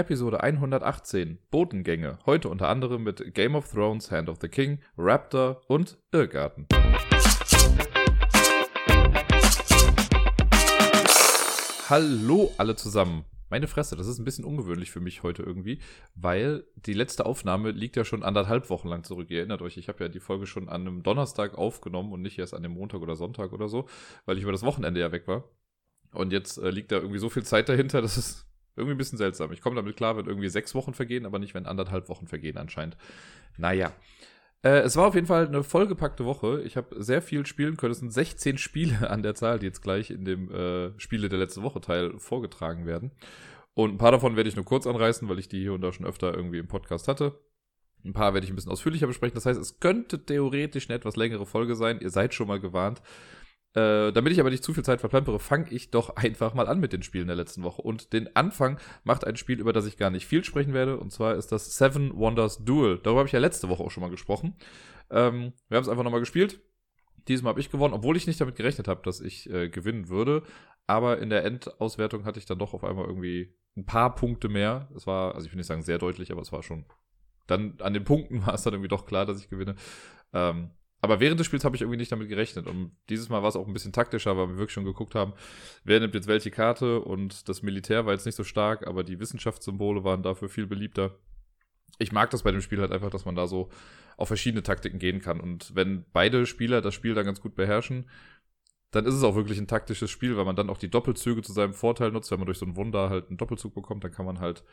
Episode 118, Botengänge. Heute unter anderem mit Game of Thrones, Hand of the King, Raptor und Irrgarten. Hallo alle zusammen. Meine Fresse, das ist ein bisschen ungewöhnlich für mich heute irgendwie, weil die letzte Aufnahme liegt ja schon anderthalb Wochen lang zurück. Ihr erinnert euch, ich habe ja die Folge schon an einem Donnerstag aufgenommen und nicht erst an dem Montag oder Sonntag oder so, weil ich über das Wochenende ja weg war. Und jetzt äh, liegt da irgendwie so viel Zeit dahinter, das ist irgendwie ein bisschen seltsam. Ich komme damit klar, wenn irgendwie sechs Wochen vergehen, aber nicht, wenn anderthalb Wochen vergehen anscheinend. Naja. Äh, es war auf jeden Fall eine vollgepackte Woche. Ich habe sehr viel spielen können. Es sind 16 Spiele an der Zahl, die jetzt gleich in dem äh, Spiele der letzte Woche Teil vorgetragen werden. Und ein paar davon werde ich nur kurz anreißen, weil ich die hier und da schon öfter irgendwie im Podcast hatte. Ein paar werde ich ein bisschen ausführlicher besprechen. Das heißt, es könnte theoretisch eine etwas längere Folge sein. Ihr seid schon mal gewarnt. Äh, damit ich aber nicht zu viel Zeit verplempere, fange ich doch einfach mal an mit den Spielen der letzten Woche. Und den Anfang macht ein Spiel, über das ich gar nicht viel sprechen werde. Und zwar ist das Seven Wonders Duel. Darüber habe ich ja letzte Woche auch schon mal gesprochen. Ähm, wir haben es einfach nochmal gespielt. Diesmal habe ich gewonnen, obwohl ich nicht damit gerechnet habe, dass ich äh, gewinnen würde. Aber in der Endauswertung hatte ich dann doch auf einmal irgendwie ein paar Punkte mehr. Es war, also ich will nicht sagen sehr deutlich, aber es war schon. Dann an den Punkten war es dann irgendwie doch klar, dass ich gewinne. Ähm, aber während des Spiels habe ich irgendwie nicht damit gerechnet. Und dieses Mal war es auch ein bisschen taktischer, weil wir wirklich schon geguckt haben, wer nimmt jetzt welche Karte. Und das Militär war jetzt nicht so stark, aber die Wissenschaftssymbole waren dafür viel beliebter. Ich mag das bei dem Spiel halt einfach, dass man da so auf verschiedene Taktiken gehen kann. Und wenn beide Spieler das Spiel dann ganz gut beherrschen, dann ist es auch wirklich ein taktisches Spiel, weil man dann auch die Doppelzüge zu seinem Vorteil nutzt. Wenn man durch so ein Wunder halt einen Doppelzug bekommt, dann kann man halt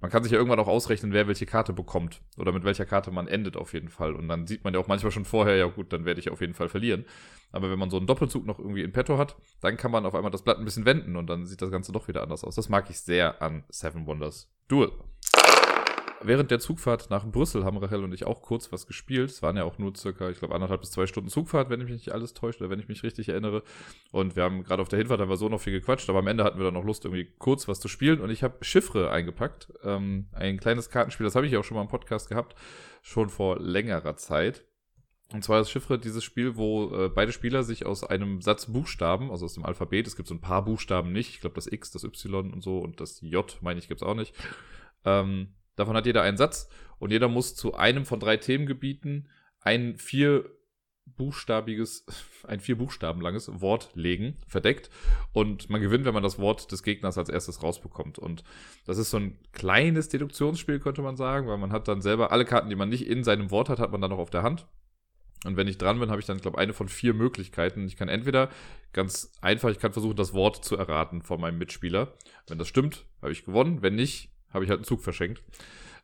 man kann sich ja irgendwann auch ausrechnen, wer welche Karte bekommt oder mit welcher Karte man endet auf jeden Fall. Und dann sieht man ja auch manchmal schon vorher, ja gut, dann werde ich auf jeden Fall verlieren. Aber wenn man so einen Doppelzug noch irgendwie in petto hat, dann kann man auf einmal das Blatt ein bisschen wenden und dann sieht das Ganze doch wieder anders aus. Das mag ich sehr an Seven Wonders Duel während der Zugfahrt nach Brüssel haben Rachel und ich auch kurz was gespielt. Es waren ja auch nur circa, ich glaube, anderthalb bis zwei Stunden Zugfahrt, wenn ich mich nicht alles täuscht oder wenn ich mich richtig erinnere. Und wir haben gerade auf der Hinfahrt haben wir so noch viel gequatscht, aber am Ende hatten wir dann noch Lust, irgendwie kurz was zu spielen. Und ich habe Chiffre eingepackt. Ähm, ein kleines Kartenspiel, das habe ich auch schon mal im Podcast gehabt, schon vor längerer Zeit. Und zwar ist Chiffre dieses Spiel, wo äh, beide Spieler sich aus einem Satz Buchstaben, also aus dem Alphabet, es gibt so ein paar Buchstaben nicht, ich glaube das X, das Y und so und das J, meine ich, gibt's auch nicht, ähm, Davon hat jeder einen Satz und jeder muss zu einem von drei Themengebieten ein vier buchstabiges, ein vier Buchstaben langes Wort legen, verdeckt. Und man gewinnt, wenn man das Wort des Gegners als erstes rausbekommt. Und das ist so ein kleines Deduktionsspiel, könnte man sagen, weil man hat dann selber alle Karten, die man nicht in seinem Wort hat, hat man dann noch auf der Hand. Und wenn ich dran bin, habe ich dann, glaube ich, eine von vier Möglichkeiten. Ich kann entweder ganz einfach, ich kann versuchen, das Wort zu erraten von meinem Mitspieler. Wenn das stimmt, habe ich gewonnen. Wenn nicht, habe ich halt einen Zug verschenkt.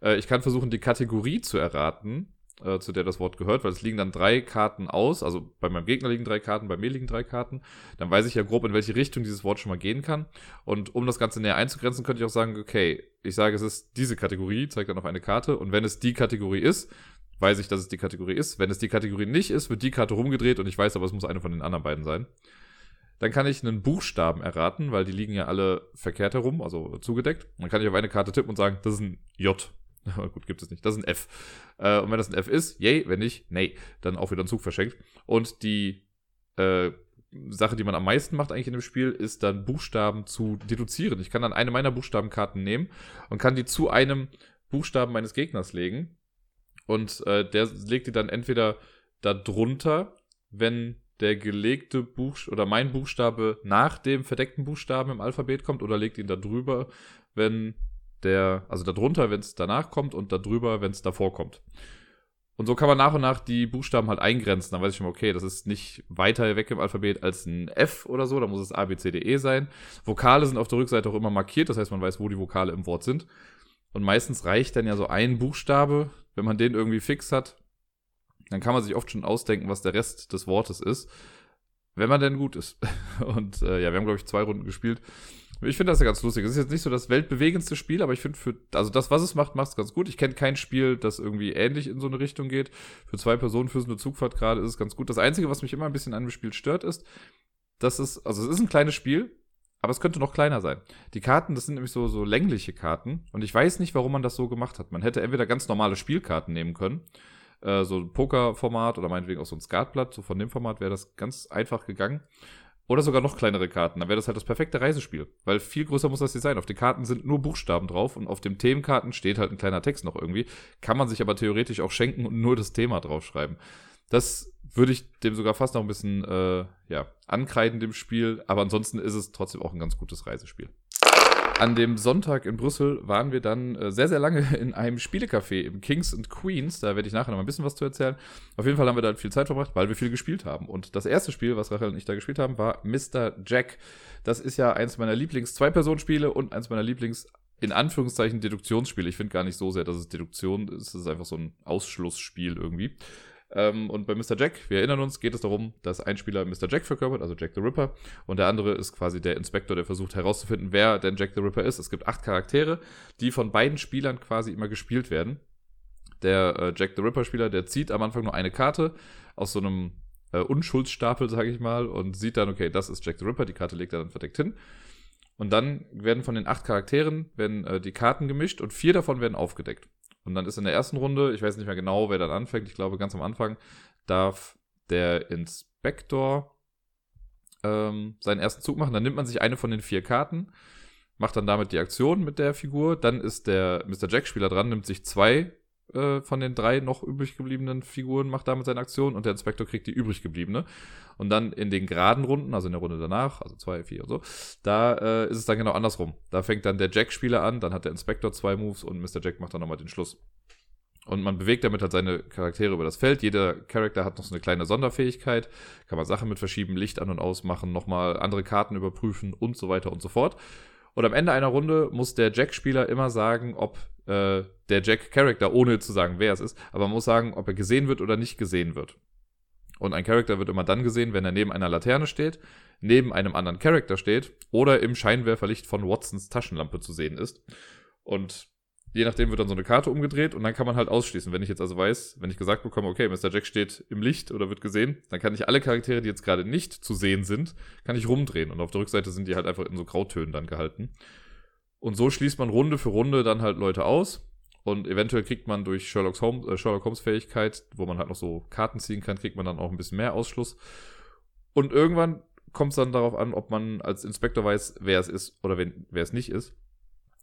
Äh, ich kann versuchen, die Kategorie zu erraten, äh, zu der das Wort gehört, weil es liegen dann drei Karten aus. Also bei meinem Gegner liegen drei Karten, bei mir liegen drei Karten. Dann weiß ich ja grob, in welche Richtung dieses Wort schon mal gehen kann. Und um das Ganze näher einzugrenzen, könnte ich auch sagen, okay, ich sage, es ist diese Kategorie, zeigt dann auf eine Karte. Und wenn es die Kategorie ist, weiß ich, dass es die Kategorie ist. Wenn es die Kategorie nicht ist, wird die Karte rumgedreht und ich weiß aber, es muss eine von den anderen beiden sein. Dann kann ich einen Buchstaben erraten, weil die liegen ja alle verkehrt herum, also zugedeckt. Dann kann ich auf eine Karte tippen und sagen, das ist ein J. Gut, gibt es nicht. Das ist ein F. Äh, und wenn das ein F ist, yay, wenn nicht, nee, dann auch wieder ein Zug verschenkt. Und die äh, Sache, die man am meisten macht eigentlich in dem Spiel, ist dann Buchstaben zu deduzieren. Ich kann dann eine meiner Buchstabenkarten nehmen und kann die zu einem Buchstaben meines Gegners legen. Und äh, der legt die dann entweder da drunter, wenn der gelegte Buchstabe oder mein Buchstabe nach dem verdeckten Buchstaben im Alphabet kommt oder legt ihn da drüber, wenn der, also da drunter, wenn es danach kommt und da drüber, wenn es davor kommt. Und so kann man nach und nach die Buchstaben halt eingrenzen. Dann weiß ich schon, okay, das ist nicht weiter weg im Alphabet als ein F oder so, da muss es A, B, C, D, E sein. Vokale sind auf der Rückseite auch immer markiert, das heißt, man weiß, wo die Vokale im Wort sind. Und meistens reicht dann ja so ein Buchstabe, wenn man den irgendwie fix hat, dann kann man sich oft schon ausdenken, was der Rest des Wortes ist. Wenn man denn gut ist. Und äh, ja, wir haben, glaube ich, zwei Runden gespielt. Ich finde das ja ganz lustig. Es ist jetzt nicht so das weltbewegendste Spiel, aber ich finde für, also das, was es macht, macht es ganz gut. Ich kenne kein Spiel, das irgendwie ähnlich in so eine Richtung geht. Für zwei Personen für so eine Zugfahrt gerade ist es ganz gut. Das Einzige, was mich immer ein bisschen an dem Spiel stört, ist, dass es, also es ist ein kleines Spiel, aber es könnte noch kleiner sein. Die Karten, das sind nämlich so, so längliche Karten. Und ich weiß nicht, warum man das so gemacht hat. Man hätte entweder ganz normale Spielkarten nehmen können äh, so ein Poker-Format oder meinetwegen auch so ein Skatblatt, so von dem Format wäre das ganz einfach gegangen. Oder sogar noch kleinere Karten. Dann wäre das halt das perfekte Reisespiel. Weil viel größer muss das nicht sein. Auf den Karten sind nur Buchstaben drauf und auf den Themenkarten steht halt ein kleiner Text noch irgendwie. Kann man sich aber theoretisch auch schenken und nur das Thema draufschreiben. Das würde ich dem sogar fast noch ein bisschen äh, ja, ankreiden, dem Spiel. Aber ansonsten ist es trotzdem auch ein ganz gutes Reisespiel. An dem Sonntag in Brüssel waren wir dann äh, sehr, sehr lange in einem Spielecafé im Kings and Queens. Da werde ich nachher noch mal ein bisschen was zu erzählen. Auf jeden Fall haben wir da viel Zeit verbracht, weil wir viel gespielt haben. Und das erste Spiel, was Rachel und ich da gespielt haben, war Mr. Jack. Das ist ja eins meiner Lieblings-Zwei-Personen-Spiele und eins meiner Lieblings- in Anführungszeichen Deduktionsspiele. Ich finde gar nicht so sehr, dass es Deduktion ist. Es ist einfach so ein Ausschlussspiel irgendwie. Ähm, und bei Mr. Jack, wir erinnern uns, geht es darum, dass ein Spieler Mr. Jack verkörpert, also Jack the Ripper, und der andere ist quasi der Inspektor, der versucht herauszufinden, wer denn Jack the Ripper ist. Es gibt acht Charaktere, die von beiden Spielern quasi immer gespielt werden. Der äh, Jack the Ripper-Spieler, der zieht am Anfang nur eine Karte aus so einem äh, Unschuldsstapel, sage ich mal, und sieht dann, okay, das ist Jack the Ripper, die Karte legt er dann verdeckt hin. Und dann werden von den acht Charakteren werden, äh, die Karten gemischt und vier davon werden aufgedeckt. Und dann ist in der ersten Runde, ich weiß nicht mehr genau, wer dann anfängt, ich glaube ganz am Anfang, darf der Inspektor ähm, seinen ersten Zug machen. Dann nimmt man sich eine von den vier Karten, macht dann damit die Aktion mit der Figur. Dann ist der Mr. Jack-Spieler dran, nimmt sich zwei äh, von den drei noch übrig gebliebenen Figuren, macht damit seine Aktion und der Inspektor kriegt die übrig gebliebene. Und dann in den geraden Runden, also in der Runde danach, also zwei, vier und so, da äh, ist es dann genau andersrum. Da fängt dann der Jack-Spieler an, dann hat der Inspektor zwei Moves und Mr. Jack macht dann nochmal den Schluss. Und man bewegt damit halt seine Charaktere über das Feld. Jeder Charakter hat noch so eine kleine Sonderfähigkeit. Kann man Sachen mit verschieben, Licht an- und ausmachen, nochmal andere Karten überprüfen und so weiter und so fort. Und am Ende einer Runde muss der Jack-Spieler immer sagen, ob äh, der Jack-Charakter, ohne zu sagen, wer es ist, aber man muss sagen, ob er gesehen wird oder nicht gesehen wird. Und ein Charakter wird immer dann gesehen, wenn er neben einer Laterne steht, neben einem anderen Charakter steht oder im Scheinwerferlicht von Watsons Taschenlampe zu sehen ist. Und je nachdem wird dann so eine Karte umgedreht und dann kann man halt ausschließen. Wenn ich jetzt also weiß, wenn ich gesagt bekomme, okay, Mr. Jack steht im Licht oder wird gesehen, dann kann ich alle Charaktere, die jetzt gerade nicht zu sehen sind, kann ich rumdrehen. Und auf der Rückseite sind die halt einfach in so Grautönen dann gehalten. Und so schließt man Runde für Runde dann halt Leute aus. Und eventuell kriegt man durch Sherlock Holmes, äh, Sherlock Holmes Fähigkeit, wo man halt noch so Karten ziehen kann, kriegt man dann auch ein bisschen mehr Ausschluss. Und irgendwann kommt es dann darauf an, ob man als Inspektor weiß, wer es ist oder wen, wer es nicht ist.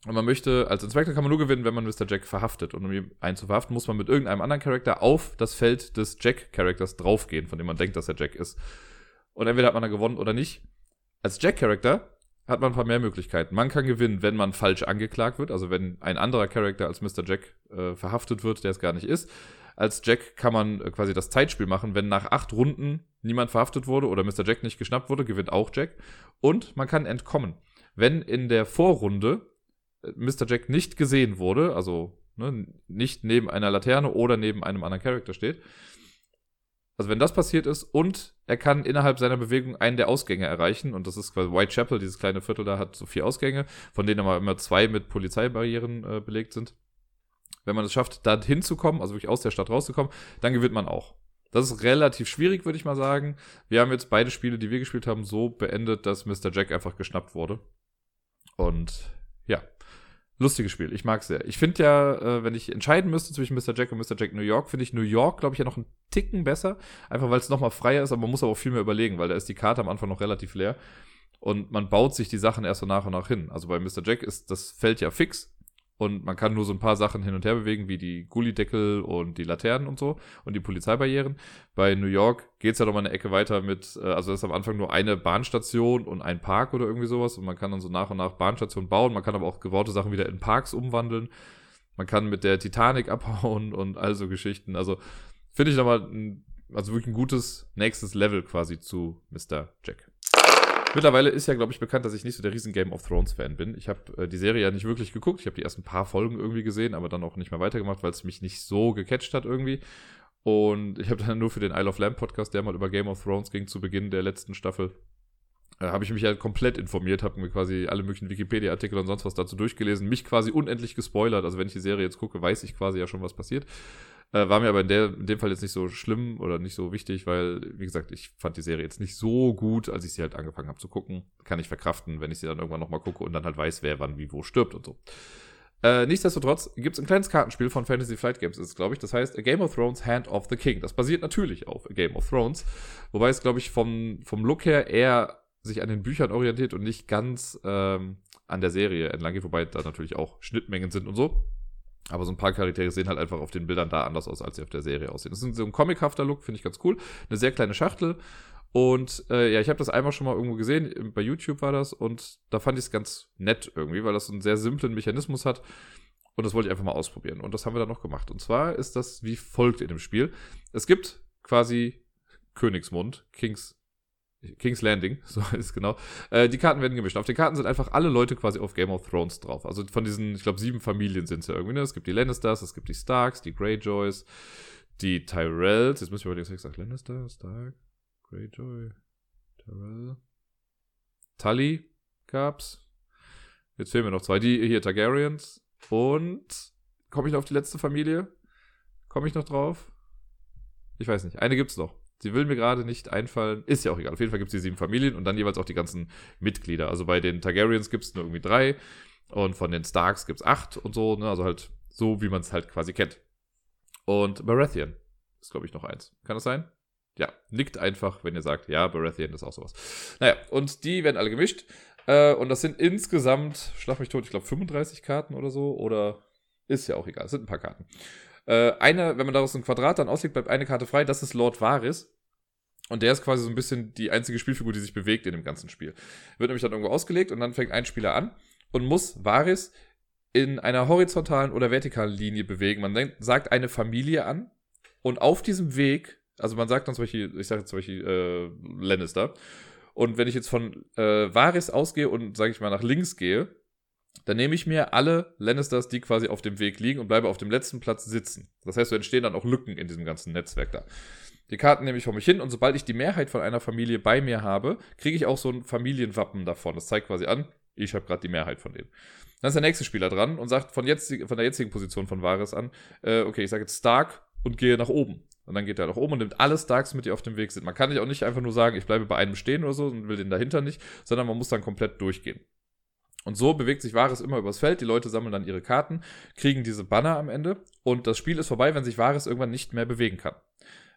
Und man möchte, als Inspektor kann man nur gewinnen, wenn man Mr. Jack verhaftet. Und um einen zu verhaften, muss man mit irgendeinem anderen Charakter auf das Feld des Jack-Charakters draufgehen, von dem man denkt, dass er Jack ist. Und entweder hat man dann gewonnen oder nicht. Als Jack-Charakter hat man ein paar mehr Möglichkeiten. Man kann gewinnen, wenn man falsch angeklagt wird, also wenn ein anderer Charakter als Mr. Jack äh, verhaftet wird, der es gar nicht ist. Als Jack kann man äh, quasi das Zeitspiel machen, wenn nach acht Runden niemand verhaftet wurde oder Mr. Jack nicht geschnappt wurde, gewinnt auch Jack. Und man kann entkommen. Wenn in der Vorrunde Mr. Jack nicht gesehen wurde, also ne, nicht neben einer Laterne oder neben einem anderen Charakter steht, also wenn das passiert ist und er kann innerhalb seiner Bewegung einen der Ausgänge erreichen und das ist quasi Whitechapel, dieses kleine Viertel da hat so vier Ausgänge, von denen aber immer zwei mit Polizeibarrieren äh, belegt sind. Wenn man es schafft, da hinzukommen, also wirklich aus der Stadt rauszukommen, dann gewinnt man auch. Das ist relativ schwierig, würde ich mal sagen. Wir haben jetzt beide Spiele, die wir gespielt haben, so beendet, dass Mr. Jack einfach geschnappt wurde. Und ja, lustiges Spiel. Ich mag es sehr. Ich finde ja, äh, wenn ich entscheiden müsste zwischen Mr. Jack und Mr. Jack New York, finde ich New York, glaube ich, ja noch einen Ticken besser. Einfach weil es nochmal freier ist, aber man muss aber auch viel mehr überlegen, weil da ist die Karte am Anfang noch relativ leer. Und man baut sich die Sachen erst so nach und nach hin. Also bei Mr. Jack ist das Feld ja fix und man kann nur so ein paar Sachen hin und her bewegen, wie die Gullideckel und die Laternen und so und die Polizeibarrieren. Bei New York geht's ja noch mal eine Ecke weiter mit, äh, also das ist am Anfang nur eine Bahnstation und ein Park oder irgendwie sowas und man kann dann so nach und nach Bahnstationen bauen. Man kann aber auch gebaute Sachen wieder in Parks umwandeln. Man kann mit der Titanic abhauen und all so Geschichten. Also finde ich nochmal ein, also wirklich ein gutes nächstes Level quasi zu Mr. Jack. Mittlerweile ist ja, glaube ich, bekannt, dass ich nicht so der riesen Game of Thrones Fan bin. Ich habe äh, die Serie ja nicht wirklich geguckt. Ich habe die ersten paar Folgen irgendwie gesehen, aber dann auch nicht mehr weitergemacht, weil es mich nicht so gecatcht hat irgendwie. Und ich habe dann nur für den Isle of Lamb Podcast, der mal über Game of Thrones ging, zu Beginn der letzten Staffel, äh, habe ich mich halt komplett informiert, habe mir quasi alle möglichen Wikipedia-Artikel und sonst was dazu durchgelesen, mich quasi unendlich gespoilert. Also wenn ich die Serie jetzt gucke, weiß ich quasi ja schon, was passiert. Äh, war mir aber in, der, in dem Fall jetzt nicht so schlimm oder nicht so wichtig, weil, wie gesagt, ich fand die Serie jetzt nicht so gut, als ich sie halt angefangen habe zu gucken. Kann ich verkraften, wenn ich sie dann irgendwann nochmal gucke und dann halt weiß, wer wann wie wo stirbt und so. Äh, nichtsdestotrotz gibt es ein kleines Kartenspiel von Fantasy Flight Games, ist glaube ich. Das heißt A Game of Thrones Hand of the King. Das basiert natürlich auf A Game of Thrones. Wobei es, glaube ich, vom, vom Look her eher sich an den Büchern orientiert und nicht ganz ähm, an der Serie entlang geht, wobei da natürlich auch Schnittmengen sind und so. Aber so ein paar Charaktere sehen halt einfach auf den Bildern da anders aus, als sie auf der Serie aussehen. Das ist so ein comichafter Look, finde ich ganz cool. Eine sehr kleine Schachtel. Und äh, ja, ich habe das einmal schon mal irgendwo gesehen, bei YouTube war das, und da fand ich es ganz nett irgendwie, weil das einen sehr simplen Mechanismus hat. Und das wollte ich einfach mal ausprobieren. Und das haben wir dann noch gemacht. Und zwar ist das wie folgt in dem Spiel. Es gibt quasi Königsmund, Kings King's Landing, so ist es genau. Äh, die Karten werden gemischt. Auf den Karten sind einfach alle Leute quasi auf Game of Thrones drauf. Also von diesen, ich glaube, sieben Familien sind es ja irgendwie. Ne? Es gibt die Lannisters, es gibt die Starks, die Greyjoys, die Tyrells. Jetzt müssen wir überlegen, was ich gesagt Lannister, Stark, Greyjoy, Tyrell. Tully gab's. Jetzt fehlen mir noch zwei. Die hier Targaryens. Und komme ich noch auf die letzte Familie? Komme ich noch drauf? Ich weiß nicht. Eine gibt's noch. Sie will mir gerade nicht einfallen. Ist ja auch egal. Auf jeden Fall gibt es die sieben Familien und dann jeweils auch die ganzen Mitglieder. Also bei den Targaryens gibt es nur irgendwie drei und von den Starks gibt es acht und so. Ne? Also halt so, wie man es halt quasi kennt. Und Baratheon ist, glaube ich, noch eins. Kann das sein? Ja, nickt einfach, wenn ihr sagt, ja, Baratheon ist auch sowas. Naja, und die werden alle gemischt. Äh, und das sind insgesamt, schlag mich tot, ich glaube 35 Karten oder so. Oder ist ja auch egal. Es sind ein paar Karten. Äh, eine, wenn man daraus ein Quadrat dann auslegt, bleibt eine Karte frei. Das ist Lord Varys. Und der ist quasi so ein bisschen die einzige Spielfigur, die sich bewegt in dem ganzen Spiel. Wird nämlich dann irgendwo ausgelegt und dann fängt ein Spieler an und muss Varys in einer horizontalen oder vertikalen Linie bewegen. Man denkt, sagt eine Familie an und auf diesem Weg, also man sagt dann zum Beispiel, ich sage jetzt zum Beispiel äh, Lannister, und wenn ich jetzt von äh, Varys ausgehe und, sage ich mal, nach links gehe, dann nehme ich mir alle Lannisters, die quasi auf dem Weg liegen und bleibe auf dem letzten Platz sitzen. Das heißt, so entstehen dann auch Lücken in diesem ganzen Netzwerk da. Die Karten nehme ich vor mich hin und sobald ich die Mehrheit von einer Familie bei mir habe, kriege ich auch so ein Familienwappen davon. Das zeigt quasi an, ich habe gerade die Mehrheit von denen. Dann ist der nächste Spieler dran und sagt von, jetzt, von der jetzigen Position von Varys an, äh, okay, ich sage jetzt Stark und gehe nach oben. Und dann geht er nach oben und nimmt alle Starks mit, die auf dem Weg sind. Man kann nicht auch nicht einfach nur sagen, ich bleibe bei einem stehen oder so und will den dahinter nicht, sondern man muss dann komplett durchgehen. Und so bewegt sich Varys immer übers Feld. Die Leute sammeln dann ihre Karten, kriegen diese Banner am Ende. Und das Spiel ist vorbei, wenn sich Varys irgendwann nicht mehr bewegen kann.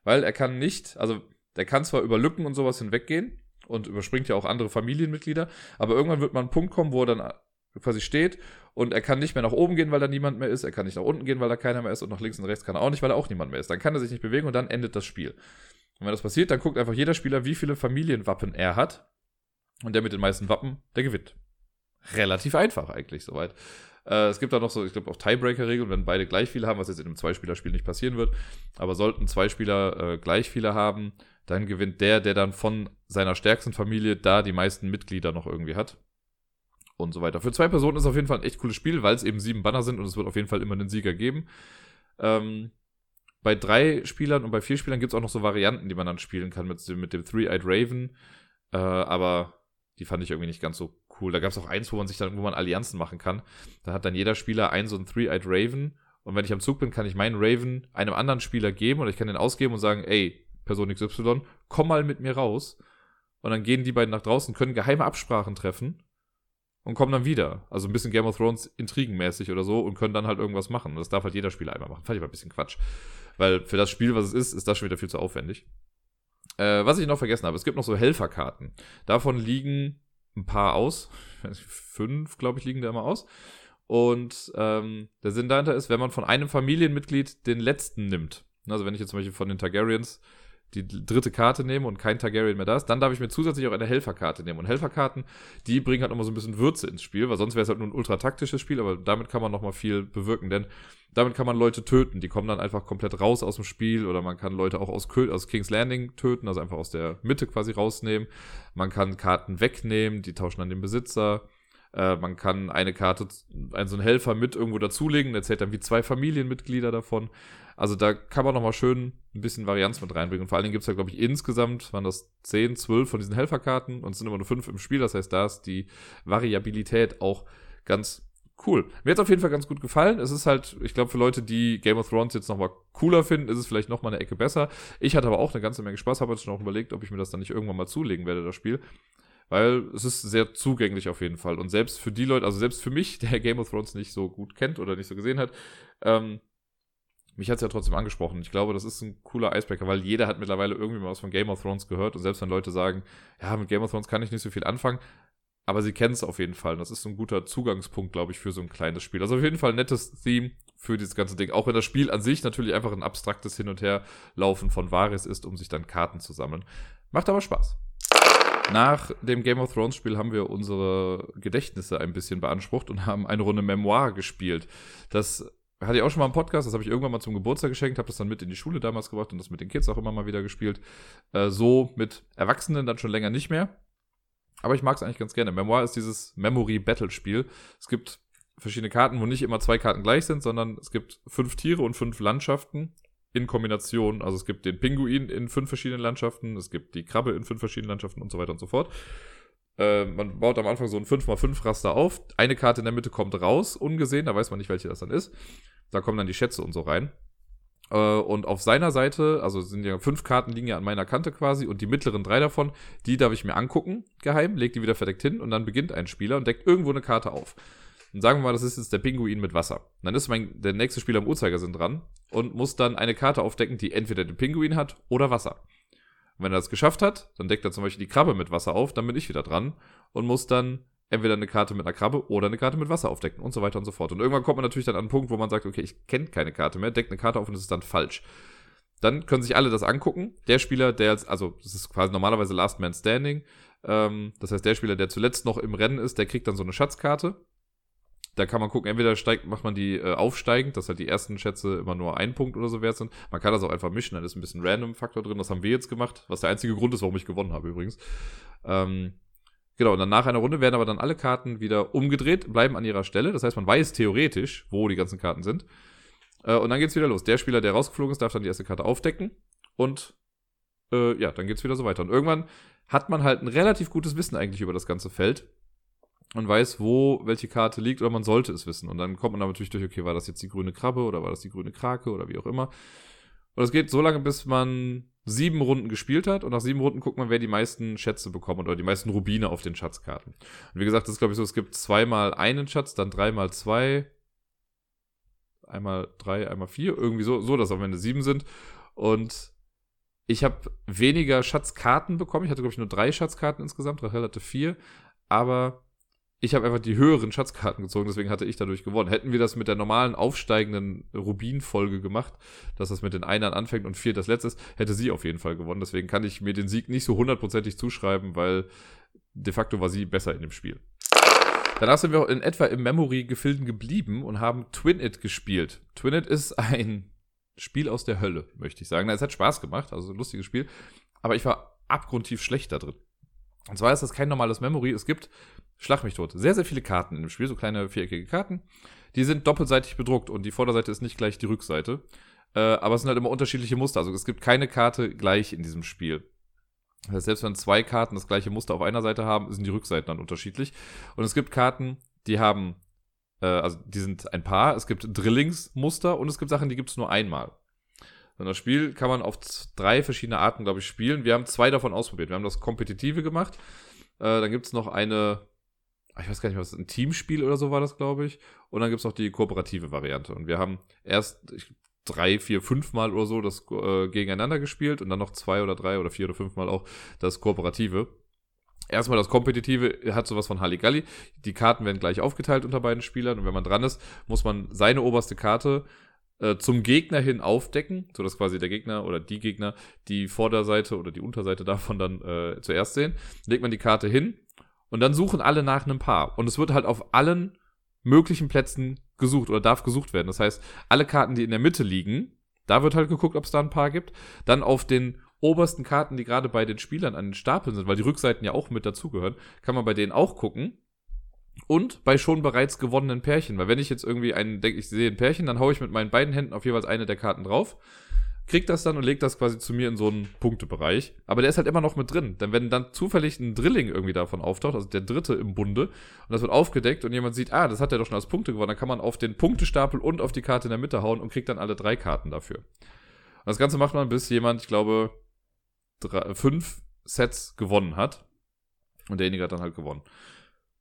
Weil er kann nicht, also der kann zwar über Lücken und sowas hinweggehen und überspringt ja auch andere Familienmitglieder, aber irgendwann wird man einen Punkt kommen, wo er dann quasi steht und er kann nicht mehr nach oben gehen, weil da niemand mehr ist. Er kann nicht nach unten gehen, weil da keiner mehr ist und nach links und rechts kann er auch nicht, weil da auch niemand mehr ist. Dann kann er sich nicht bewegen und dann endet das Spiel. Und wenn das passiert, dann guckt einfach jeder Spieler, wie viele Familienwappen er hat. Und der mit den meisten Wappen, der gewinnt relativ einfach eigentlich soweit. Äh, es gibt da noch so, ich glaube, auch Tiebreaker-Regeln, wenn beide gleich viele haben, was jetzt in einem Zweispielerspiel nicht passieren wird. Aber sollten zwei Spieler äh, gleich viele haben, dann gewinnt der, der dann von seiner stärksten Familie da die meisten Mitglieder noch irgendwie hat. Und so weiter. Für zwei Personen ist auf jeden Fall ein echt cooles Spiel, weil es eben sieben Banner sind und es wird auf jeden Fall immer einen Sieger geben. Ähm, bei drei Spielern und bei vier Spielern gibt es auch noch so Varianten, die man dann spielen kann mit, mit dem Three-Eyed Raven. Äh, aber die fand ich irgendwie nicht ganz so cool. Da gab es auch eins, wo man sich dann, man Allianzen machen kann. Da hat dann jeder Spieler einen so einen Three-Eyed Raven. Und wenn ich am Zug bin, kann ich meinen Raven einem anderen Spieler geben oder ich kann den ausgeben und sagen, ey, Person XY, komm mal mit mir raus. Und dann gehen die beiden nach draußen, können geheime Absprachen treffen und kommen dann wieder. Also ein bisschen Game of Thrones intrigenmäßig oder so und können dann halt irgendwas machen. Das darf halt jeder Spieler einmal machen. Fand ich mal ein bisschen Quatsch. Weil für das Spiel, was es ist, ist das schon wieder viel zu aufwendig. Äh, was ich noch vergessen habe, es gibt noch so Helferkarten. Davon liegen ein paar aus. Fünf, glaube ich, liegen da immer aus. Und ähm, der Sinn dahinter ist, wenn man von einem Familienmitglied den letzten nimmt. Also wenn ich jetzt zum Beispiel von den Targaryens die dritte Karte nehme und kein Targaryen mehr da ist, dann darf ich mir zusätzlich auch eine Helferkarte nehmen. Und Helferkarten, die bringen halt nochmal so ein bisschen Würze ins Spiel, weil sonst wäre es halt nur ein ultra taktisches Spiel, aber damit kann man nochmal viel bewirken, denn damit kann man Leute töten. Die kommen dann einfach komplett raus aus dem Spiel oder man kann Leute auch aus, aus King's Landing töten, also einfach aus der Mitte quasi rausnehmen. Man kann Karten wegnehmen, die tauschen dann den Besitzer. Äh, man kann eine Karte, einen so einen Helfer mit irgendwo dazulegen, der zählt dann wie zwei Familienmitglieder davon. Also da kann man nochmal schön ein bisschen Varianz mit reinbringen. Und vor allen Dingen gibt es ja, glaube ich, insgesamt waren das 10, 12 von diesen Helferkarten und es sind immer nur 5 im Spiel. Das heißt, da ist die Variabilität auch ganz cool. Mir hat es auf jeden Fall ganz gut gefallen. Es ist halt, ich glaube, für Leute, die Game of Thrones jetzt nochmal cooler finden, ist es vielleicht nochmal eine Ecke besser. Ich hatte aber auch eine ganze Menge Spaß, habe jetzt schon auch überlegt, ob ich mir das dann nicht irgendwann mal zulegen werde, das Spiel. Weil es ist sehr zugänglich auf jeden Fall. Und selbst für die Leute, also selbst für mich, der Game of Thrones nicht so gut kennt oder nicht so gesehen hat, ähm, mich hat es ja trotzdem angesprochen. Ich glaube, das ist ein cooler Icebreaker, weil jeder hat mittlerweile irgendwie mal was von Game of Thrones gehört und selbst wenn Leute sagen, ja, mit Game of Thrones kann ich nicht so viel anfangen, aber sie kennen es auf jeden Fall. Und das ist so ein guter Zugangspunkt, glaube ich, für so ein kleines Spiel. Also auf jeden Fall ein nettes Theme für dieses ganze Ding. Auch wenn das Spiel an sich natürlich einfach ein abstraktes Hin- und Herlaufen von Varis ist, um sich dann Karten zu sammeln. Macht aber Spaß. Nach dem Game of Thrones Spiel haben wir unsere Gedächtnisse ein bisschen beansprucht und haben eine Runde Memoir gespielt. Das hatte ich auch schon mal im Podcast, das habe ich irgendwann mal zum Geburtstag geschenkt, habe das dann mit in die Schule damals gebracht und das mit den Kids auch immer mal wieder gespielt. Äh, so mit Erwachsenen dann schon länger nicht mehr. Aber ich mag es eigentlich ganz gerne. Memoir ist dieses Memory-Battle-Spiel. Es gibt verschiedene Karten, wo nicht immer zwei Karten gleich sind, sondern es gibt fünf Tiere und fünf Landschaften in Kombination. Also es gibt den Pinguin in fünf verschiedenen Landschaften, es gibt die Krabbe in fünf verschiedenen Landschaften und so weiter und so fort. Äh, man baut am Anfang so ein 5x5 Raster auf. Eine Karte in der Mitte kommt raus, ungesehen, da weiß man nicht, welche das dann ist. Da kommen dann die Schätze und so rein. Äh, und auf seiner Seite, also sind ja fünf Karten liegen ja an meiner Kante quasi und die mittleren drei davon, die darf ich mir angucken, geheim, leg die wieder verdeckt hin und dann beginnt ein Spieler und deckt irgendwo eine Karte auf. Und sagen wir mal, das ist jetzt der Pinguin mit Wasser. Und dann ist mein, der nächste Spieler im Uhrzeigersinn dran und muss dann eine Karte aufdecken, die entweder den Pinguin hat oder Wasser. Und wenn er das geschafft hat, dann deckt er zum Beispiel die Krabbe mit Wasser auf, dann bin ich wieder dran und muss dann entweder eine Karte mit einer Krabbe oder eine Karte mit Wasser aufdecken und so weiter und so fort. Und irgendwann kommt man natürlich dann an einen Punkt, wo man sagt, okay, ich kenne keine Karte mehr, deckt eine Karte auf und es ist dann falsch. Dann können sich alle das angucken. Der Spieler, der jetzt, also das ist quasi normalerweise Last Man Standing. Ähm, das heißt, der Spieler, der zuletzt noch im Rennen ist, der kriegt dann so eine Schatzkarte. Da kann man gucken, entweder steigt, macht man die äh, aufsteigend, dass halt die ersten Schätze immer nur ein Punkt oder so wert sind. Man kann das auch einfach mischen, dann ist ein bisschen Random-Faktor drin. Das haben wir jetzt gemacht, was der einzige Grund ist, warum ich gewonnen habe übrigens. Ähm, Genau, und dann nach einer Runde werden aber dann alle Karten wieder umgedreht, bleiben an ihrer Stelle. Das heißt, man weiß theoretisch, wo die ganzen Karten sind. Äh, und dann geht's wieder los. Der Spieler, der rausgeflogen ist, darf dann die erste Karte aufdecken. Und äh, ja, dann geht's wieder so weiter. Und irgendwann hat man halt ein relativ gutes Wissen eigentlich über das ganze Feld. Und weiß, wo welche Karte liegt, oder man sollte es wissen. Und dann kommt man da natürlich durch, okay, war das jetzt die grüne Krabbe oder war das die grüne Krake oder wie auch immer. Und es geht so lange, bis man sieben Runden gespielt hat und nach sieben Runden guckt man, wer die meisten Schätze bekommt oder die meisten Rubine auf den Schatzkarten. Und wie gesagt, das ist glaube ich so, es gibt zweimal einen Schatz, dann dreimal zwei, einmal drei, einmal vier, irgendwie so, so dass am Ende sieben sind. Und ich habe weniger Schatzkarten bekommen. Ich hatte glaube ich nur drei Schatzkarten insgesamt, Rachel hatte vier, aber ich habe einfach die höheren Schatzkarten gezogen, deswegen hatte ich dadurch gewonnen. Hätten wir das mit der normalen aufsteigenden Rubin-Folge gemacht, dass das mit den Einern anfängt und vier das letzte ist, hätte sie auf jeden Fall gewonnen. Deswegen kann ich mir den Sieg nicht so hundertprozentig zuschreiben, weil de facto war sie besser in dem Spiel. Danach sind wir in etwa im Memory-Gefilden geblieben und haben Twin It gespielt. Twin It ist ein Spiel aus der Hölle, möchte ich sagen. Es hat Spaß gemacht, also ein lustiges Spiel, aber ich war abgrundtief schlecht da drin. Und zwar ist das kein normales Memory. Es gibt Schlag mich tot. Sehr, sehr viele Karten dem Spiel, so kleine viereckige Karten. Die sind doppelseitig bedruckt und die Vorderseite ist nicht gleich die Rückseite. Äh, aber es sind halt immer unterschiedliche Muster. Also es gibt keine Karte gleich in diesem Spiel. Das heißt, selbst wenn zwei Karten das gleiche Muster auf einer Seite haben, sind die Rückseiten dann unterschiedlich. Und es gibt Karten, die haben, äh, also die sind ein Paar. Es gibt Drillingsmuster und es gibt Sachen, die gibt es nur einmal. Und das Spiel kann man auf drei verschiedene Arten, glaube ich, spielen. Wir haben zwei davon ausprobiert. Wir haben das Kompetitive gemacht. Äh, dann gibt es noch eine ich weiß gar nicht, was ein Teamspiel oder so war das, glaube ich. Und dann gibt es noch die kooperative Variante. Und wir haben erst ich, drei, vier, fünf Mal oder so das äh, gegeneinander gespielt und dann noch zwei oder drei oder vier oder fünf Mal auch das kooperative. Erstmal das Kompetitive hat sowas von Halligalli. Die Karten werden gleich aufgeteilt unter beiden Spielern und wenn man dran ist, muss man seine oberste Karte äh, zum Gegner hin aufdecken, sodass quasi der Gegner oder die Gegner die Vorderseite oder die Unterseite davon dann äh, zuerst sehen. Legt man die Karte hin und dann suchen alle nach einem Paar. Und es wird halt auf allen möglichen Plätzen gesucht oder darf gesucht werden. Das heißt, alle Karten, die in der Mitte liegen, da wird halt geguckt, ob es da ein Paar gibt. Dann auf den obersten Karten, die gerade bei den Spielern an den Stapeln sind, weil die Rückseiten ja auch mit dazugehören, kann man bei denen auch gucken. Und bei schon bereits gewonnenen Pärchen. Weil wenn ich jetzt irgendwie einen, denke ich sehe ein Pärchen, dann haue ich mit meinen beiden Händen auf jeweils eine der Karten drauf kriegt das dann und legt das quasi zu mir in so einen Punktebereich. Aber der ist halt immer noch mit drin. Denn wenn dann zufällig ein Drilling irgendwie davon auftaucht, also der dritte im Bunde, und das wird aufgedeckt und jemand sieht, ah, das hat er doch schon als Punkte gewonnen, dann kann man auf den Punktestapel und auf die Karte in der Mitte hauen und kriegt dann alle drei Karten dafür. Und das Ganze macht man, bis jemand, ich glaube, drei, fünf Sets gewonnen hat. Und derjenige hat dann halt gewonnen.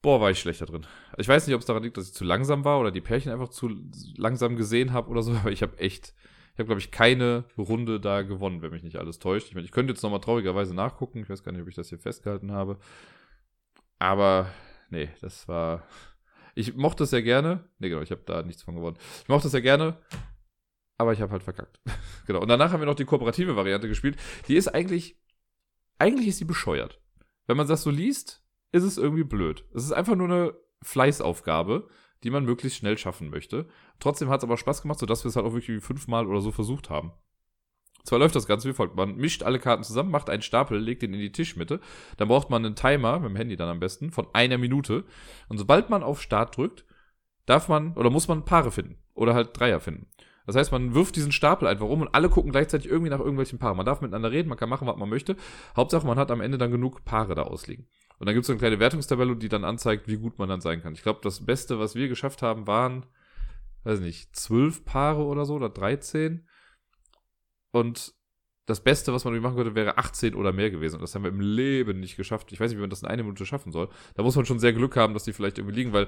Boah, war ich schlechter drin. Ich weiß nicht, ob es daran liegt, dass ich zu langsam war oder die Pärchen einfach zu langsam gesehen habe oder so, aber ich habe echt Ich habe, glaube ich, keine Runde da gewonnen, wenn mich nicht alles täuscht. Ich meine, ich könnte jetzt nochmal traurigerweise nachgucken. Ich weiß gar nicht, ob ich das hier festgehalten habe. Aber, nee, das war. Ich mochte es sehr gerne. Nee, genau, ich habe da nichts von gewonnen. Ich mochte es sehr gerne, aber ich habe halt verkackt. genau. Und danach haben wir noch die kooperative Variante gespielt. Die ist eigentlich. Eigentlich ist sie bescheuert. Wenn man das so liest, ist es irgendwie blöd. Es ist einfach nur eine Fleißaufgabe, die man möglichst schnell schaffen möchte. Trotzdem hat es aber Spaß gemacht, sodass wir es halt auch wirklich fünfmal oder so versucht haben. Zwar läuft das Ganze wie folgt. Man mischt alle Karten zusammen, macht einen Stapel, legt den in die Tischmitte. Dann braucht man einen Timer, mit dem Handy dann am besten, von einer Minute. Und sobald man auf Start drückt, darf man oder muss man Paare finden. Oder halt Dreier finden. Das heißt, man wirft diesen Stapel einfach um und alle gucken gleichzeitig irgendwie nach irgendwelchen Paaren. Man darf miteinander reden, man kann machen, was man möchte. Hauptsache, man hat am Ende dann genug Paare da ausliegen. Und dann gibt es so eine kleine Wertungstabelle, die dann anzeigt, wie gut man dann sein kann. Ich glaube, das Beste, was wir geschafft haben, waren, weiß nicht, zwölf Paare oder so oder 13. Und das Beste, was man machen könnte, wäre 18 oder mehr gewesen. Und das haben wir im Leben nicht geschafft. Ich weiß nicht, wie man das in einer Minute schaffen soll. Da muss man schon sehr Glück haben, dass die vielleicht irgendwie liegen, weil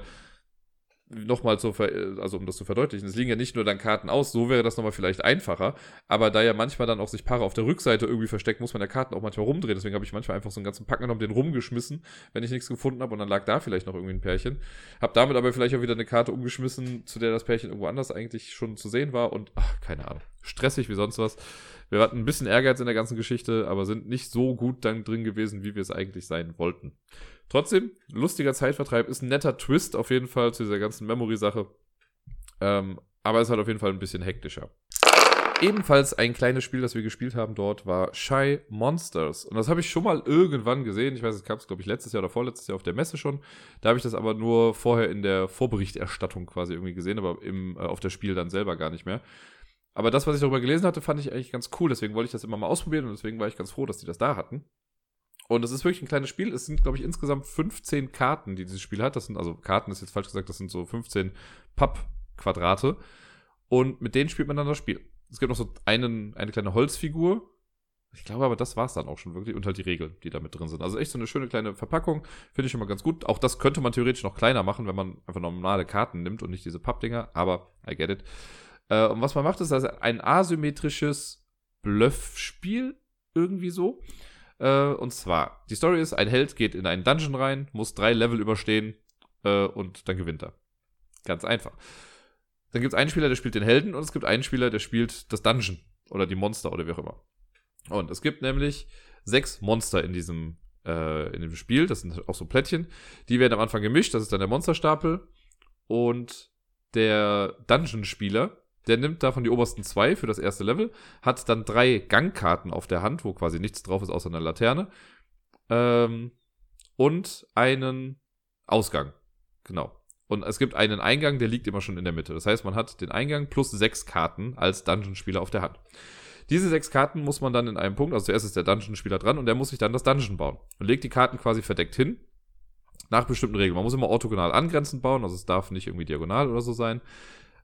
nochmal zu, also um das zu verdeutlichen, es liegen ja nicht nur dann Karten aus, so wäre das nochmal vielleicht einfacher, aber da ja manchmal dann auch sich Paare auf der Rückseite irgendwie verstecken, muss man ja Karten auch manchmal rumdrehen, deswegen habe ich manchmal einfach so einen ganzen Pack genommen, den rumgeschmissen, wenn ich nichts gefunden habe und dann lag da vielleicht noch irgendwie ein Pärchen, habe damit aber vielleicht auch wieder eine Karte umgeschmissen, zu der das Pärchen irgendwo anders eigentlich schon zu sehen war und, ach, keine Ahnung, stressig wie sonst was. Wir hatten ein bisschen Ehrgeiz in der ganzen Geschichte, aber sind nicht so gut dann drin gewesen, wie wir es eigentlich sein wollten. Trotzdem, lustiger Zeitvertreib, ist ein netter Twist auf jeden Fall zu dieser ganzen Memory-Sache. Ähm, aber es ist halt auf jeden Fall ein bisschen hektischer. Ebenfalls ein kleines Spiel, das wir gespielt haben dort, war Shy Monsters. Und das habe ich schon mal irgendwann gesehen. Ich weiß, es gab es, glaube ich, letztes Jahr oder vorletztes Jahr auf der Messe schon. Da habe ich das aber nur vorher in der Vorberichterstattung quasi irgendwie gesehen, aber im, äh, auf das Spiel dann selber gar nicht mehr. Aber das, was ich darüber gelesen hatte, fand ich eigentlich ganz cool. Deswegen wollte ich das immer mal ausprobieren und deswegen war ich ganz froh, dass die das da hatten. Und es ist wirklich ein kleines Spiel. Es sind, glaube ich, insgesamt 15 Karten, die dieses Spiel hat. Das sind, also Karten ist jetzt falsch gesagt, das sind so 15 Pappquadrate. Und mit denen spielt man dann das Spiel. Es gibt noch so einen, eine kleine Holzfigur. Ich glaube aber, das war es dann auch schon wirklich. Und halt die Regeln, die da mit drin sind. Also echt so eine schöne kleine Verpackung. Finde ich schon mal ganz gut. Auch das könnte man theoretisch noch kleiner machen, wenn man einfach normale Karten nimmt und nicht diese Pappdinger. Aber I get it. Äh, und was man macht, ist also ein asymmetrisches Bluffspiel. Irgendwie so. Äh, und zwar, die Story ist, ein Held geht in einen Dungeon rein, muss drei Level überstehen äh, und dann gewinnt er. Ganz einfach. Dann gibt es einen Spieler, der spielt den Helden und es gibt einen Spieler, der spielt das Dungeon oder die Monster oder wie auch immer. Und es gibt nämlich sechs Monster in diesem, äh, in dem Spiel. Das sind auch so Plättchen. Die werden am Anfang gemischt. Das ist dann der Monsterstapel. Und der Dungeon-Spieler der nimmt davon die obersten zwei für das erste Level, hat dann drei Gangkarten auf der Hand, wo quasi nichts drauf ist außer einer Laterne. Ähm, und einen Ausgang. Genau. Und es gibt einen Eingang, der liegt immer schon in der Mitte. Das heißt, man hat den Eingang plus sechs Karten als Dungeon-Spieler auf der Hand. Diese sechs Karten muss man dann in einem Punkt, also zuerst ist der Dungeon-Spieler dran und der muss sich dann das Dungeon bauen. Und legt die Karten quasi verdeckt hin, nach bestimmten Regeln. Man muss immer orthogonal angrenzend bauen, also es darf nicht irgendwie diagonal oder so sein.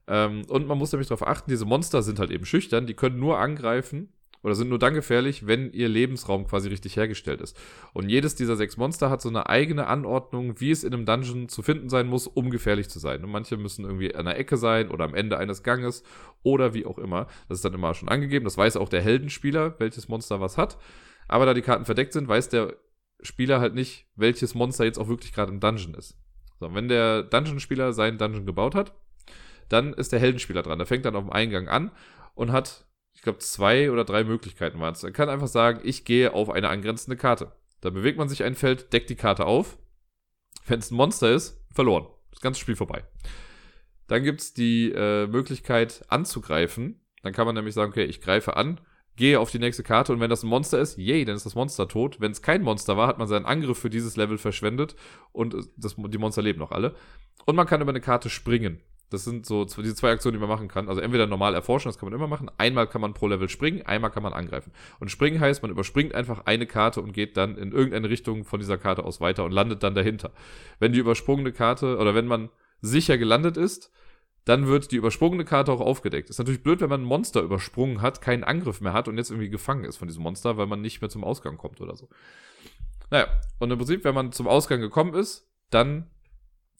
Ähm, und man muss nämlich darauf achten, diese Monster sind halt eben schüchtern, die können nur angreifen oder sind nur dann gefährlich, wenn ihr Lebensraum quasi richtig hergestellt ist. Und jedes dieser sechs Monster hat so eine eigene Anordnung, wie es in einem Dungeon zu finden sein muss, um gefährlich zu sein. Und manche müssen irgendwie an der Ecke sein oder am Ende eines Ganges oder wie auch immer. Das ist dann immer schon angegeben. Das weiß auch der Heldenspieler, welches Monster was hat. Aber da die Karten verdeckt sind, weiß der Spieler halt nicht, welches Monster jetzt auch wirklich gerade im Dungeon ist. So, wenn der Dungeon-Spieler seinen Dungeon gebaut hat, dann ist der Heldenspieler dran. Der fängt dann auf dem Eingang an und hat, ich glaube, zwei oder drei Möglichkeiten waren es. Er kann einfach sagen, ich gehe auf eine angrenzende Karte. Dann bewegt man sich ein Feld, deckt die Karte auf. Wenn es ein Monster ist, verloren. Das ganze Spiel vorbei. Dann gibt es die äh, Möglichkeit anzugreifen. Dann kann man nämlich sagen, okay, ich greife an, gehe auf die nächste Karte und wenn das ein Monster ist, yay, dann ist das Monster tot. Wenn es kein Monster war, hat man seinen Angriff für dieses Level verschwendet und das, die Monster leben noch alle. Und man kann über eine Karte springen. Das sind so diese zwei Aktionen, die man machen kann. Also entweder normal erforschen, das kann man immer machen. Einmal kann man pro Level springen, einmal kann man angreifen. Und springen heißt, man überspringt einfach eine Karte und geht dann in irgendeine Richtung von dieser Karte aus weiter und landet dann dahinter. Wenn die übersprungene Karte oder wenn man sicher gelandet ist, dann wird die übersprungene Karte auch aufgedeckt. Ist natürlich blöd, wenn man ein Monster übersprungen hat, keinen Angriff mehr hat und jetzt irgendwie gefangen ist von diesem Monster, weil man nicht mehr zum Ausgang kommt oder so. Naja, und im Prinzip, wenn man zum Ausgang gekommen ist, dann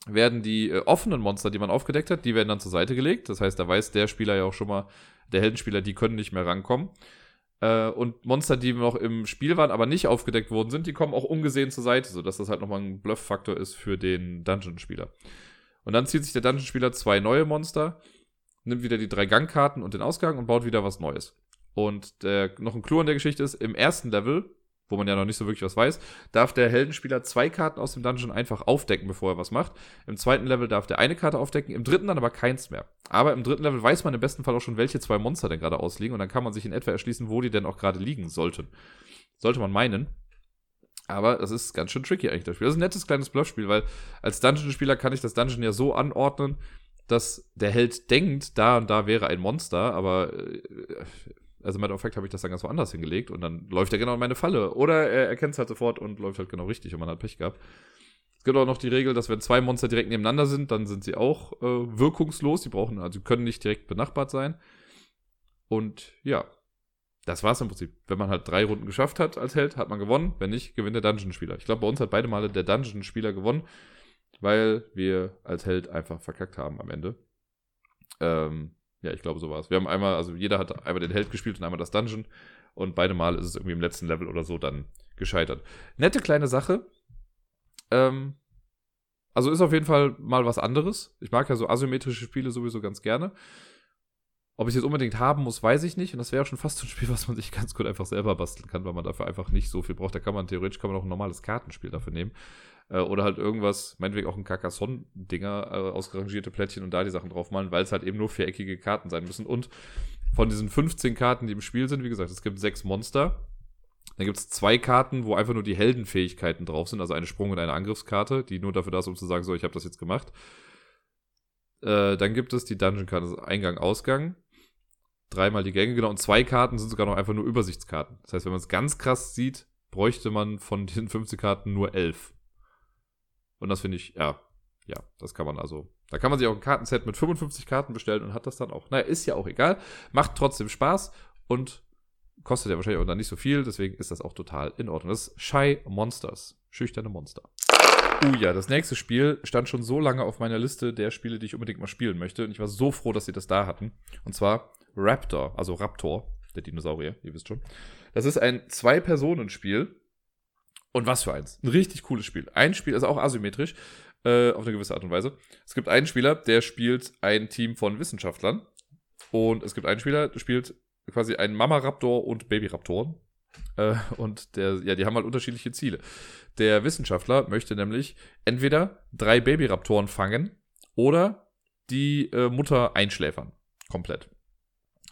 werden die äh, offenen Monster, die man aufgedeckt hat, die werden dann zur Seite gelegt. Das heißt, da weiß der Spieler ja auch schon mal, der Heldenspieler, die können nicht mehr rankommen. Äh, und Monster, die noch im Spiel waren, aber nicht aufgedeckt worden sind, die kommen auch ungesehen zur Seite, sodass das halt nochmal ein Bluff-Faktor ist für den Dungeon-Spieler. Und dann zieht sich der Dungeon-Spieler zwei neue Monster, nimmt wieder die drei Gangkarten und den Ausgang und baut wieder was Neues. Und der, noch ein Clou an der Geschichte ist, im ersten Level wo man ja noch nicht so wirklich was weiß, darf der Heldenspieler zwei Karten aus dem Dungeon einfach aufdecken, bevor er was macht. Im zweiten Level darf der eine Karte aufdecken, im dritten dann aber keins mehr. Aber im dritten Level weiß man im besten Fall auch schon, welche zwei Monster denn gerade ausliegen und dann kann man sich in etwa erschließen, wo die denn auch gerade liegen sollten. Sollte man meinen. Aber das ist ganz schön tricky eigentlich, das Spiel. Das ist ein nettes kleines Bluffspiel, weil als Dungeon-Spieler kann ich das Dungeon ja so anordnen, dass der Held denkt, da und da wäre ein Monster, aber also im Endeffekt habe ich das dann ganz woanders hingelegt und dann läuft er genau in meine Falle. Oder er erkennt es halt sofort und läuft halt genau richtig und man hat Pech gehabt. Es gibt auch noch die Regel, dass wenn zwei Monster direkt nebeneinander sind, dann sind sie auch äh, wirkungslos. Die brauchen, also können nicht direkt benachbart sein. Und ja, das war es im Prinzip. Wenn man halt drei Runden geschafft hat als Held, hat man gewonnen. Wenn nicht, gewinnt der Dungeon-Spieler. Ich glaube, bei uns hat beide Male der Dungeon-Spieler gewonnen, weil wir als Held einfach verkackt haben am Ende. Ähm, ja, ich glaube, so war es. Wir haben einmal, also jeder hat einmal den Held gespielt und einmal das Dungeon. Und beide Mal ist es irgendwie im letzten Level oder so dann gescheitert. Nette kleine Sache. Ähm, also ist auf jeden Fall mal was anderes. Ich mag ja so asymmetrische Spiele sowieso ganz gerne. Ob ich es jetzt unbedingt haben muss, weiß ich nicht. Und das wäre schon fast so ein Spiel, was man sich ganz gut einfach selber basteln kann, weil man dafür einfach nicht so viel braucht. Da kann man theoretisch kann man auch ein normales Kartenspiel dafür nehmen. Äh, oder halt irgendwas, meinetwegen auch ein Carcassonne-Dinger, äh, ausgerangierte Plättchen und da die Sachen draufmalen, weil es halt eben nur viereckige Karten sein müssen. Und von diesen 15 Karten, die im Spiel sind, wie gesagt, es gibt sechs Monster. Dann gibt es zwei Karten, wo einfach nur die Heldenfähigkeiten drauf sind, also eine Sprung- und eine Angriffskarte, die nur dafür da ist, um zu sagen, so, ich habe das jetzt gemacht. Äh, dann gibt es die Dungeon-Karte, also Eingang, Ausgang dreimal die Gänge, genau. Und zwei Karten sind sogar noch einfach nur Übersichtskarten. Das heißt, wenn man es ganz krass sieht, bräuchte man von den 15 Karten nur elf. Und das finde ich, ja, ja, das kann man also. Da kann man sich auch ein Kartenset mit 55 Karten bestellen und hat das dann auch. Naja, ist ja auch egal. Macht trotzdem Spaß und kostet ja wahrscheinlich auch dann nicht so viel. Deswegen ist das auch total in Ordnung. Das ist Shy Monsters. Schüchterne Monster. Uh ja, das nächste Spiel stand schon so lange auf meiner Liste der Spiele, die ich unbedingt mal spielen möchte. Und ich war so froh, dass sie das da hatten. Und zwar Raptor, also Raptor, der Dinosaurier, ihr wisst schon. Das ist ein Zwei-Personen-Spiel. Und was für eins. Ein richtig cooles Spiel. Ein Spiel ist auch asymmetrisch, äh, auf eine gewisse Art und Weise. Es gibt einen Spieler, der spielt ein Team von Wissenschaftlern. Und es gibt einen Spieler, der spielt quasi einen Mama-Raptor und Baby-Raptoren. Äh, und der, ja, die haben halt unterschiedliche Ziele. Der Wissenschaftler möchte nämlich entweder drei Babyraptoren fangen oder die äh, Mutter einschläfern. Komplett.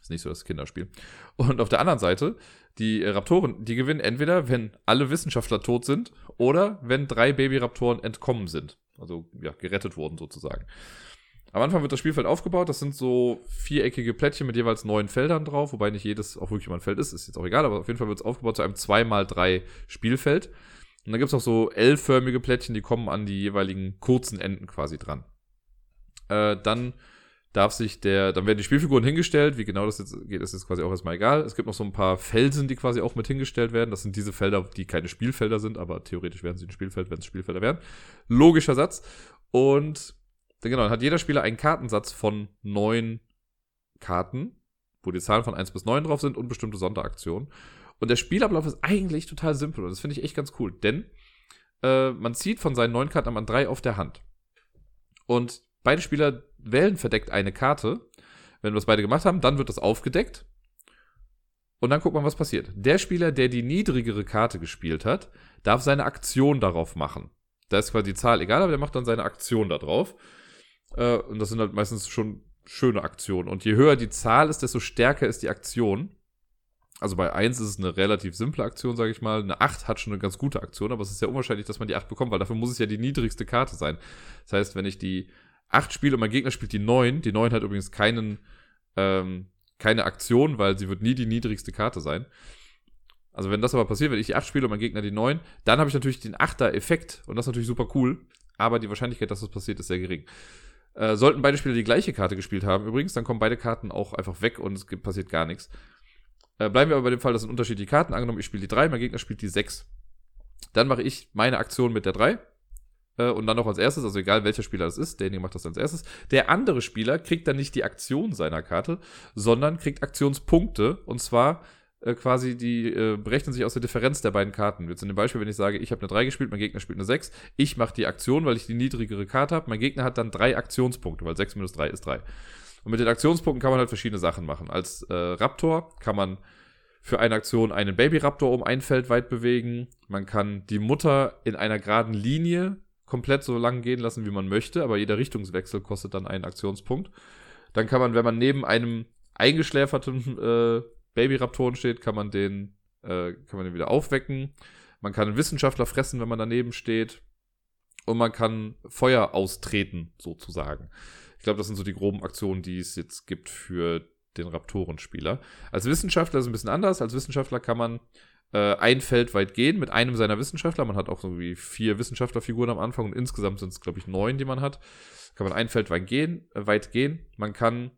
Ist nicht so das Kinderspiel. Und auf der anderen Seite, die Raptoren, die gewinnen entweder, wenn alle Wissenschaftler tot sind oder wenn drei Babyraptoren entkommen sind. Also ja, gerettet wurden sozusagen. Am Anfang wird das Spielfeld aufgebaut. Das sind so viereckige Plättchen mit jeweils neun Feldern drauf, wobei nicht jedes auch wirklich mal ein Feld ist, ist jetzt auch egal, aber auf jeden Fall wird es aufgebaut zu einem 2x3 Spielfeld. Und dann gibt es auch so L-förmige Plättchen, die kommen an die jeweiligen kurzen Enden quasi dran. Äh, dann darf sich der, dann werden die Spielfiguren hingestellt. Wie genau das jetzt geht, ist jetzt quasi auch erstmal egal. Es gibt noch so ein paar Felsen, die quasi auch mit hingestellt werden. Das sind diese Felder, die keine Spielfelder sind, aber theoretisch werden sie ein Spielfeld, wenn es Spielfelder wären. Logischer Satz. Und genau, dann hat jeder Spieler einen Kartensatz von neun Karten, wo die Zahlen von 1 bis 9 drauf sind und bestimmte Sonderaktionen. Und der Spielablauf ist eigentlich total simpel und das finde ich echt ganz cool, denn äh, man zieht von seinen neun Karten an drei auf der Hand. Und beide Spieler wählen verdeckt eine Karte. Wenn wir das beide gemacht haben, dann wird das aufgedeckt. Und dann guckt man, was passiert. Der Spieler, der die niedrigere Karte gespielt hat, darf seine Aktion darauf machen. Da ist quasi die Zahl egal, aber der macht dann seine Aktion da drauf. Äh, und das sind halt meistens schon schöne Aktionen. Und je höher die Zahl ist, desto stärker ist die Aktion. Also bei 1 ist es eine relativ simple Aktion, sage ich mal. Eine 8 hat schon eine ganz gute Aktion, aber es ist ja unwahrscheinlich, dass man die 8 bekommt, weil dafür muss es ja die niedrigste Karte sein. Das heißt, wenn ich die 8 spiele und mein Gegner spielt die 9, die 9 hat übrigens keinen, ähm, keine Aktion, weil sie wird nie die niedrigste Karte sein. Also wenn das aber passiert, wenn ich die 8 spiele und mein Gegner die 9, dann habe ich natürlich den 8er-Effekt und das ist natürlich super cool, aber die Wahrscheinlichkeit, dass das passiert, ist sehr gering. Äh, sollten beide Spieler die gleiche Karte gespielt haben, übrigens, dann kommen beide Karten auch einfach weg und es passiert gar nichts. Äh, bleiben wir aber bei dem Fall, das sind unterschiedliche Karten. Angenommen, ich spiele die 3, mein Gegner spielt die 6. Dann mache ich meine Aktion mit der 3. äh, und dann noch als erstes, also egal welcher Spieler das ist, derjenige macht das als erstes. Der andere Spieler kriegt dann nicht die Aktion seiner Karte, sondern kriegt Aktionspunkte und zwar äh, quasi, die äh, berechnen sich aus der Differenz der beiden Karten. Jetzt in dem Beispiel, wenn ich sage, ich habe eine 3 gespielt, mein Gegner spielt eine 6, ich mache die Aktion, weil ich die niedrigere Karte habe, mein Gegner hat dann drei Aktionspunkte, weil 6 minus 3 ist 3. Und mit den Aktionspunkten kann man halt verschiedene Sachen machen. Als äh, Raptor kann man für eine Aktion einen Baby-Raptor um ein Feld weit bewegen. Man kann die Mutter in einer geraden Linie komplett so lang gehen lassen, wie man möchte, aber jeder Richtungswechsel kostet dann einen Aktionspunkt. Dann kann man, wenn man neben einem eingeschläferten äh, Baby-Raptoren steht, kann man den, äh, kann man den wieder aufwecken. Man kann einen Wissenschaftler fressen, wenn man daneben steht. Und man kann Feuer austreten, sozusagen. Ich glaube, das sind so die groben Aktionen, die es jetzt gibt für den Raptorenspieler. Als Wissenschaftler ist es ein bisschen anders. Als Wissenschaftler kann man äh, ein Feld weit gehen mit einem seiner Wissenschaftler. Man hat auch so wie vier Wissenschaftlerfiguren am Anfang und insgesamt sind es, glaube ich, neun, die man hat. Kann man ein Feld weit gehen. Äh, weit gehen. Man kann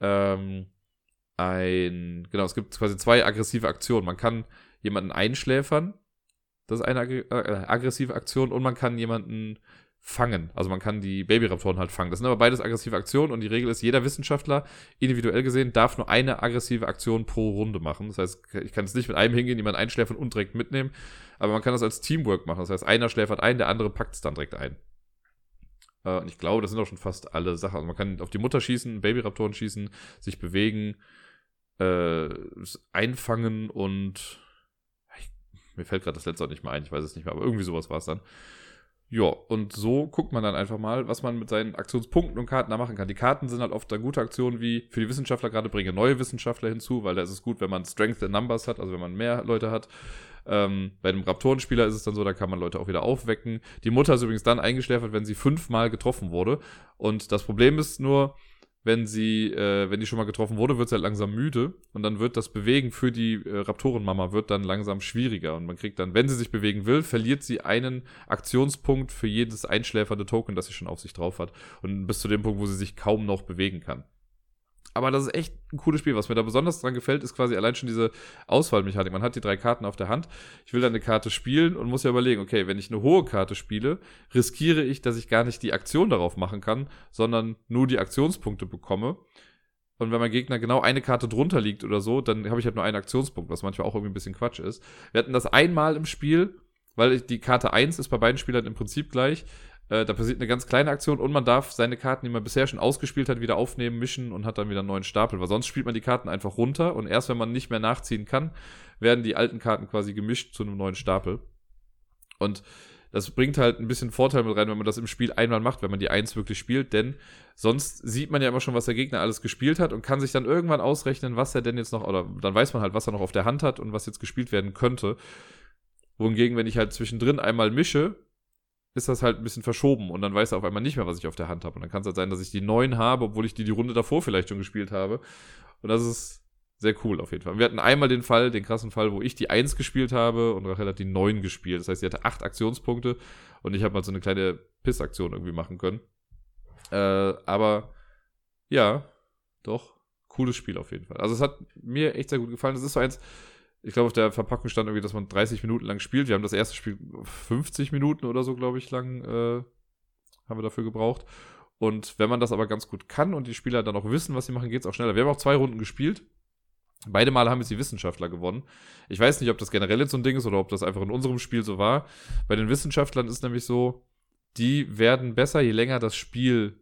ähm, ein, genau, es gibt quasi zwei aggressive Aktionen. Man kann jemanden einschläfern. Das ist eine äh, aggressive Aktion und man kann jemanden fangen. Also man kann die Babyraptoren halt fangen. Das sind aber beides aggressive Aktionen und die Regel ist, jeder Wissenschaftler, individuell gesehen, darf nur eine aggressive Aktion pro Runde machen. Das heißt, ich kann jetzt nicht mit einem hingehen, jemanden einschläfern und direkt mitnehmen, aber man kann das als Teamwork machen. Das heißt, einer schläfert ein, der andere packt es dann direkt ein. Äh, und ich glaube, das sind auch schon fast alle Sachen. Also man kann auf die Mutter schießen, Babyraptoren schießen, sich bewegen, äh, einfangen und mir fällt gerade das letzte auch nicht mehr ein, ich weiß es nicht mehr, aber irgendwie sowas war es dann. Ja, und so guckt man dann einfach mal, was man mit seinen Aktionspunkten und Karten da machen kann. Die Karten sind halt oft da gute Aktionen wie für die Wissenschaftler gerade bringe neue Wissenschaftler hinzu, weil da ist es gut, wenn man Strength in Numbers hat, also wenn man mehr Leute hat. Ähm, bei dem Raptorenspieler ist es dann so, da kann man Leute auch wieder aufwecken. Die Mutter ist übrigens dann eingeschläfert, wenn sie fünfmal getroffen wurde. Und das Problem ist nur, wenn sie, äh, wenn die schon mal getroffen wurde, wird sie halt langsam müde und dann wird das Bewegen für die äh, Raptorenmama wird dann langsam schwieriger und man kriegt dann, wenn sie sich bewegen will, verliert sie einen Aktionspunkt für jedes einschläfernde Token, das sie schon auf sich drauf hat und bis zu dem Punkt, wo sie sich kaum noch bewegen kann. Aber das ist echt ein cooles Spiel. Was mir da besonders dran gefällt, ist quasi allein schon diese Auswahlmechanik. Man hat die drei Karten auf der Hand. Ich will dann eine Karte spielen und muss ja überlegen, okay, wenn ich eine hohe Karte spiele, riskiere ich, dass ich gar nicht die Aktion darauf machen kann, sondern nur die Aktionspunkte bekomme. Und wenn mein Gegner genau eine Karte drunter liegt oder so, dann habe ich halt nur einen Aktionspunkt, was manchmal auch irgendwie ein bisschen Quatsch ist. Wir hatten das einmal im Spiel, weil die Karte 1 ist bei beiden Spielern im Prinzip gleich. Äh, da passiert eine ganz kleine Aktion und man darf seine Karten, die man bisher schon ausgespielt hat, wieder aufnehmen, mischen und hat dann wieder einen neuen Stapel. Weil sonst spielt man die Karten einfach runter und erst wenn man nicht mehr nachziehen kann, werden die alten Karten quasi gemischt zu einem neuen Stapel. Und das bringt halt ein bisschen Vorteil mit rein, wenn man das im Spiel einmal macht, wenn man die Eins wirklich spielt, denn sonst sieht man ja immer schon, was der Gegner alles gespielt hat und kann sich dann irgendwann ausrechnen, was er denn jetzt noch, oder dann weiß man halt, was er noch auf der Hand hat und was jetzt gespielt werden könnte. Wohingegen, wenn ich halt zwischendrin einmal mische, ist das halt ein bisschen verschoben und dann weiß er auf einmal nicht mehr, was ich auf der Hand habe. Und dann kann es halt sein, dass ich die neun habe, obwohl ich die die Runde davor vielleicht schon gespielt habe. Und das ist sehr cool auf jeden Fall. Wir hatten einmal den Fall, den krassen Fall, wo ich die eins gespielt habe und Rachel hat die neun gespielt. Das heißt, sie hatte acht Aktionspunkte und ich habe mal so eine kleine Pissaktion irgendwie machen können. Äh, aber ja, doch, cooles Spiel auf jeden Fall. Also es hat mir echt sehr gut gefallen. Das ist so eins, ich glaube, auf der Verpackung stand irgendwie, dass man 30 Minuten lang spielt. Wir haben das erste Spiel 50 Minuten oder so, glaube ich, lang äh, haben wir dafür gebraucht. Und wenn man das aber ganz gut kann und die Spieler dann auch wissen, was sie machen, geht es auch schneller. Wir haben auch zwei Runden gespielt. Beide Male haben jetzt die Wissenschaftler gewonnen. Ich weiß nicht, ob das generell jetzt so ein Ding ist oder ob das einfach in unserem Spiel so war. Bei den Wissenschaftlern ist nämlich so, die werden besser, je länger das Spiel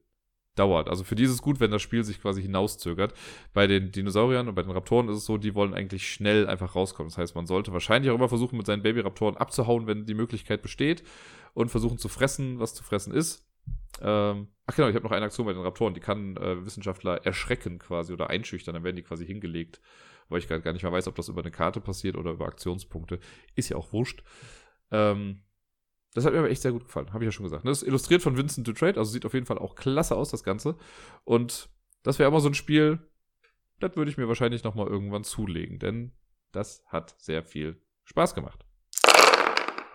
dauert. Also für die ist es gut, wenn das Spiel sich quasi hinauszögert. Bei den Dinosauriern und bei den Raptoren ist es so, die wollen eigentlich schnell einfach rauskommen. Das heißt, man sollte wahrscheinlich auch immer versuchen, mit seinen Babyraptoren abzuhauen, wenn die Möglichkeit besteht und versuchen zu fressen, was zu fressen ist. Ähm, ach genau, ich habe noch eine Aktion bei den Raptoren, die kann äh, Wissenschaftler erschrecken quasi oder einschüchtern, dann werden die quasi hingelegt, weil ich gar, nicht mehr weiß, ob das über eine Karte passiert oder über Aktionspunkte. Ist ja auch wurscht. Ähm, das hat mir aber echt sehr gut gefallen, habe ich ja schon gesagt. Das ist illustriert von Vincent Dutrade, also sieht auf jeden Fall auch klasse aus, das Ganze. Und das wäre immer so ein Spiel, das würde ich mir wahrscheinlich nochmal irgendwann zulegen, denn das hat sehr viel Spaß gemacht.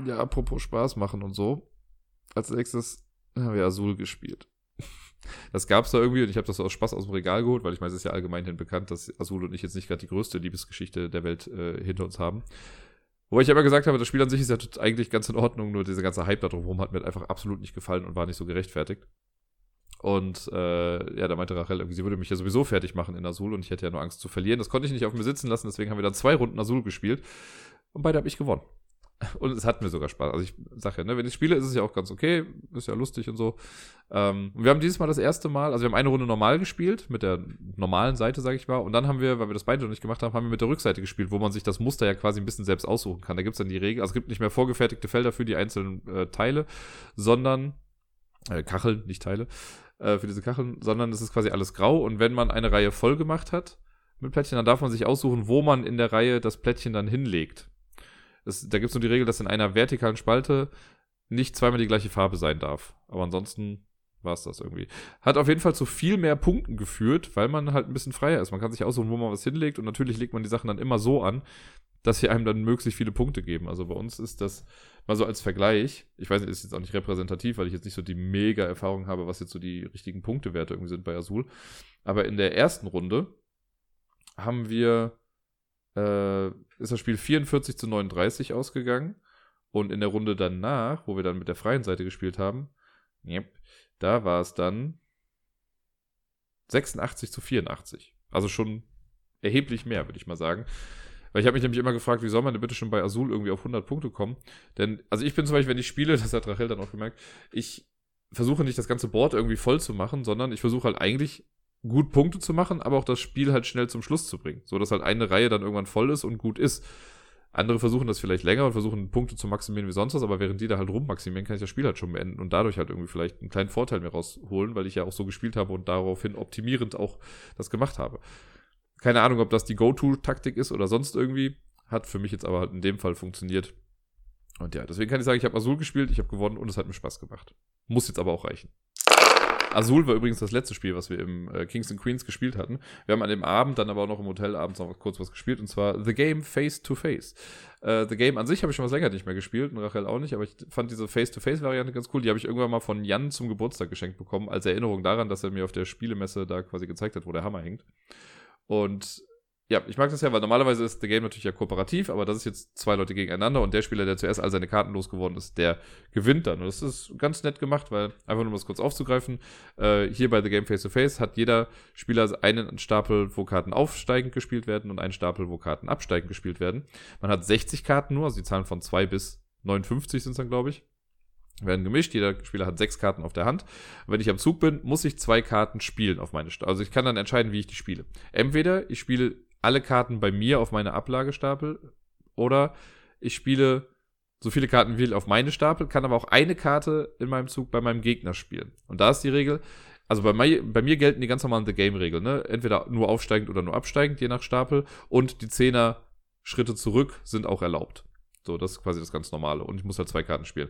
Ja, apropos Spaß machen und so. Als nächstes haben wir Azul gespielt. Das gab es da irgendwie und ich habe das aus Spaß aus dem Regal geholt, weil ich meine, es ist ja allgemein bekannt, dass Azul und ich jetzt nicht gerade die größte Liebesgeschichte der Welt äh, hinter uns haben. Wobei ich aber gesagt habe, das Spiel an sich ist ja eigentlich ganz in Ordnung, nur dieser ganze Hype da drumherum hat mir einfach absolut nicht gefallen und war nicht so gerechtfertigt. Und äh, ja, da meinte Rachel irgendwie, sie würde mich ja sowieso fertig machen in Azul und ich hätte ja nur Angst zu verlieren. Das konnte ich nicht auf mir sitzen lassen, deswegen haben wir dann zwei Runden Azul gespielt und beide habe ich gewonnen. Und es hat mir sogar Spaß. Also ich sage ja, ne, wenn ich spiele, ist es ja auch ganz okay, ist ja lustig und so. Ähm, wir haben dieses Mal das erste Mal, also wir haben eine Runde normal gespielt, mit der normalen Seite, sage ich mal. Und dann haben wir, weil wir das beide noch nicht gemacht haben, haben wir mit der Rückseite gespielt, wo man sich das Muster ja quasi ein bisschen selbst aussuchen kann. Da gibt es dann die Regel, also es gibt nicht mehr vorgefertigte Felder für die einzelnen äh, Teile, sondern äh, Kacheln, nicht Teile, äh, für diese Kacheln, sondern es ist quasi alles grau. Und wenn man eine Reihe voll gemacht hat mit Plättchen, dann darf man sich aussuchen, wo man in der Reihe das Plättchen dann hinlegt. Das, da gibt es nur die Regel, dass in einer vertikalen Spalte nicht zweimal die gleiche Farbe sein darf. Aber ansonsten war es das irgendwie. Hat auf jeden Fall zu viel mehr Punkten geführt, weil man halt ein bisschen freier ist. Man kann sich aussuchen, wo man was hinlegt und natürlich legt man die Sachen dann immer so an, dass sie einem dann möglichst viele Punkte geben. Also bei uns ist das mal so als Vergleich. Ich weiß nicht, ist jetzt auch nicht repräsentativ, weil ich jetzt nicht so die mega Erfahrung habe, was jetzt so die richtigen Punktewerte irgendwie sind bei Azul. Aber in der ersten Runde haben wir äh, ist das Spiel 44 zu 39 ausgegangen. Und in der Runde danach, wo wir dann mit der freien Seite gespielt haben, yep, da war es dann 86 zu 84. Also schon erheblich mehr, würde ich mal sagen. Weil ich habe mich nämlich immer gefragt, wie soll man denn bitte schon bei Azul irgendwie auf 100 Punkte kommen? Denn, also ich bin zum Beispiel, wenn ich spiele, das hat Rachel dann auch gemerkt, ich versuche nicht das ganze Board irgendwie voll zu machen, sondern ich versuche halt eigentlich gut Punkte zu machen, aber auch das Spiel halt schnell zum Schluss zu bringen. So dass halt eine Reihe dann irgendwann voll ist und gut ist. Andere versuchen das vielleicht länger und versuchen Punkte zu maximieren wie sonst was, aber während die da halt rummaximieren, kann ich das Spiel halt schon beenden und dadurch halt irgendwie vielleicht einen kleinen Vorteil mir rausholen, weil ich ja auch so gespielt habe und daraufhin optimierend auch das gemacht habe. Keine Ahnung, ob das die Go-To-Taktik ist oder sonst irgendwie. Hat für mich jetzt aber halt in dem Fall funktioniert. Und ja, deswegen kann ich sagen, ich habe Azul gespielt, ich habe gewonnen und es hat mir Spaß gemacht. Muss jetzt aber auch reichen. Azul war übrigens das letzte Spiel, was wir im äh, Kings and Queens gespielt hatten. Wir haben an dem Abend dann aber auch noch im Hotel abends noch kurz was gespielt und zwar The Game Face to Face. Äh, The Game an sich habe ich schon was länger nicht mehr gespielt und Rachel auch nicht, aber ich fand diese Face-to-Face-Variante ganz cool. Die habe ich irgendwann mal von Jan zum Geburtstag geschenkt bekommen, als Erinnerung daran, dass er mir auf der Spielemesse da quasi gezeigt hat, wo der Hammer hängt. Und ja, ich mag das ja, weil normalerweise ist der Game natürlich ja kooperativ, aber das ist jetzt zwei Leute gegeneinander und der Spieler, der zuerst all seine Karten losgeworden ist, der gewinnt dann. Und das ist ganz nett gemacht, weil, einfach nur um das kurz aufzugreifen, äh, hier bei The Game Face to Face hat jeder Spieler einen Stapel, wo Karten aufsteigend gespielt werden und einen Stapel, wo Karten absteigend gespielt werden. Man hat 60 Karten nur, also die Zahlen von 2 bis 59 sind es dann, glaube ich werden gemischt. Jeder Spieler hat sechs Karten auf der Hand. wenn ich am Zug bin, muss ich zwei Karten spielen auf meine St Also ich kann dann entscheiden, wie ich die spiele. Entweder ich spiele alle Karten bei mir auf meine Ablagestapel oder ich spiele so viele Karten wie auf meine Stapel, kann aber auch eine Karte in meinem Zug bei meinem Gegner spielen. Und da ist die Regel, also bei, mir, bei mir gelten die ganz normalen The Game-Regeln, ne? Entweder nur aufsteigend oder nur absteigend, je nach Stapel. Und die Zehner Schritte zurück sind auch erlaubt. So, das ist quasi das ganz Normale. Und ich muss halt zwei Karten spielen.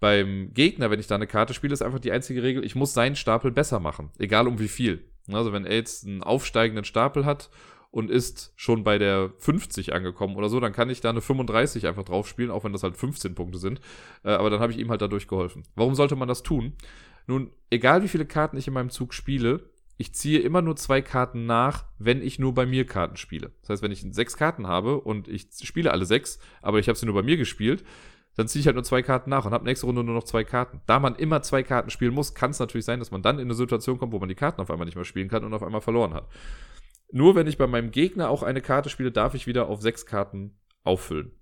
Beim Gegner, wenn ich da eine Karte spiele, ist einfach die einzige Regel, ich muss seinen Stapel besser machen. Egal um wie viel. Also wenn er jetzt einen aufsteigenden Stapel hat und ist schon bei der 50 angekommen oder so, dann kann ich da eine 35 einfach drauf spielen, auch wenn das halt 15 Punkte sind. Äh, aber dann habe ich ihm halt dadurch geholfen. Warum sollte man das tun? Nun, egal wie viele Karten ich in meinem Zug spiele, ich ziehe immer nur zwei Karten nach, wenn ich nur bei mir Karten spiele. Das heißt, wenn ich sechs Karten habe und ich spiele alle sechs, aber ich habe sie nur bei mir gespielt, dann ziehe ich halt nur zwei Karten nach und habe nächste Runde nur noch zwei Karten. Da man immer zwei Karten spielen muss, kann es natürlich sein, dass man dann in eine Situation kommt, wo man die Karten auf einmal nicht mehr spielen kann und auf einmal verloren hat. Nur wenn ich bei meinem Gegner auch eine Karte spiele, darf ich wieder auf sechs Karten auffüllen.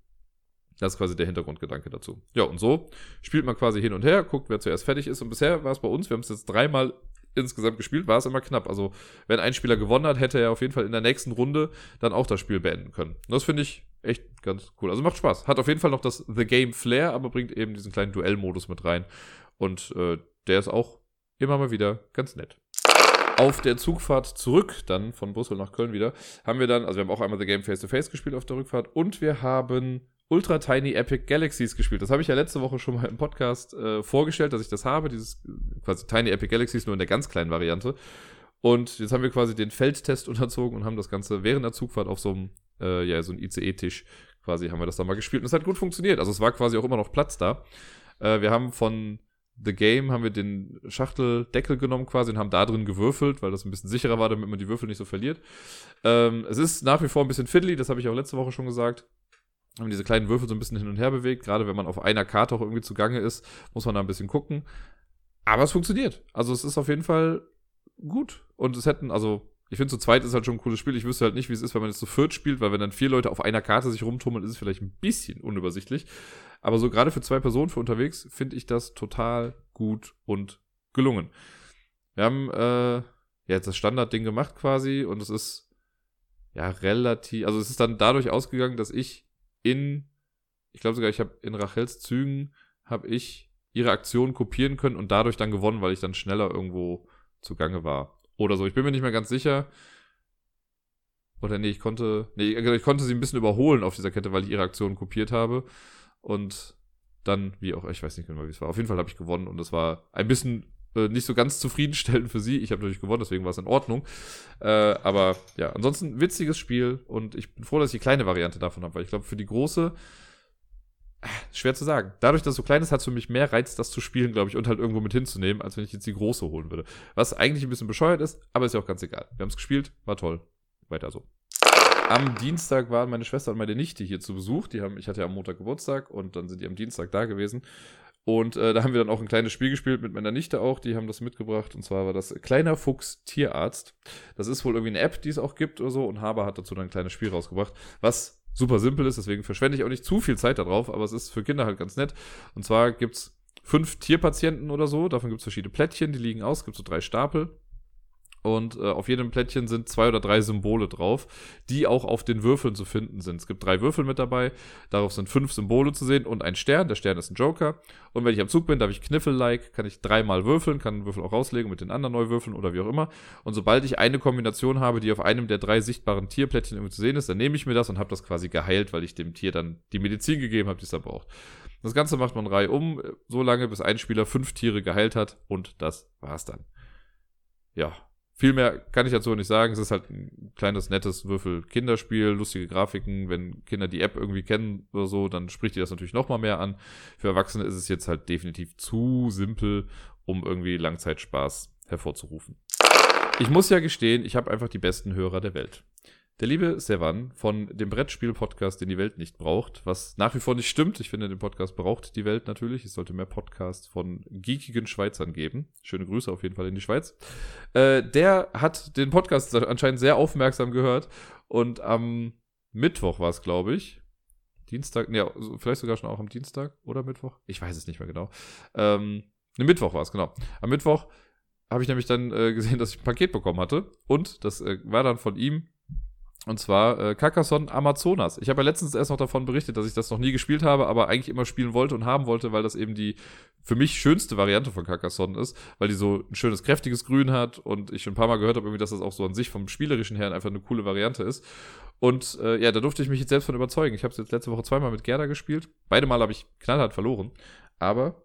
Das ist quasi der Hintergrundgedanke dazu. Ja, und so spielt man quasi hin und her, guckt, wer zuerst fertig ist. Und bisher war es bei uns, wir haben es jetzt dreimal insgesamt gespielt, war es immer knapp. Also, wenn ein Spieler gewonnen hat, hätte er auf jeden Fall in der nächsten Runde dann auch das Spiel beenden können. Das finde ich echt ganz cool. Also macht Spaß. Hat auf jeden Fall noch das The Game Flair, aber bringt eben diesen kleinen Duellmodus mit rein. Und äh, der ist auch immer mal wieder ganz nett auf der Zugfahrt zurück, dann von Brüssel nach Köln wieder, haben wir dann, also wir haben auch einmal The Game Face to Face gespielt auf der Rückfahrt und wir haben Ultra Tiny Epic Galaxies gespielt. Das habe ich ja letzte Woche schon mal im Podcast äh, vorgestellt, dass ich das habe, dieses quasi Tiny Epic Galaxies nur in der ganz kleinen Variante. Und jetzt haben wir quasi den Feldtest unterzogen und haben das Ganze während der Zugfahrt auf so einem, äh, ja, so einem ICE-Tisch quasi haben wir das dann mal gespielt. Und es hat gut funktioniert. Also es war quasi auch immer noch Platz da. Äh, wir haben von The Game haben wir den Schachteldeckel genommen quasi und haben da drin gewürfelt, weil das ein bisschen sicherer war, damit man die Würfel nicht so verliert. Ähm, es ist nach wie vor ein bisschen fiddly, das habe ich auch letzte Woche schon gesagt. man diese kleinen Würfel so ein bisschen hin und her bewegt, gerade wenn man auf einer Karte auch irgendwie zugange ist, muss man da ein bisschen gucken. Aber es funktioniert. Also es ist auf jeden Fall gut. Und es hätten, also ich finde, zu zweit ist halt schon ein cooles Spiel. Ich wüsste halt nicht, wie es ist, wenn man jetzt zu viert spielt, weil wenn dann vier Leute auf einer Karte sich rumtummeln, ist es vielleicht ein bisschen unübersichtlich. Aber so gerade für zwei Personen für unterwegs finde ich das total gut und gelungen. Wir haben äh, ja, jetzt das Standardding gemacht quasi und es ist ja relativ, also es ist dann dadurch ausgegangen, dass ich in, ich glaube sogar, ich habe in Rachels Zügen, habe ich ihre Aktion kopieren können und dadurch dann gewonnen, weil ich dann schneller irgendwo zugange war. Oder so. Ich bin mir nicht mehr ganz sicher. Oder nee, ich konnte, nee, ich konnte sie ein bisschen überholen auf dieser Kette, weil ich ihre Aktion kopiert habe. Und dann, wie auch, ich weiß nicht genau, wie es war. Auf jeden Fall habe ich gewonnen und es war ein bisschen äh, nicht so ganz zufriedenstellend für sie. Ich habe natürlich gewonnen, deswegen war es in Ordnung. Äh, aber ja, ansonsten witziges Spiel und ich bin froh, dass ich die kleine Variante davon habe, weil ich glaube, für die große schwer zu sagen. Dadurch, dass es so klein ist, hat es für mich mehr Reiz, das zu spielen, glaube ich, und halt irgendwo mit hinzunehmen, als wenn ich jetzt die große holen würde. Was eigentlich ein bisschen bescheuert ist, aber ist ja auch ganz egal. Wir haben es gespielt, war toll. Weiter so. Am Dienstag waren meine Schwester und meine Nichte hier zu Besuch. Die haben, ich hatte ja am Montag Geburtstag und dann sind die am Dienstag da gewesen. Und äh, da haben wir dann auch ein kleines Spiel gespielt mit meiner Nichte auch. Die haben das mitgebracht. Und zwar war das Kleiner Fuchs Tierarzt. Das ist wohl irgendwie eine App, die es auch gibt oder so. Und Haber hat dazu dann ein kleines Spiel rausgebracht, was super simpel ist, deswegen verschwende ich auch nicht zu viel Zeit darauf, aber es ist für Kinder halt ganz nett. Und zwar gibt es fünf Tierpatienten oder so, davon gibt es verschiedene Plättchen, die liegen aus, gibt so drei Stapel. Und äh, auf jedem Plättchen sind zwei oder drei Symbole drauf, die auch auf den Würfeln zu finden sind. Es gibt drei Würfel mit dabei, darauf sind fünf Symbole zu sehen und ein Stern. Der Stern ist ein Joker. Und wenn ich am Zug bin, darf ich Kniffel-like, kann ich dreimal würfeln, kann den Würfel auch rauslegen mit den anderen neu würfeln oder wie auch immer. Und sobald ich eine Kombination habe, die auf einem der drei sichtbaren Tierplättchen irgendwie zu sehen ist, dann nehme ich mir das und habe das quasi geheilt, weil ich dem Tier dann die Medizin gegeben habe, die es da braucht. Das Ganze macht man Reihe um, so lange, bis ein Spieler fünf Tiere geheilt hat und das war's dann. Ja, viel mehr kann ich dazu nicht sagen. Es ist halt ein kleines, nettes Würfel-Kinderspiel, lustige Grafiken. Wenn Kinder die App irgendwie kennen oder so, dann spricht die das natürlich nochmal mehr an. Für Erwachsene ist es jetzt halt definitiv zu simpel, um irgendwie Langzeitspaß hervorzurufen. Ich muss ja gestehen, ich habe einfach die besten Hörer der Welt. Der liebe Sevan von dem Brettspiel-Podcast, den die Welt nicht braucht, was nach wie vor nicht stimmt. Ich finde, den Podcast braucht die Welt natürlich. Es sollte mehr Podcasts von geekigen Schweizern geben. Schöne Grüße auf jeden Fall in die Schweiz. Äh, der hat den Podcast anscheinend sehr aufmerksam gehört und am Mittwoch war es, glaube ich. Dienstag, ne, vielleicht sogar schon auch am Dienstag oder Mittwoch. Ich weiß es nicht mehr genau. Ähm, ne, Mittwoch war es, genau. Am Mittwoch habe ich nämlich dann äh, gesehen, dass ich ein Paket bekommen hatte. Und das äh, war dann von ihm und zwar äh, Carcassonne Amazonas. Ich habe ja letztens erst noch davon berichtet, dass ich das noch nie gespielt habe, aber eigentlich immer spielen wollte und haben wollte, weil das eben die für mich schönste Variante von Carcassonne ist, weil die so ein schönes, kräftiges Grün hat und ich schon ein paar Mal gehört habe, dass das auch so an sich vom spielerischen her einfach eine coole Variante ist. Und äh, ja, da durfte ich mich jetzt selbst von überzeugen. Ich habe es jetzt letzte Woche zweimal mit Gerda gespielt. Beide Mal habe ich knallhart verloren. Aber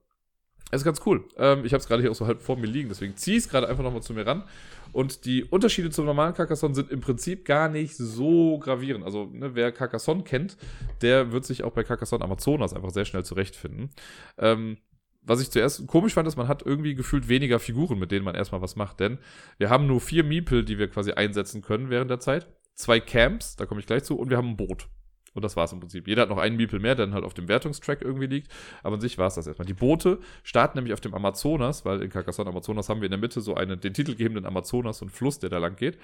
es ist ganz cool. Ähm, ich habe es gerade hier auch so halb vor mir liegen, deswegen ziehe ich es gerade einfach nochmal zu mir ran. Und die Unterschiede zum normalen Carcassonne sind im Prinzip gar nicht so gravierend. Also, ne, wer Carcassonne kennt, der wird sich auch bei Carcassonne Amazonas einfach sehr schnell zurechtfinden. Ähm, was ich zuerst komisch fand, ist, man hat irgendwie gefühlt weniger Figuren, mit denen man erstmal was macht. Denn wir haben nur vier Miepel, die wir quasi einsetzen können während der Zeit. Zwei Camps, da komme ich gleich zu, und wir haben ein Boot. Und das war es im Prinzip. Jeder hat noch einen Miepel mehr, der dann halt auf dem Wertungstrack irgendwie liegt. Aber an sich war es das erstmal. Die Boote starten nämlich auf dem Amazonas, weil in Carcassonne Amazonas haben wir in der Mitte so einen, den titelgebenden Amazonas, so einen Fluss, der da lang geht.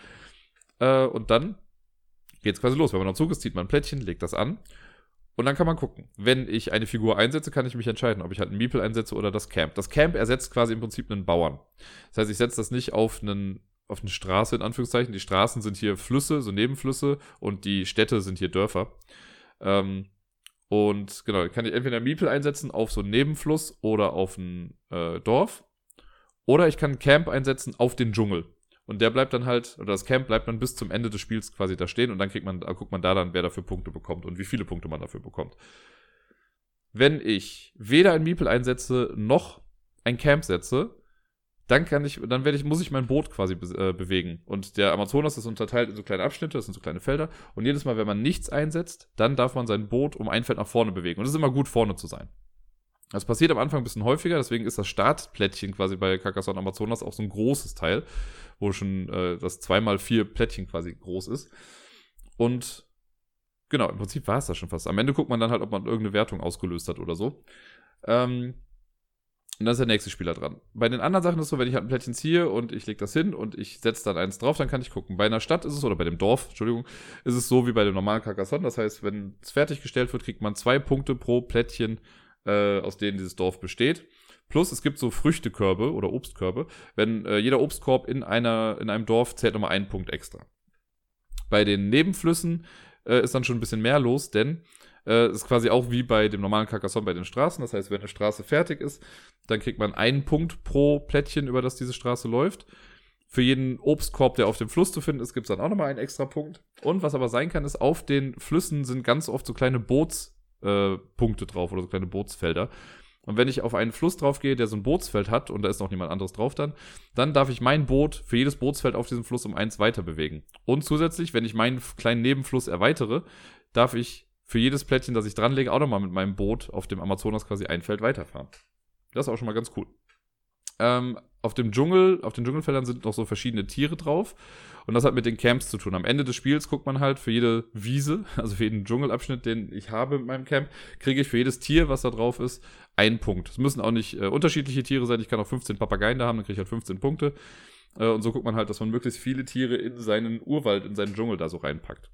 Äh, und dann geht es quasi los. Wenn man am Zug ist, zieht man ein Plättchen, legt das an. Und dann kann man gucken. Wenn ich eine Figur einsetze, kann ich mich entscheiden, ob ich halt einen Miepel einsetze oder das Camp. Das Camp ersetzt quasi im Prinzip einen Bauern. Das heißt, ich setze das nicht auf einen auf eine Straße in Anführungszeichen. Die Straßen sind hier Flüsse, so Nebenflüsse und die Städte sind hier Dörfer. Ähm, und genau, kann ich entweder Miepel einsetzen auf so einen Nebenfluss oder auf ein äh, Dorf. Oder ich kann Camp einsetzen auf den Dschungel. Und der bleibt dann halt, oder das Camp bleibt dann bis zum Ende des Spiels quasi da stehen und dann kriegt man, guckt man da dann, wer dafür Punkte bekommt und wie viele Punkte man dafür bekommt. Wenn ich weder ein Miepel einsetze noch ein Camp setze, dann kann ich, dann werde ich, muss ich mein Boot quasi be äh, bewegen. Und der Amazonas ist unterteilt in so kleine Abschnitte, das sind so kleine Felder. Und jedes Mal, wenn man nichts einsetzt, dann darf man sein Boot um ein Feld nach vorne bewegen. Und es ist immer gut, vorne zu sein. Das passiert am Anfang ein bisschen häufiger, deswegen ist das Startplättchen quasi bei Carcassonne Amazonas auch so ein großes Teil, wo schon äh, das zweimal vier Plättchen quasi groß ist. Und genau, im Prinzip war es das schon fast. Am Ende guckt man dann halt, ob man irgendeine Wertung ausgelöst hat oder so. Ähm, und dann ist der nächste Spieler dran. Bei den anderen Sachen ist es so, wenn ich halt ein Plättchen ziehe und ich lege das hin und ich setze dann eins drauf, dann kann ich gucken. Bei einer Stadt ist es, oder bei dem Dorf, Entschuldigung, ist es so wie bei dem normalen Carcassonne. Das heißt, wenn es fertiggestellt wird, kriegt man zwei Punkte pro Plättchen, äh, aus denen dieses Dorf besteht. Plus es gibt so Früchtekörbe oder Obstkörbe. Wenn äh, jeder Obstkorb in, einer, in einem Dorf zählt nochmal einen Punkt extra. Bei den Nebenflüssen äh, ist dann schon ein bisschen mehr los, denn äh, ist quasi auch wie bei dem normalen Carcassonne bei den Straßen. Das heißt, wenn eine Straße fertig ist, dann kriegt man einen Punkt pro Plättchen, über das diese Straße läuft. Für jeden Obstkorb, der auf dem Fluss zu finden ist, gibt es dann auch nochmal einen extra Punkt. Und was aber sein kann, ist, auf den Flüssen sind ganz oft so kleine Bootspunkte äh, drauf oder so kleine Bootsfelder. Und wenn ich auf einen Fluss drauf gehe, der so ein Bootsfeld hat und da ist noch niemand anderes drauf dann, dann darf ich mein Boot für jedes Bootsfeld auf diesem Fluss um eins weiter bewegen. Und zusätzlich, wenn ich meinen kleinen Nebenfluss erweitere, darf ich für jedes Plättchen, das ich dranlege, auch nochmal mit meinem Boot auf dem Amazonas quasi ein Feld weiterfahren. Das ist auch schon mal ganz cool. Ähm, auf dem Dschungel, auf den Dschungelfeldern sind noch so verschiedene Tiere drauf. Und das hat mit den Camps zu tun. Am Ende des Spiels guckt man halt für jede Wiese, also für jeden Dschungelabschnitt, den ich habe mit meinem Camp, kriege ich für jedes Tier, was da drauf ist, einen Punkt. Es müssen auch nicht äh, unterschiedliche Tiere sein. Ich kann auch 15 Papageien da haben, dann kriege ich halt 15 Punkte. Äh, und so guckt man halt, dass man möglichst viele Tiere in seinen Urwald, in seinen Dschungel da so reinpackt.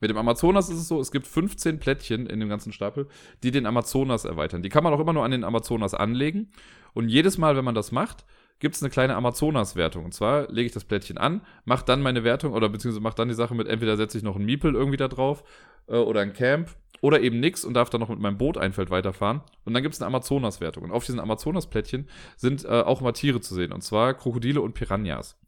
Mit dem Amazonas ist es so, es gibt 15 Plättchen in dem ganzen Stapel, die den Amazonas erweitern. Die kann man auch immer nur an den Amazonas anlegen. Und jedes Mal, wenn man das macht, gibt es eine kleine Amazonas-Wertung. Und zwar lege ich das Plättchen an, mache dann meine Wertung oder beziehungsweise mache dann die Sache mit, entweder setze ich noch ein Miepel irgendwie da drauf äh, oder ein Camp oder eben nix und darf dann noch mit meinem Boot ein Feld weiterfahren. Und dann gibt es eine Amazonas-Wertung. Und auf diesen Amazonas-Plättchen sind äh, auch immer Tiere zu sehen. Und zwar Krokodile und Piranhas.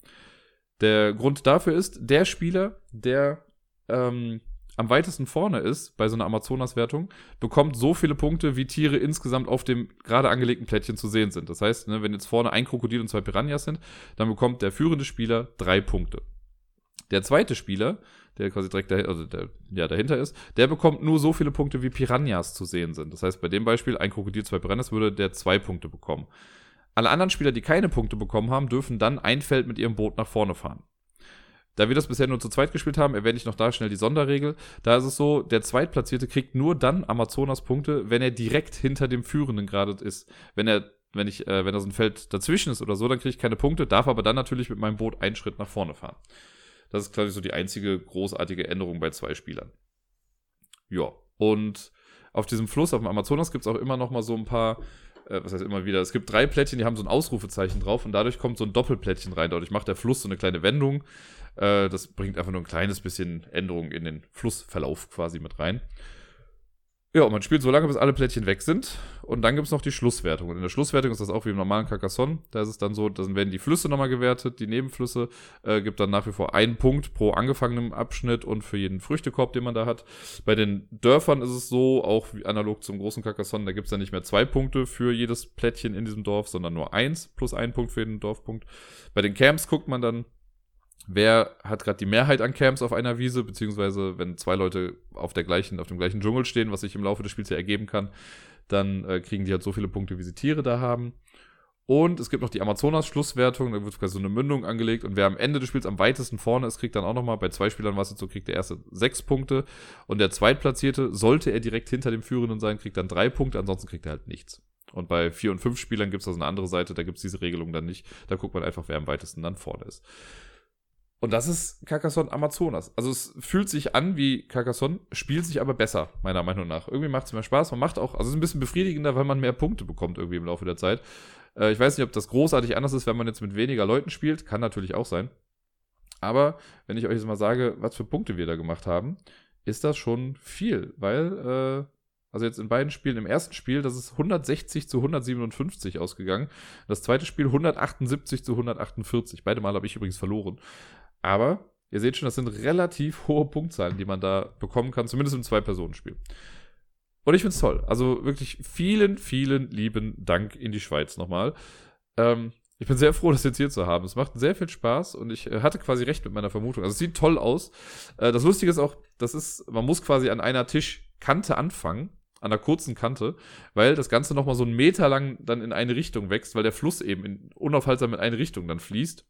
Der Grund dafür ist, der Spieler, der ähm, am weitesten vorne ist bei so einer Amazonas-Wertung, bekommt so viele Punkte, wie Tiere insgesamt auf dem gerade angelegten Plättchen zu sehen sind. Das heißt, ne, wenn jetzt vorne ein Krokodil und zwei Piranhas sind, dann bekommt der führende Spieler drei Punkte. Der zweite Spieler, der quasi direkt dahinter, also der, ja, dahinter ist, der bekommt nur so viele Punkte, wie Piranhas zu sehen sind. Das heißt, bei dem Beispiel, ein Krokodil, zwei Piranhas, würde der zwei Punkte bekommen. Alle anderen Spieler, die keine Punkte bekommen haben, dürfen dann ein Feld mit ihrem Boot nach vorne fahren. Da wir das bisher nur zu zweit gespielt haben, erwähne ich noch da schnell die Sonderregel. Da ist es so, der Zweitplatzierte kriegt nur dann Amazonas-Punkte, wenn er direkt hinter dem Führenden gerade ist. Wenn er, wenn ich, äh, wenn da so ein Feld dazwischen ist oder so, dann kriege ich keine Punkte, darf aber dann natürlich mit meinem Boot einen Schritt nach vorne fahren. Das ist quasi so die einzige großartige Änderung bei zwei Spielern. Ja, und auf diesem Fluss, auf dem Amazonas, gibt es auch immer noch mal so ein paar äh, was heißt immer wieder, es gibt drei Plättchen, die haben so ein Ausrufezeichen drauf und dadurch kommt so ein Doppelplättchen rein. Dadurch macht der Fluss so eine kleine Wendung. Äh, das bringt einfach nur ein kleines bisschen Änderung in den Flussverlauf quasi mit rein. Ja, und man spielt so lange, bis alle Plättchen weg sind. Und dann gibt es noch die Schlusswertung. Und in der Schlusswertung ist das auch wie im normalen Carcassonne. Da ist es dann so, dann werden die Flüsse nochmal gewertet, die Nebenflüsse. Äh, gibt dann nach wie vor einen Punkt pro angefangenem Abschnitt und für jeden Früchtekorb, den man da hat. Bei den Dörfern ist es so, auch analog zum großen Carcassonne, da gibt es dann nicht mehr zwei Punkte für jedes Plättchen in diesem Dorf, sondern nur eins plus ein Punkt für jeden Dorfpunkt. Bei den Camps guckt man dann, wer hat gerade die Mehrheit an Camps auf einer Wiese, beziehungsweise wenn zwei Leute auf, der gleichen, auf dem gleichen Dschungel stehen, was sich im Laufe des Spiels ja ergeben kann, dann äh, kriegen die halt so viele Punkte, wie sie Tiere da haben. Und es gibt noch die Amazonas-Schlusswertung, da wird quasi so eine Mündung angelegt und wer am Ende des Spiels am weitesten vorne ist, kriegt dann auch nochmal, bei zwei Spielern war es jetzt so, kriegt der erste sechs Punkte und der Zweitplatzierte, sollte er direkt hinter dem Führenden sein, kriegt dann drei Punkte, ansonsten kriegt er halt nichts. Und bei vier und fünf Spielern gibt es also eine andere Seite, da gibt es diese Regelung dann nicht. Da guckt man einfach, wer am weitesten dann vorne ist. Und das ist Carcassonne Amazonas. Also es fühlt sich an wie Carcassonne, spielt sich aber besser, meiner Meinung nach. Irgendwie macht es mehr Spaß. Man macht auch, also es ist ein bisschen befriedigender, weil man mehr Punkte bekommt irgendwie im Laufe der Zeit. Äh, ich weiß nicht, ob das großartig anders ist, wenn man jetzt mit weniger Leuten spielt. Kann natürlich auch sein. Aber wenn ich euch jetzt mal sage, was für Punkte wir da gemacht haben, ist das schon viel, weil, äh, also jetzt in beiden Spielen, im ersten Spiel, das ist 160 zu 157 ausgegangen. Das zweite Spiel 178 zu 148. Beide Mal habe ich übrigens verloren. Aber ihr seht schon, das sind relativ hohe Punktzahlen, die man da bekommen kann, zumindest im Zwei-Personen-Spiel. Und ich finde es toll. Also wirklich vielen, vielen lieben Dank in die Schweiz nochmal. Ähm, ich bin sehr froh, das jetzt hier zu haben. Es macht sehr viel Spaß und ich äh, hatte quasi recht mit meiner Vermutung. Also es sieht toll aus. Äh, das Lustige ist auch, das ist, man muss quasi an einer Tischkante anfangen, an einer kurzen Kante, weil das Ganze nochmal so einen Meter lang dann in eine Richtung wächst, weil der Fluss eben in, unaufhaltsam in eine Richtung dann fließt.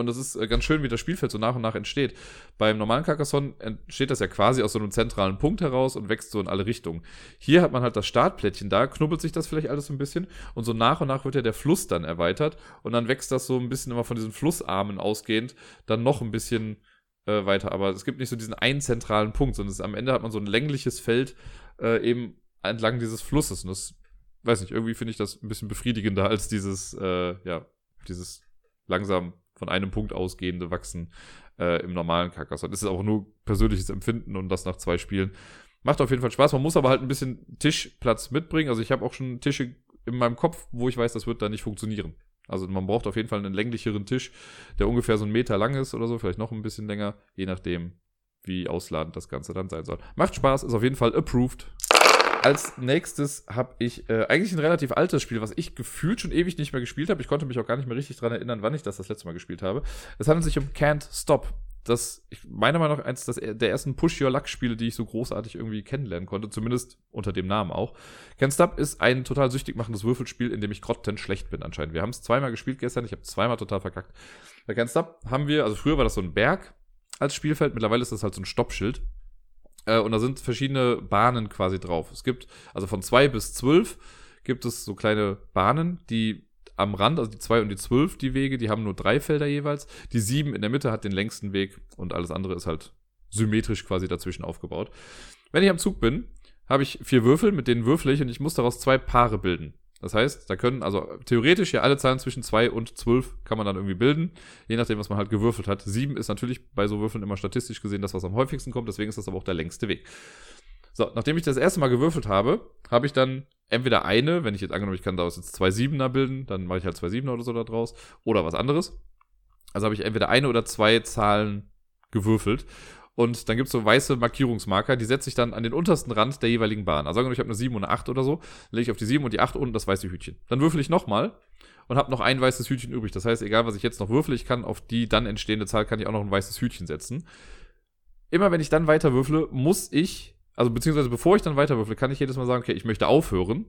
Und das ist äh, ganz schön, wie das Spielfeld so nach und nach entsteht. Beim normalen Carcassonne entsteht das ja quasi aus so einem zentralen Punkt heraus und wächst so in alle Richtungen. Hier hat man halt das Startplättchen da, knubbelt sich das vielleicht alles so ein bisschen und so nach und nach wird ja der Fluss dann erweitert und dann wächst das so ein bisschen immer von diesen Flussarmen ausgehend dann noch ein bisschen äh, weiter. Aber es gibt nicht so diesen einen zentralen Punkt, sondern es, am Ende hat man so ein längliches Feld äh, eben entlang dieses Flusses. Und das, weiß nicht, irgendwie finde ich das ein bisschen befriedigender als dieses, äh, ja, dieses langsam von einem Punkt ausgehende Wachsen äh, im normalen Carcassonne. Das ist auch nur persönliches Empfinden und das nach zwei Spielen. Macht auf jeden Fall Spaß. Man muss aber halt ein bisschen Tischplatz mitbringen. Also ich habe auch schon Tische in meinem Kopf, wo ich weiß, das wird da nicht funktionieren. Also man braucht auf jeden Fall einen länglicheren Tisch, der ungefähr so einen Meter lang ist oder so, vielleicht noch ein bisschen länger, je nachdem, wie ausladend das Ganze dann sein soll. Macht Spaß, ist auf jeden Fall approved. Als nächstes habe ich äh, eigentlich ein relativ altes Spiel, was ich gefühlt schon ewig nicht mehr gespielt habe. Ich konnte mich auch gar nicht mehr richtig daran erinnern, wann ich das das letzte Mal gespielt habe. Es handelt sich um Can't Stop. Das, ich meiner Meinung nach, eins der ersten Push-Your-Luck-Spiele, die ich so großartig irgendwie kennenlernen konnte, zumindest unter dem Namen auch. Can't Stop ist ein total süchtig machendes Würfelspiel, in dem ich grottent schlecht bin anscheinend. Wir haben es zweimal gespielt gestern, ich habe zweimal total verkackt. Bei Can't Stop haben wir, also früher war das so ein Berg als Spielfeld, mittlerweile ist das halt so ein Stoppschild. Äh, und da sind verschiedene Bahnen quasi drauf. Es gibt, also von 2 bis 12 gibt es so kleine Bahnen, die am Rand, also die 2 und die 12, die Wege, die haben nur drei Felder jeweils. Die 7 in der Mitte hat den längsten Weg und alles andere ist halt symmetrisch quasi dazwischen aufgebaut. Wenn ich am Zug bin, habe ich vier Würfel, mit denen würfel ich und ich muss daraus zwei Paare bilden. Das heißt, da können also theoretisch ja alle Zahlen zwischen 2 und 12 kann man dann irgendwie bilden, je nachdem, was man halt gewürfelt hat. 7 ist natürlich bei so Würfeln immer statistisch gesehen das, was am häufigsten kommt, deswegen ist das aber auch der längste Weg. So, nachdem ich das erste Mal gewürfelt habe, habe ich dann entweder eine, wenn ich jetzt angenommen, ich kann daraus jetzt zwei Siebener bilden, dann mache ich halt zwei Siebener oder so da draus, oder was anderes. Also habe ich entweder eine oder zwei Zahlen gewürfelt. Und dann gibt es so weiße Markierungsmarker, die setze ich dann an den untersten Rand der jeweiligen Bahn. Also sagen wir, ich habe eine 7 und eine 8 oder so, lege ich auf die 7 und die 8 unten das weiße Hütchen. Dann würfel ich nochmal und habe noch ein weißes Hütchen übrig. Das heißt, egal was ich jetzt noch würfle, ich kann auf die dann entstehende Zahl kann ich auch noch ein weißes Hütchen setzen. Immer wenn ich dann weiter würfle, muss ich, also beziehungsweise bevor ich dann weiter würfle, kann ich jedes Mal sagen, okay, ich möchte aufhören.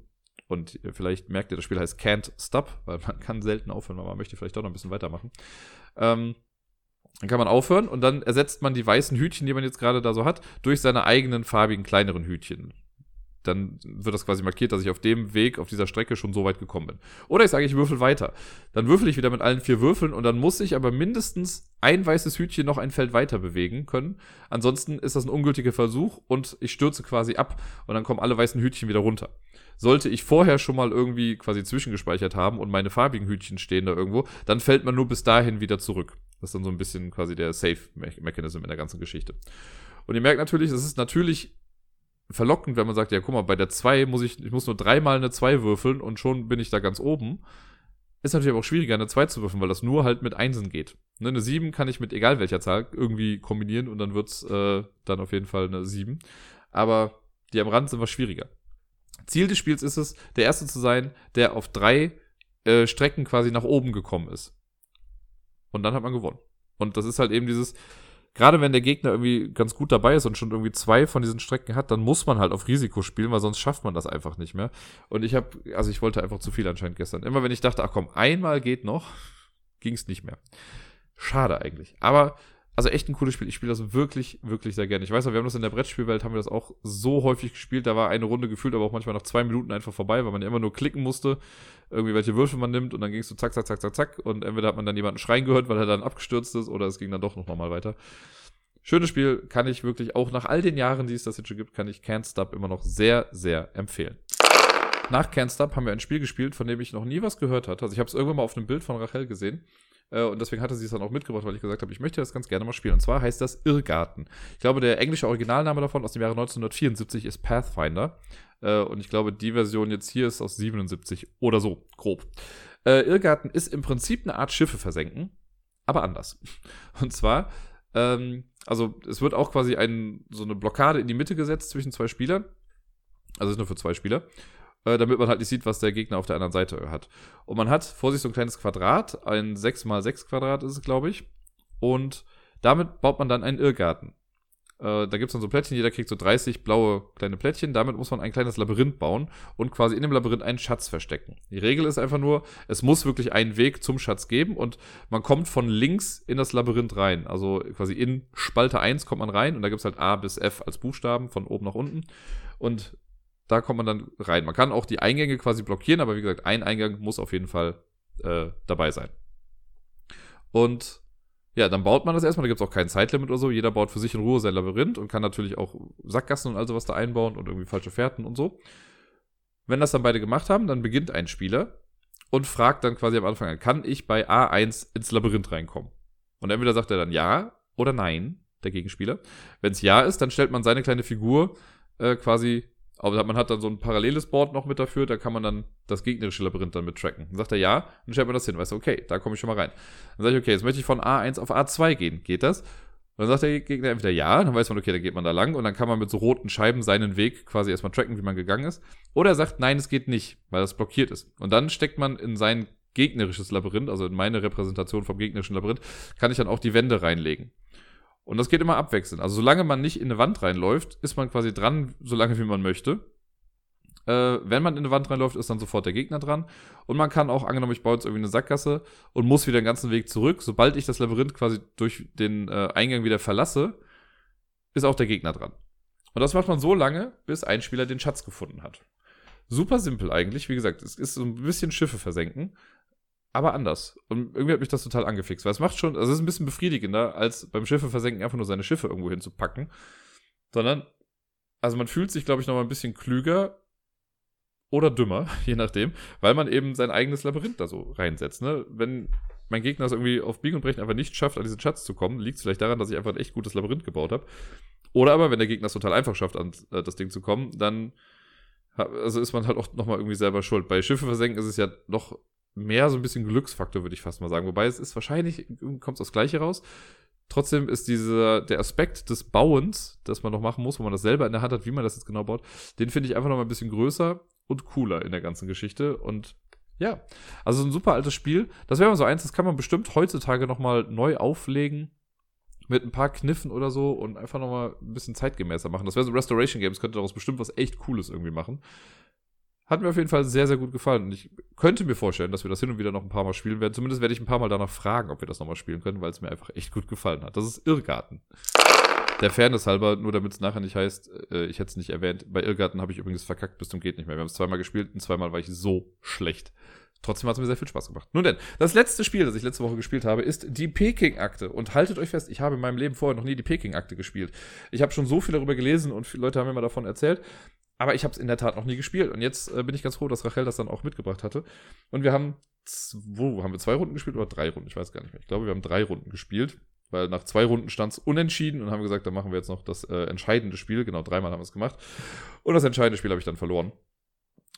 Und vielleicht merkt ihr, das Spiel heißt Can't Stop, weil man kann selten aufhören, aber man möchte vielleicht doch noch ein bisschen weitermachen. Ähm, dann kann man aufhören und dann ersetzt man die weißen Hütchen, die man jetzt gerade da so hat, durch seine eigenen farbigen kleineren Hütchen. Dann wird das quasi markiert, dass ich auf dem Weg, auf dieser Strecke schon so weit gekommen bin. Oder ich sage, ich würfel weiter. Dann würfel ich wieder mit allen vier Würfeln und dann muss ich aber mindestens ein weißes Hütchen noch ein Feld weiter bewegen können. Ansonsten ist das ein ungültiger Versuch und ich stürze quasi ab und dann kommen alle weißen Hütchen wieder runter. Sollte ich vorher schon mal irgendwie quasi zwischengespeichert haben und meine farbigen Hütchen stehen da irgendwo, dann fällt man nur bis dahin wieder zurück. Das ist dann so ein bisschen quasi der Safe-Mechanism in der ganzen Geschichte. Und ihr merkt natürlich, es ist natürlich verlockend, wenn man sagt, ja, guck mal, bei der 2 muss ich, ich muss nur dreimal eine 2 würfeln und schon bin ich da ganz oben. Ist natürlich aber auch schwieriger, eine 2 zu würfeln, weil das nur halt mit Einsen geht. Ne, eine 7 kann ich mit egal welcher Zahl irgendwie kombinieren und dann wird's äh, dann auf jeden Fall eine 7. Aber die am Rand sind was schwieriger. Ziel des Spiels ist es, der Erste zu sein, der auf drei äh, Strecken quasi nach oben gekommen ist. Und dann hat man gewonnen. Und das ist halt eben dieses, gerade wenn der Gegner irgendwie ganz gut dabei ist und schon irgendwie zwei von diesen Strecken hat, dann muss man halt auf Risiko spielen, weil sonst schafft man das einfach nicht mehr. Und ich habe, also ich wollte einfach zu viel anscheinend gestern. Immer wenn ich dachte, ach komm, einmal geht noch, ging es nicht mehr. Schade eigentlich. Aber also echt ein cooles Spiel. Ich spiele das wirklich, wirklich sehr gerne. Ich weiß noch, wir haben das in der Brettspielwelt, haben wir das auch so häufig gespielt. Da war eine Runde gefühlt, aber auch manchmal nach zwei Minuten einfach vorbei, weil man ja immer nur klicken musste, irgendwie welche Würfel man nimmt und dann ging es so zack, zack, zack, zack, zack. Und entweder hat man dann jemanden schreien gehört, weil er dann abgestürzt ist, oder es ging dann doch noch mal weiter. Schönes Spiel, kann ich wirklich auch nach all den Jahren, die es das jetzt schon gibt, kann ich Can't Stop immer noch sehr, sehr empfehlen. Nach Can't Stop haben wir ein Spiel gespielt, von dem ich noch nie was gehört hatte. Also ich habe es irgendwann mal auf einem Bild von Rachel gesehen. Äh, und deswegen hatte sie es dann auch mitgebracht, weil ich gesagt habe, ich möchte das ganz gerne mal spielen. Und zwar heißt das Irrgarten. Ich glaube, der englische Originalname davon aus dem Jahre 1974 ist Pathfinder. Äh, und ich glaube, die Version jetzt hier ist aus 77 oder so, grob. Äh, Irrgarten ist im Prinzip eine Art Schiffe versenken, aber anders. Und zwar, ähm, also es wird auch quasi ein, so eine Blockade in die Mitte gesetzt zwischen zwei Spielern. Also ist nur für zwei Spieler äh, damit man halt nicht sieht, was der Gegner auf der anderen Seite hat. Und man hat vor sich so ein kleines Quadrat, ein 6x6 Quadrat ist es, glaube ich. Und damit baut man dann einen Irrgarten. Äh, da gibt es dann so Plättchen, jeder kriegt so 30 blaue kleine Plättchen. Damit muss man ein kleines Labyrinth bauen und quasi in dem Labyrinth einen Schatz verstecken. Die Regel ist einfach nur, es muss wirklich einen Weg zum Schatz geben und man kommt von links in das Labyrinth rein. Also quasi in Spalte 1 kommt man rein und da gibt es halt A bis F als Buchstaben von oben nach unten. Und da kommt man dann rein. Man kann auch die Eingänge quasi blockieren, aber wie gesagt, ein Eingang muss auf jeden Fall äh, dabei sein. Und ja, dann baut man das erstmal, da gibt es auch kein Zeitlimit oder so. Jeder baut für sich in Ruhe sein Labyrinth und kann natürlich auch Sackgassen und all sowas da einbauen und irgendwie falsche Fährten und so. Wenn das dann beide gemacht haben, dann beginnt ein Spieler und fragt dann quasi am Anfang an, kann ich bei A1 ins Labyrinth reinkommen? Und entweder sagt er dann ja oder nein, der Gegenspieler. Wenn es ja ist, dann stellt man seine kleine Figur äh, quasi aber man hat dann so ein paralleles Board noch mit dafür, da kann man dann das gegnerische Labyrinth dann mit tracken. Dann sagt er ja, dann stellt man das hin. Weißt du, okay, da komme ich schon mal rein. Dann sage ich, okay, jetzt möchte ich von A1 auf A2 gehen. Geht das? Und dann sagt der Gegner entweder ja, dann weiß man, okay, dann geht man da lang und dann kann man mit so roten Scheiben seinen Weg quasi erstmal tracken, wie man gegangen ist. Oder er sagt, nein, es geht nicht, weil das blockiert ist. Und dann steckt man in sein gegnerisches Labyrinth, also in meine Repräsentation vom gegnerischen Labyrinth, kann ich dann auch die Wände reinlegen. Und das geht immer abwechselnd. Also solange man nicht in eine Wand reinläuft, ist man quasi dran, solange wie man möchte. Äh, wenn man in eine Wand reinläuft, ist dann sofort der Gegner dran. Und man kann auch, angenommen, ich baue jetzt irgendwie eine Sackgasse und muss wieder den ganzen Weg zurück. Sobald ich das Labyrinth quasi durch den äh, Eingang wieder verlasse, ist auch der Gegner dran. Und das macht man so lange, bis ein Spieler den Schatz gefunden hat. Super simpel eigentlich. Wie gesagt, es ist so ein bisschen Schiffe versenken aber anders. Und irgendwie hat mich das total angefixt, weil es macht schon, also es ist ein bisschen befriedigender, als beim Schiffe versenken einfach nur seine Schiffe irgendwo hinzupacken. Sondern, also man fühlt sich, glaube ich, nochmal ein bisschen klüger oder dümmer, je nachdem, weil man eben sein eigenes Labyrinth da so reinsetzt. Ne? Wenn mein Gegner es irgendwie auf Biegen und Brechen einfach nicht schafft, an diesen Schatz zu kommen, liegt es vielleicht daran, dass ich einfach ein echt gutes Labyrinth gebaut habe. Oder aber, wenn der Gegner es total einfach schafft, an äh, das Ding zu kommen, dann also ist man halt auch nochmal irgendwie selber schuld. Bei Schiffe versenken ist es ja noch mehr so ein bisschen Glücksfaktor, würde ich fast mal sagen. Wobei es ist wahrscheinlich, kommt es das Gleiche raus. Trotzdem ist dieser, der Aspekt des Bauens, das man noch machen muss, wo man das selber in der Hand hat, wie man das jetzt genau baut, den finde ich einfach noch mal ein bisschen größer und cooler in der ganzen Geschichte. Und ja, also ein super altes Spiel. Das wäre mal so eins, das kann man bestimmt heutzutage noch mal neu auflegen mit ein paar Kniffen oder so und einfach noch mal ein bisschen zeitgemäßer machen. Das wäre so Restoration Games, könnte daraus bestimmt was echt Cooles irgendwie machen. Hat mir auf jeden Fall sehr, sehr gut gefallen. Und ich könnte mir vorstellen, dass wir das hin und wieder noch ein paar Mal spielen werden. Zumindest werde ich ein paar Mal danach fragen, ob wir das nochmal spielen können, weil es mir einfach echt gut gefallen hat. Das ist Irrgarten. Der Fairness halber, nur damit es nachher nicht heißt, äh, ich hätte es nicht erwähnt. Bei Irrgarten habe ich übrigens verkackt bis zum geht nicht mehr. Wir haben es zweimal gespielt und zweimal war ich so schlecht. Trotzdem hat es mir sehr viel Spaß gemacht. Nun denn, das letzte Spiel, das ich letzte Woche gespielt habe, ist die Peking-Akte. Und haltet euch fest, ich habe in meinem Leben vorher noch nie die Peking-Akte gespielt. Ich habe schon so viel darüber gelesen und viele Leute haben mir mal davon erzählt. Aber ich habe es in der Tat noch nie gespielt. Und jetzt äh, bin ich ganz froh, dass Rachel das dann auch mitgebracht hatte. Und wir haben, wo haben wir zwei Runden gespielt oder drei Runden? Ich weiß gar nicht mehr. Ich glaube, wir haben drei Runden gespielt. Weil nach zwei Runden stand es unentschieden und haben gesagt, dann machen wir jetzt noch das äh, entscheidende Spiel. Genau, dreimal haben wir es gemacht. Und das entscheidende Spiel habe ich dann verloren.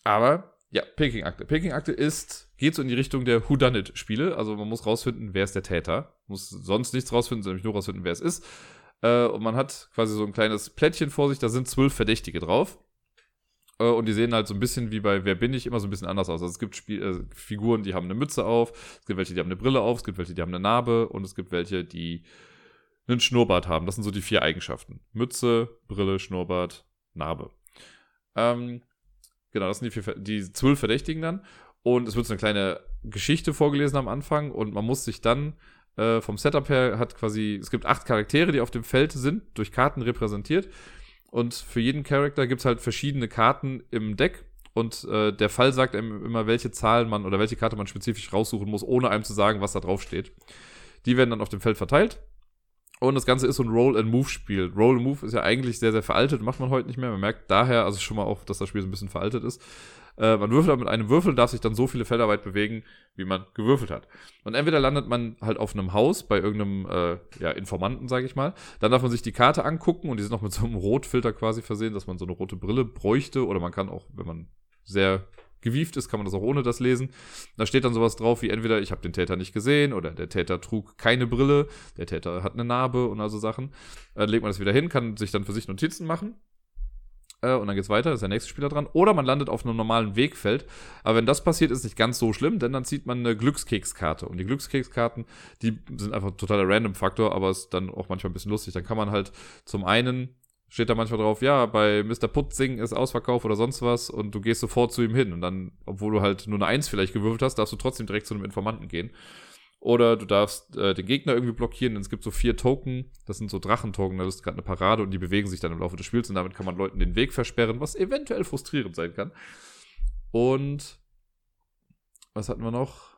Aber ja, Peking-Akte. Peking-Akte ist, geht so in die Richtung der Whodunit-Spiele. Also man muss rausfinden, wer ist der Täter. Muss sonst nichts rausfinden, sondern nur rausfinden, wer es ist. Äh, und man hat quasi so ein kleines Plättchen vor sich, da sind zwölf Verdächtige drauf. Äh, und die sehen halt so ein bisschen wie bei Wer bin ich immer so ein bisschen anders aus. Also es gibt Spiel äh, Figuren, die haben eine Mütze auf, es gibt welche, die haben eine Brille auf, es gibt welche, die haben eine Narbe und es gibt welche, die einen Schnurrbart haben. Das sind so die vier Eigenschaften. Mütze, Brille, Schnurrbart, Narbe. Ähm, genau, das sind die, vier, die zwölf Verdächtigen dann. Und es wird so eine kleine Geschichte vorgelesen am Anfang und man muss sich dann äh, vom Setup her hat quasi, es gibt acht Charaktere, die auf dem Feld sind, durch Karten repräsentiert. Und für jeden Charakter gibt es halt verschiedene Karten im Deck. Und äh, der Fall sagt einem immer, welche Zahlen man oder welche Karte man spezifisch raussuchen muss, ohne einem zu sagen, was da drauf steht. Die werden dann auf dem Feld verteilt. Und das Ganze ist so ein Roll-and-Move-Spiel. Roll-and-Move ist ja eigentlich sehr, sehr veraltet, macht man heute nicht mehr. Man merkt daher, also schon mal auch, dass das Spiel so ein bisschen veraltet ist. Äh, man würfelt mit einem Würfel, darf sich dann so viele Felder weit bewegen, wie man gewürfelt hat. Und entweder landet man halt auf einem Haus bei irgendeinem äh, ja, Informanten, sage ich mal. Dann darf man sich die Karte angucken und die sind noch mit so einem Rotfilter quasi versehen, dass man so eine rote Brille bräuchte. Oder man kann auch, wenn man sehr gewieft ist, kann man das auch ohne das lesen. Da steht dann sowas drauf wie entweder ich habe den Täter nicht gesehen oder der Täter trug keine Brille, der Täter hat eine Narbe und also Sachen. Dann legt man das wieder hin, kann sich dann für sich Notizen machen äh, und dann geht's weiter, ist der nächste Spieler dran. Oder man landet auf einem normalen Wegfeld. Aber wenn das passiert, ist nicht ganz so schlimm, denn dann zieht man eine Glückskekskarte. Und die Glückskekskarten, die sind einfach totaler Random-Faktor, aber ist dann auch manchmal ein bisschen lustig. Dann kann man halt zum einen steht da manchmal drauf, ja, bei Mr. Putzing ist Ausverkauf oder sonst was und du gehst sofort zu ihm hin und dann, obwohl du halt nur eine Eins vielleicht gewürfelt hast, darfst du trotzdem direkt zu einem Informanten gehen. Oder du darfst äh, den Gegner irgendwie blockieren. Denn es gibt so vier Token. Das sind so Drachentoken. Da ist gerade eine Parade und die bewegen sich dann im Laufe des Spiels. Und damit kann man Leuten den Weg versperren, was eventuell frustrierend sein kann. Und was hatten wir noch?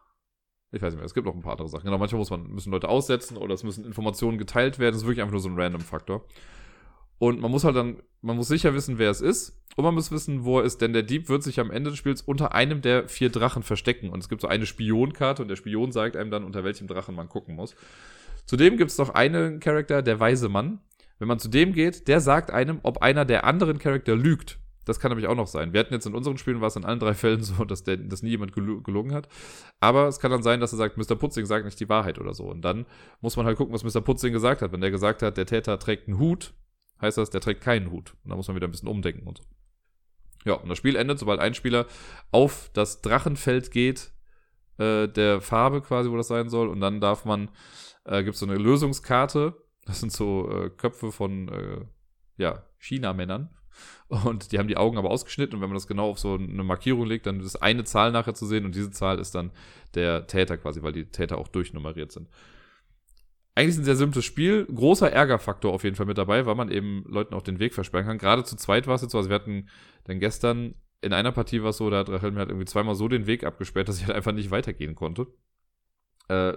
Ich weiß nicht mehr. Es gibt noch ein paar andere Sachen. Genau, manchmal muss man, müssen Leute aussetzen oder es müssen Informationen geteilt werden. Das ist wirklich einfach nur so ein Random-Faktor. Und man muss halt dann, man muss sicher wissen, wer es ist. Und man muss wissen, wo er ist. Denn der Dieb wird sich am Ende des Spiels unter einem der vier Drachen verstecken. Und es gibt so eine Spionkarte und der Spion sagt einem dann, unter welchem Drachen man gucken muss. Zudem gibt es noch einen Charakter, der weise Mann. Wenn man zu dem geht, der sagt einem, ob einer der anderen Charakter lügt. Das kann nämlich auch noch sein. Wir hatten jetzt in unseren Spielen war es in allen drei Fällen so, dass, der, dass nie jemand gelogen hat. Aber es kann dann sein, dass er sagt, Mr. Putzing sagt nicht die Wahrheit oder so. Und dann muss man halt gucken, was Mr. Putzing gesagt hat. Wenn der gesagt hat, der Täter trägt einen Hut, heißt das, der trägt keinen Hut. Und da muss man wieder ein bisschen umdenken und so. Ja, und das Spiel endet, sobald ein Spieler auf das Drachenfeld geht, äh, der Farbe quasi, wo das sein soll. Und dann darf man, äh, gibt es so eine Lösungskarte. Das sind so äh, Köpfe von, äh, ja, China-Männern. Und die haben die Augen aber ausgeschnitten. Und wenn man das genau auf so eine Markierung legt, dann ist eine Zahl nachher zu sehen. Und diese Zahl ist dann der Täter quasi, weil die Täter auch durchnummeriert sind eigentlich ein sehr simples Spiel. Großer Ärgerfaktor auf jeden Fall mit dabei, weil man eben Leuten auch den Weg versperren kann. Gerade zu zweit war es jetzt so. Also wir hatten dann gestern in einer Partie war es so, da hat Rachel mir halt irgendwie zweimal so den Weg abgesperrt, dass ich halt einfach nicht weitergehen konnte. Äh,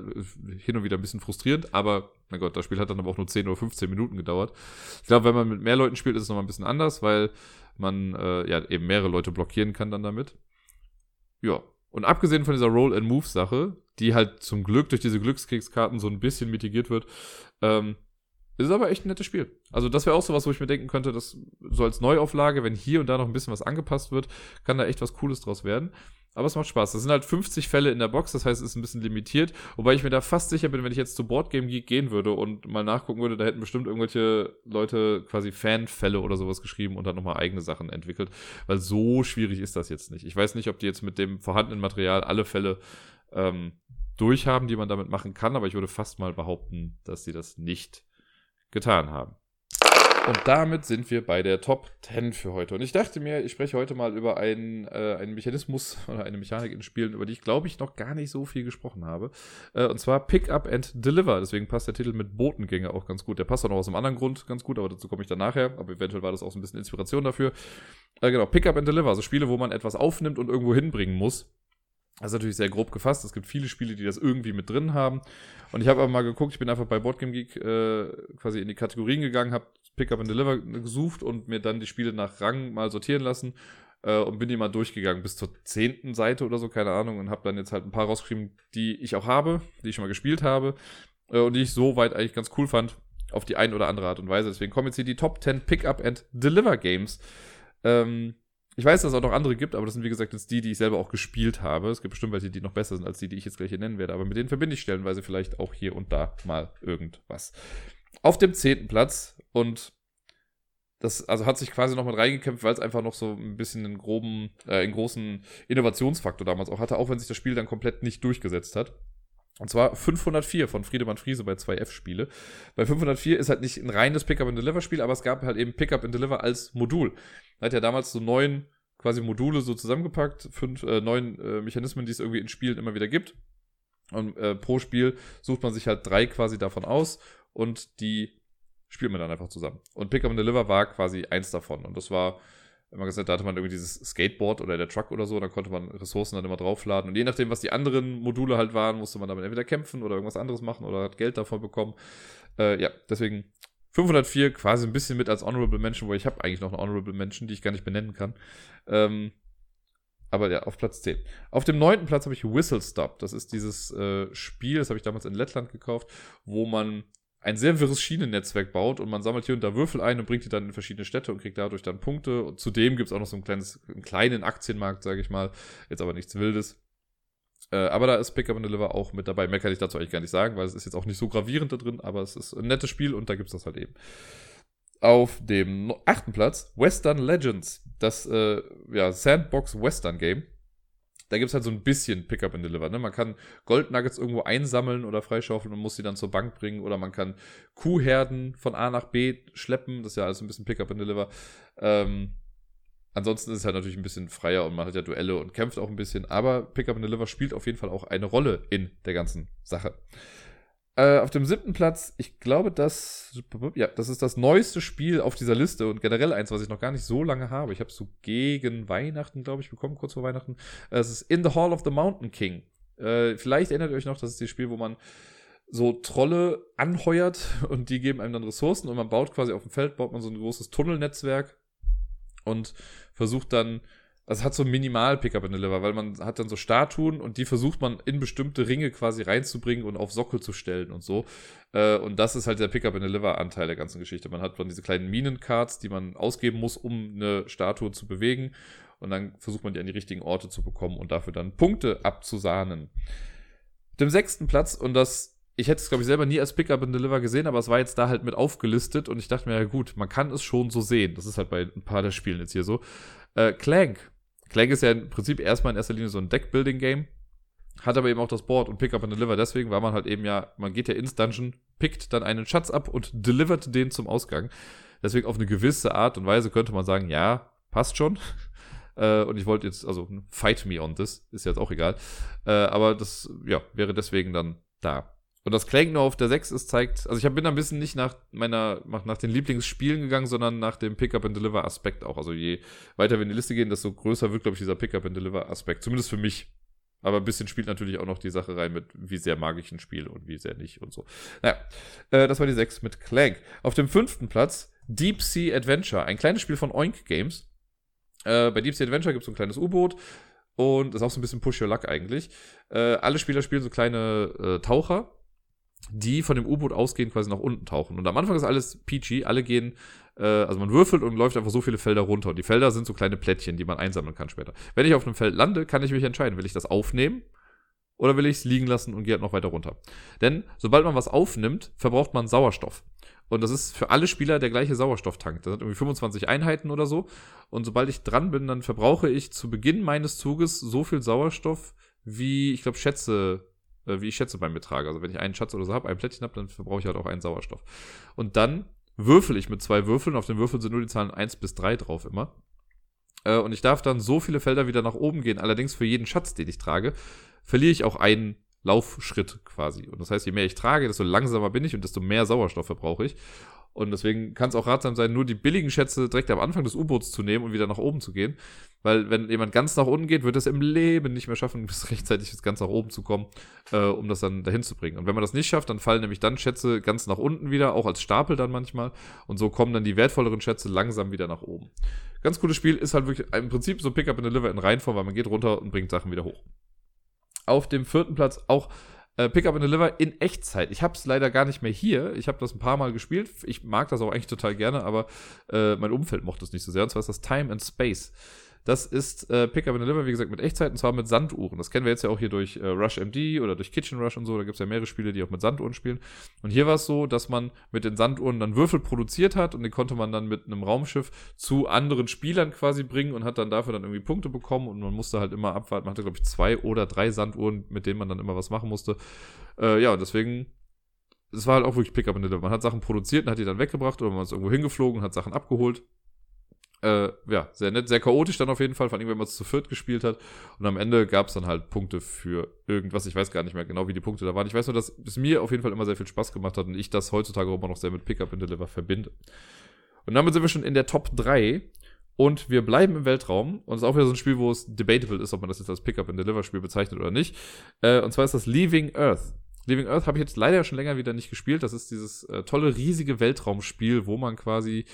hin und wieder ein bisschen frustrierend, aber mein Gott, das Spiel hat dann aber auch nur 10 oder 15 Minuten gedauert. Ich glaube, wenn man mit mehr Leuten spielt, ist es nochmal ein bisschen anders, weil man äh, ja eben mehrere Leute blockieren kann dann damit. Ja, und abgesehen von dieser Roll-and-Move-Sache, die halt zum Glück durch diese Glückskekskarten so ein bisschen mitigiert wird, ähm, ist aber echt ein nettes Spiel. Also das wäre auch so was, wo ich mir denken könnte, dass so als Neuauflage, wenn hier und da noch ein bisschen was angepasst wird, kann da echt was Cooles draus werden. Aber es macht Spaß. Das sind halt 50 Fälle in der Box, das heißt, es ist ein bisschen limitiert. Wobei ich mir da fast sicher bin, wenn ich jetzt zu Boardgame Geek gehen würde und mal nachgucken würde, da hätten bestimmt irgendwelche Leute quasi Fanfälle oder sowas geschrieben und dann nochmal eigene Sachen entwickelt. Weil so schwierig ist das jetzt nicht. Ich weiß nicht, ob die jetzt mit dem vorhandenen Material alle Fälle ähm, durchhaben, die man damit machen kann, aber ich würde fast mal behaupten, dass sie das nicht getan haben. Und damit sind wir bei der Top 10 für heute. Und ich dachte mir, ich spreche heute mal über einen, äh, einen Mechanismus oder eine Mechanik in Spielen, über die ich glaube ich noch gar nicht so viel gesprochen habe. Äh, und zwar Pick Up and Deliver. Deswegen passt der Titel mit Botengänge auch ganz gut. Der passt auch noch aus einem anderen Grund ganz gut, aber dazu komme ich dann nachher. Aber eventuell war das auch so ein bisschen Inspiration dafür. Äh, genau, Pick Up and Deliver. Also Spiele, wo man etwas aufnimmt und irgendwo hinbringen muss. Das ist natürlich sehr grob gefasst. Es gibt viele Spiele, die das irgendwie mit drin haben. Und ich habe aber mal geguckt, ich bin einfach bei Boardgame Geek äh, quasi in die Kategorien gegangen, habe Pickup and Deliver gesucht und mir dann die Spiele nach Rang mal sortieren lassen äh, und bin die mal durchgegangen bis zur zehnten Seite oder so, keine Ahnung, und habe dann jetzt halt ein paar rausgeschrieben, die ich auch habe, die ich schon mal gespielt habe äh, und die ich so weit eigentlich ganz cool fand, auf die eine oder andere Art und Weise. Deswegen kommen jetzt hier die Top 10 Pickup and Deliver Games. Ähm, ich weiß, dass es auch noch andere gibt, aber das sind wie gesagt jetzt die, die ich selber auch gespielt habe. Es gibt bestimmt welche, die noch besser sind als die, die ich jetzt gleich hier nennen werde, aber mit denen verbinde ich stellenweise vielleicht auch hier und da mal irgendwas. Auf dem zehnten Platz und das also hat sich quasi noch mit reingekämpft, weil es einfach noch so ein bisschen einen groben, äh, einen großen Innovationsfaktor damals auch hatte, auch wenn sich das Spiel dann komplett nicht durchgesetzt hat. Und zwar 504 von Friedemann Friese bei 2F-Spiele. Bei 504 ist halt nicht ein reines Pickup-and-Deliver-Spiel, aber es gab halt eben Pickup-and-Deliver als Modul. Da hat ja damals so neun quasi Module so zusammengepackt, fünf, äh, neun äh, Mechanismen, die es irgendwie in Spielen immer wieder gibt. Und äh, pro Spiel sucht man sich halt drei quasi davon aus und die spielt man dann einfach zusammen. Und Pickup-and-Deliver war quasi eins davon. Und das war immer gesagt, da hatte man irgendwie dieses Skateboard oder der Truck oder so, da konnte man Ressourcen dann immer draufladen. Und je nachdem, was die anderen Module halt waren, musste man damit entweder kämpfen oder irgendwas anderes machen oder hat Geld davon bekommen. Äh, ja, deswegen 504 quasi ein bisschen mit als Honorable Mention, wo ich habe eigentlich noch eine Honorable Mention, die ich gar nicht benennen kann. Ähm, aber ja, auf Platz 10. Auf dem neunten Platz habe ich Whistle Stop. Das ist dieses äh, Spiel, das habe ich damals in Lettland gekauft, wo man ein sehr wirres Schienennetzwerk baut und man sammelt hier und Würfel ein und bringt die dann in verschiedene Städte und kriegt dadurch dann Punkte. Und zudem gibt es auch noch so ein kleines, einen kleinen Aktienmarkt, sage ich mal. Jetzt aber nichts Wildes. Äh, aber da ist Pickup and Deliver auch mit dabei. Mehr kann ich dazu eigentlich gar nicht sagen, weil es ist jetzt auch nicht so gravierend da drin, aber es ist ein nettes Spiel und da gibt es das halt eben. Auf dem achten Platz Western Legends, das äh, ja, Sandbox Western Game. Da gibt es halt so ein bisschen Pickup and Deliver. Ne? Man kann Goldnuggets irgendwo einsammeln oder freischaufeln und muss sie dann zur Bank bringen. Oder man kann Kuhherden von A nach B schleppen. Das ist ja alles ein bisschen Pickup and Deliver. Ähm, ansonsten ist es halt natürlich ein bisschen freier und man hat ja Duelle und kämpft auch ein bisschen. Aber Pickup and Deliver spielt auf jeden Fall auch eine Rolle in der ganzen Sache. Äh, auf dem siebten Platz, ich glaube, das, ja, das ist das neueste Spiel auf dieser Liste und generell eins, was ich noch gar nicht so lange habe. Ich habe es so gegen Weihnachten, glaube ich, bekommen, kurz vor Weihnachten. Äh, es ist In the Hall of the Mountain King. Äh, vielleicht erinnert ihr euch noch, das ist das Spiel, wo man so Trolle anheuert und die geben einem dann Ressourcen und man baut quasi auf dem Feld, baut man so ein großes Tunnelnetzwerk und versucht dann also es hat so minimal Pickup and Deliver, weil man hat dann so Statuen und die versucht man in bestimmte Ringe quasi reinzubringen und auf Sockel zu stellen und so. Äh, und das ist halt der Pickup and Deliver Anteil der ganzen Geschichte. Man hat dann diese kleinen Minencards, die man ausgeben muss, um eine Statue zu bewegen. Und dann versucht man die an die richtigen Orte zu bekommen und dafür dann Punkte abzusahnen. Dem sechsten Platz, und das, ich hätte es glaube ich selber nie als Pickup and Deliver gesehen, aber es war jetzt da halt mit aufgelistet und ich dachte mir, ja gut, man kann es schon so sehen. Das ist halt bei ein paar der Spielen jetzt hier so. Äh, Clank Clank ist ja im Prinzip erstmal in erster Linie so ein Deck-Building-Game, hat aber eben auch das Board und Pick-up and Deliver deswegen, weil man halt eben ja, man geht ja ins Dungeon, pickt dann einen Schatz ab und delivert den zum Ausgang. Deswegen auf eine gewisse Art und Weise könnte man sagen, ja, passt schon. Äh, und ich wollte jetzt, also fight me on this, ist jetzt auch egal. Äh, aber das, ja, wäre deswegen dann da. Und das Clank nur auf der 6 ist, zeigt, also ich bin ein bisschen nicht nach meiner, nach den Lieblingsspielen gegangen, sondern nach dem Pick-up-and-Deliver-Aspekt auch. Also je weiter wir in die Liste gehen, desto größer wird, glaube ich, dieser Pick-up-and-Deliver-Aspekt. Zumindest für mich. Aber ein bisschen spielt natürlich auch noch die Sache rein mit, wie sehr mag ich ein Spiel und wie sehr nicht und so. Naja, äh, das war die 6 mit Clank. Auf dem fünften Platz Deep Sea Adventure, ein kleines Spiel von Oink Games. Äh, bei Deep Sea Adventure gibt es so ein kleines U-Boot und das ist auch so ein bisschen Push Your Luck eigentlich. Äh, alle Spieler spielen so kleine äh, Taucher die von dem U-Boot ausgehend quasi nach unten tauchen. Und am Anfang ist alles peachy, alle gehen, äh, also man würfelt und läuft einfach so viele Felder runter. Und die Felder sind so kleine Plättchen, die man einsammeln kann später. Wenn ich auf einem Feld lande, kann ich mich entscheiden, will ich das aufnehmen oder will ich es liegen lassen und gehe halt noch weiter runter. Denn sobald man was aufnimmt, verbraucht man Sauerstoff. Und das ist für alle Spieler der gleiche Sauerstofftank. Das sind irgendwie 25 Einheiten oder so. Und sobald ich dran bin, dann verbrauche ich zu Beginn meines Zuges so viel Sauerstoff, wie, ich glaube, Schätze äh, wie ich Schätze bei mir trage. Also wenn ich einen Schatz oder so habe, ein Plättchen habe, dann verbrauche ich halt auch einen Sauerstoff. Und dann würfel ich mit zwei Würfeln. Auf den Würfeln sind nur die Zahlen 1 bis 3 drauf immer. Äh, und ich darf dann so viele Felder wieder nach oben gehen. Allerdings für jeden Schatz, den ich trage, verliere ich auch einen Laufschritt quasi. Und das heißt, je mehr ich trage, desto langsamer bin ich und desto mehr Sauerstoff verbrauche ich. Und deswegen kann es auch ratsam sein, nur die billigen Schätze direkt am Anfang des U-Boots zu nehmen und wieder nach oben zu gehen. Weil wenn jemand ganz nach unten geht, wird es im Leben nicht mehr schaffen, bis rechtzeitig ganz nach oben zu kommen, äh, um das dann dahin zu bringen. Und wenn man das nicht schafft, dann fallen nämlich dann Schätze ganz nach unten wieder, auch als Stapel dann manchmal. Und so kommen dann die wertvolleren Schätze langsam wieder nach oben. Ganz cooles Spiel, ist halt wirklich im Prinzip so Pickup and Deliver in Reihenform, weil man geht runter und bringt Sachen wieder hoch. Auf dem vierten Platz auch äh, Pick Up and Deliver in Echtzeit. Ich habe es leider gar nicht mehr hier. Ich habe das ein paar Mal gespielt. Ich mag das auch eigentlich total gerne, aber äh, mein Umfeld mochte es nicht so sehr. Und zwar ist das Time and Space. Das ist äh, Pickup and Deliver, wie gesagt, mit Echtzeit und zwar mit Sanduhren. Das kennen wir jetzt ja auch hier durch äh, Rush MD oder durch Kitchen Rush und so. Da gibt es ja mehrere Spiele, die auch mit Sanduhren spielen. Und hier war es so, dass man mit den Sanduhren dann Würfel produziert hat und die konnte man dann mit einem Raumschiff zu anderen Spielern quasi bringen und hat dann dafür dann irgendwie Punkte bekommen und man musste halt immer abwarten. Man hatte, glaube ich, zwei oder drei Sanduhren, mit denen man dann immer was machen musste. Äh, ja, deswegen es war halt auch wirklich Pickup and Deliver. Man hat Sachen produziert und hat die dann weggebracht oder man ist irgendwo hingeflogen, hat Sachen abgeholt. Äh, ja, sehr nett, sehr chaotisch dann auf jeden Fall, vor allem wenn man es zu viert gespielt hat. Und am Ende gab es dann halt Punkte für irgendwas. Ich weiß gar nicht mehr genau, wie die Punkte da waren. Ich weiß nur, dass es mir auf jeden Fall immer sehr viel Spaß gemacht hat und ich das heutzutage immer noch sehr mit Pickup and Deliver verbinde. Und damit sind wir schon in der Top 3 und wir bleiben im Weltraum. Und es ist auch wieder so ein Spiel, wo es debatable ist, ob man das jetzt als Pickup and Deliver Spiel bezeichnet oder nicht. Äh, und zwar ist das Leaving Earth. Leaving Earth habe ich jetzt leider schon länger wieder nicht gespielt. Das ist dieses äh, tolle, riesige Weltraumspiel, wo man quasi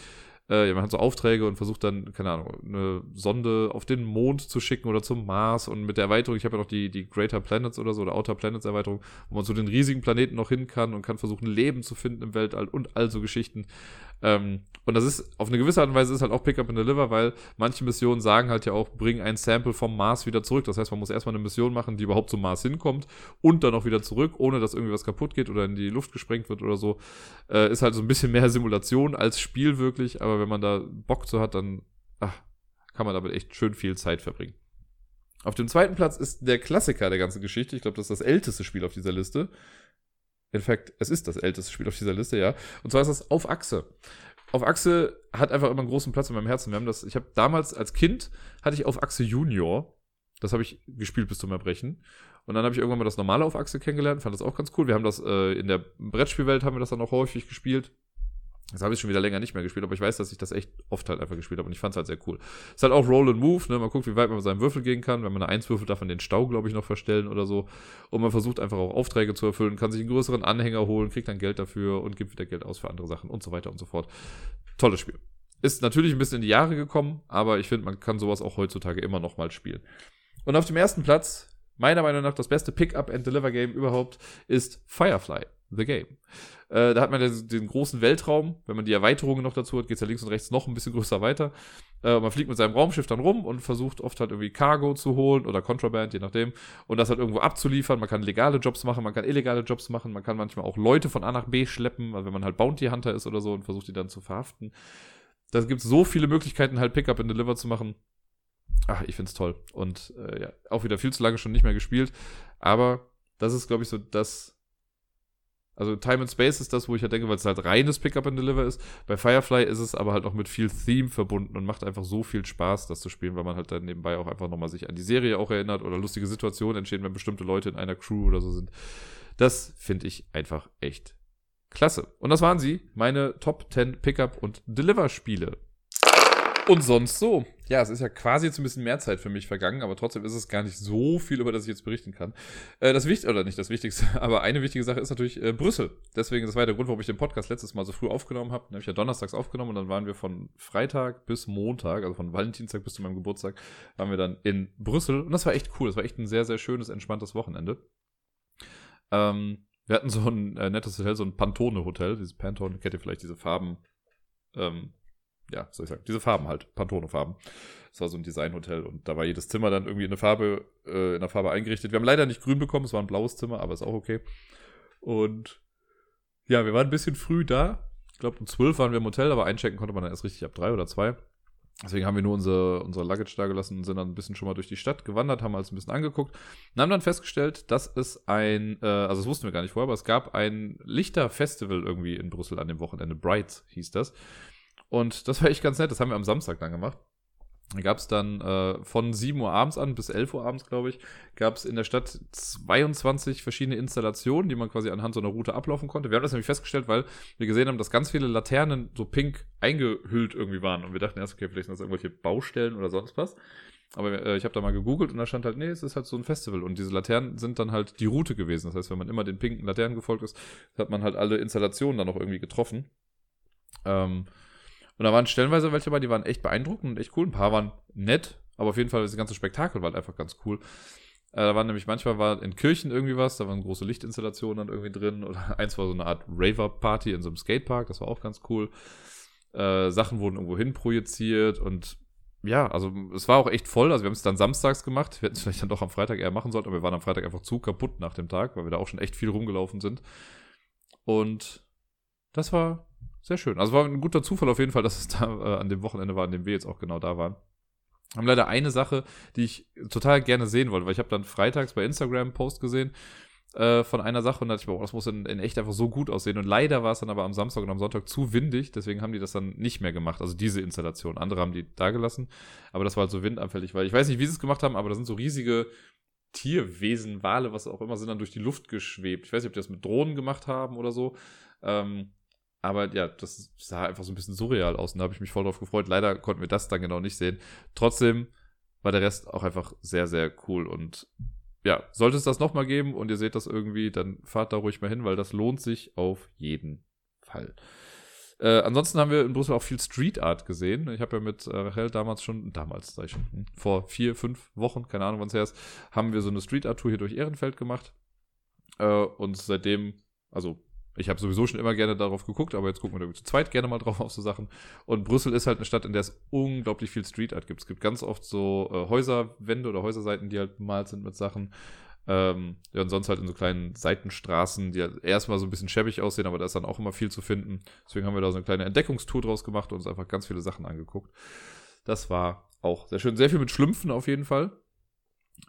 Äh, man hat so Aufträge und versucht dann, keine Ahnung, eine Sonde auf den Mond zu schicken oder zum Mars. Und mit der Erweiterung, ich habe ja noch die, die Greater Planets oder so, oder Outer Planets Erweiterung, wo man zu den riesigen Planeten noch hin kann und kann versuchen, Leben zu finden im Weltall und all so Geschichten. Ähm, und das ist, auf eine gewisse Art und Weise ist halt auch Pickup and Deliver, weil manche Missionen sagen halt ja auch, bring ein Sample vom Mars wieder zurück. Das heißt, man muss erstmal eine Mission machen, die überhaupt zum Mars hinkommt und dann auch wieder zurück, ohne dass irgendwie was kaputt geht oder in die Luft gesprengt wird oder so. Äh, ist halt so ein bisschen mehr Simulation als Spiel wirklich, aber wenn man da Bock zu hat, dann ach, kann man damit echt schön viel Zeit verbringen. Auf dem zweiten Platz ist der Klassiker der ganzen Geschichte. Ich glaube, das ist das älteste Spiel auf dieser Liste. In fact, es ist das älteste Spiel auf dieser Liste, ja. Und zwar ist das Auf Achse. Auf Achse hat einfach immer einen großen Platz in meinem Herzen. Wir haben das, ich habe damals als Kind hatte ich Auf Achse Junior. Das habe ich gespielt bis zum Erbrechen. Und dann habe ich irgendwann mal das normale Auf Achse kennengelernt, fand das auch ganz cool. Wir haben das äh, in der Brettspielwelt haben wir das dann auch häufig gespielt. Das habe ich schon wieder länger nicht mehr gespielt, aber ich weiß, dass ich das echt oft halt einfach gespielt habe und ich fand es halt sehr cool. Ist halt auch Roll and Move, ne? Man guckt, wie weit man mit seinem Würfel gehen kann. Wenn man eine Eins würfelt, darf man den Stau, glaube ich, noch verstellen oder so. Und man versucht einfach auch Aufträge zu erfüllen, kann sich einen größeren Anhänger holen, kriegt dann Geld dafür und gibt wieder Geld aus für andere Sachen und so weiter und so fort. Tolles Spiel. Ist natürlich ein bisschen in die Jahre gekommen, aber ich finde, man kann sowas auch heutzutage immer noch mal spielen. Und auf dem ersten Platz, meiner Meinung nach das beste Pick-up-and-Deliver-Game überhaupt, ist Firefly, the Game. Äh, da hat man den, den, großen Weltraum. Wenn man die Erweiterungen noch dazu hat, geht es ja links und rechts noch ein bisschen größer weiter. Äh, man fliegt mit seinem Raumschiff dann rum und versucht oft halt irgendwie Cargo zu holen oder Contraband, je nachdem. Und das halt irgendwo abzuliefern. Man kann legale Jobs machen, man kann illegale Jobs machen. Man kann manchmal auch Leute von A nach B schleppen, wenn man halt Bounty Hunter ist oder so und versucht die dann zu verhaften. Da gibt es so viele Möglichkeiten, halt Pickup and Deliver zu machen. Ach, ich find's toll. Und äh, ja, auch wieder viel zu lange schon nicht mehr gespielt. Aber das ist, glaube ich, so das also Time and Space ist das, wo ich halt denke, weil es halt reines Pickup and Deliver ist. Bei Firefly ist es aber halt auch mit viel Theme verbunden und macht einfach so viel Spaß, das zu spielen, weil man halt dann nebenbei auch einfach nochmal sich an die Serie auch erinnert oder lustige Situationen entstehen, wenn bestimmte Leute in einer Crew oder so sind. Das finde ich einfach echt klasse. Und das waren sie, meine Top 10 Pickup und Deliver Spiele. Und sonst so. Ja, es ist ja quasi jetzt ein bisschen mehr Zeit für mich vergangen, aber trotzdem ist es gar nicht so viel, über das ich jetzt berichten kann. Äh, das Wichtigste, oder nicht das Wichtigste, aber eine wichtige Sache ist natürlich äh, Brüssel. Deswegen, das war der Grund, warum ich den Podcast letztes Mal so früh aufgenommen habe. Den habe ich ja donnerstags aufgenommen und dann waren wir von Freitag bis Montag, also von Valentinstag bis zu meinem Geburtstag, waren wir dann in Brüssel. Und das war echt cool. Das war echt ein sehr, sehr schönes, entspanntes Wochenende. Ähm, wir hatten so ein äh, nettes Hotel, so ein Pantone-Hotel, dieses Pantone, kennt ihr vielleicht diese Farben, ähm, ja, soll ich sagen, diese Farben halt, Pantone-Farben. Das war so ein Designhotel und da war jedes Zimmer dann irgendwie in eine Farbe, äh, in einer Farbe eingerichtet. Wir haben leider nicht grün bekommen, es war ein blaues Zimmer, aber ist auch okay. Und ja, wir waren ein bisschen früh da. Ich glaube, um 12 waren wir im Hotel, aber einchecken konnte man dann erst richtig ab drei oder zwei. Deswegen haben wir nur unsere, unsere Luggage da gelassen und sind dann ein bisschen schon mal durch die Stadt gewandert, haben alles ein bisschen angeguckt und haben dann festgestellt, dass es ein, äh, also das wussten wir gar nicht vorher, aber es gab ein Lichterfestival irgendwie in Brüssel an dem Wochenende. Brights hieß das. Und das war echt ganz nett. Das haben wir am Samstag dann gemacht. Da gab es dann äh, von 7 Uhr abends an bis 11 Uhr abends, glaube ich, gab es in der Stadt 22 verschiedene Installationen, die man quasi anhand so einer Route ablaufen konnte. Wir haben das nämlich festgestellt, weil wir gesehen haben, dass ganz viele Laternen so pink eingehüllt irgendwie waren. Und wir dachten erst, okay, vielleicht sind das irgendwelche Baustellen oder sonst was. Aber äh, ich habe da mal gegoogelt und da stand halt, nee, es ist halt so ein Festival. Und diese Laternen sind dann halt die Route gewesen. Das heißt, wenn man immer den pinken Laternen gefolgt ist, hat man halt alle Installationen dann auch irgendwie getroffen. Ähm, und da waren stellenweise welche dabei, die waren echt beeindruckend und echt cool. Ein paar waren nett, aber auf jeden Fall das ganze Spektakel war halt einfach ganz cool. Äh, da waren nämlich manchmal war in Kirchen irgendwie was, da waren große Lichtinstallationen dann irgendwie drin. Oder eins war so eine Art Raver-Party in so einem Skatepark, das war auch ganz cool. Äh, Sachen wurden irgendwo hin projiziert und ja, also es war auch echt voll. Also wir haben es dann samstags gemacht. Wir hätten es vielleicht dann doch am Freitag eher machen sollen, aber wir waren am Freitag einfach zu kaputt nach dem Tag, weil wir da auch schon echt viel rumgelaufen sind. Und das war sehr schön. Also war ein guter Zufall auf jeden Fall, dass es da äh, an dem Wochenende war, an dem wir jetzt auch genau da waren. Haben leider eine Sache, die ich total gerne sehen wollte, weil ich habe dann freitags bei Instagram einen Post gesehen äh, von einer Sache und dachte ich, boah, das muss in, in, echt einfach so gut aussehen. Und leider war es dann aber am Samstag und am Sonntag zu windig, deswegen haben die das dann nicht mehr gemacht. Also diese Installation. Andere haben die da gelassen, aber das war halt so windanfällig, weil ich weiß nicht, wie sie es gemacht haben, aber da sind so riesige Tierwesen, Wale, was auch immer, sind dann durch die Luft geschwebt. Ich weiß nicht, ob die das mit Drohnen gemacht haben oder so. Ähm, aber ja, das sah einfach so ein bisschen surreal aus und da habe ich mich voll drauf gefreut. Leider konnten wir das dann genau nicht sehen. Trotzdem war der Rest auch einfach sehr, sehr cool und ja, sollte es das nochmal geben und ihr seht das irgendwie, dann fahrt da ruhig mal hin, weil das lohnt sich auf jeden Fall. Äh, ansonsten haben wir in Brüssel auch viel Street Art gesehen. Ich habe ja mit äh, Rachel damals schon, damals, sag ich schon, hm, vor vier, fünf Wochen, keine Ahnung, wann es her ist, haben wir so eine Street Art Tour hier durch Ehrenfeld gemacht. Äh, und seitdem, also ich habe sowieso schon immer gerne darauf geguckt, aber jetzt gucken wir da zu zweit gerne mal drauf auf so Sachen. Und Brüssel ist halt eine Stadt, in der es unglaublich viel Street Art gibt. Es gibt ganz oft so äh, Häuserwände oder Häuserseiten, die halt bemalt sind mit Sachen. Ähm, ja, und sonst halt in so kleinen Seitenstraßen, die halt erstmal so ein bisschen schäbig aussehen, aber da ist dann auch immer viel zu finden. Deswegen haben wir da so eine kleine Entdeckungstour draus gemacht und uns einfach ganz viele Sachen angeguckt. Das war auch sehr schön. Sehr viel mit Schlümpfen auf jeden Fall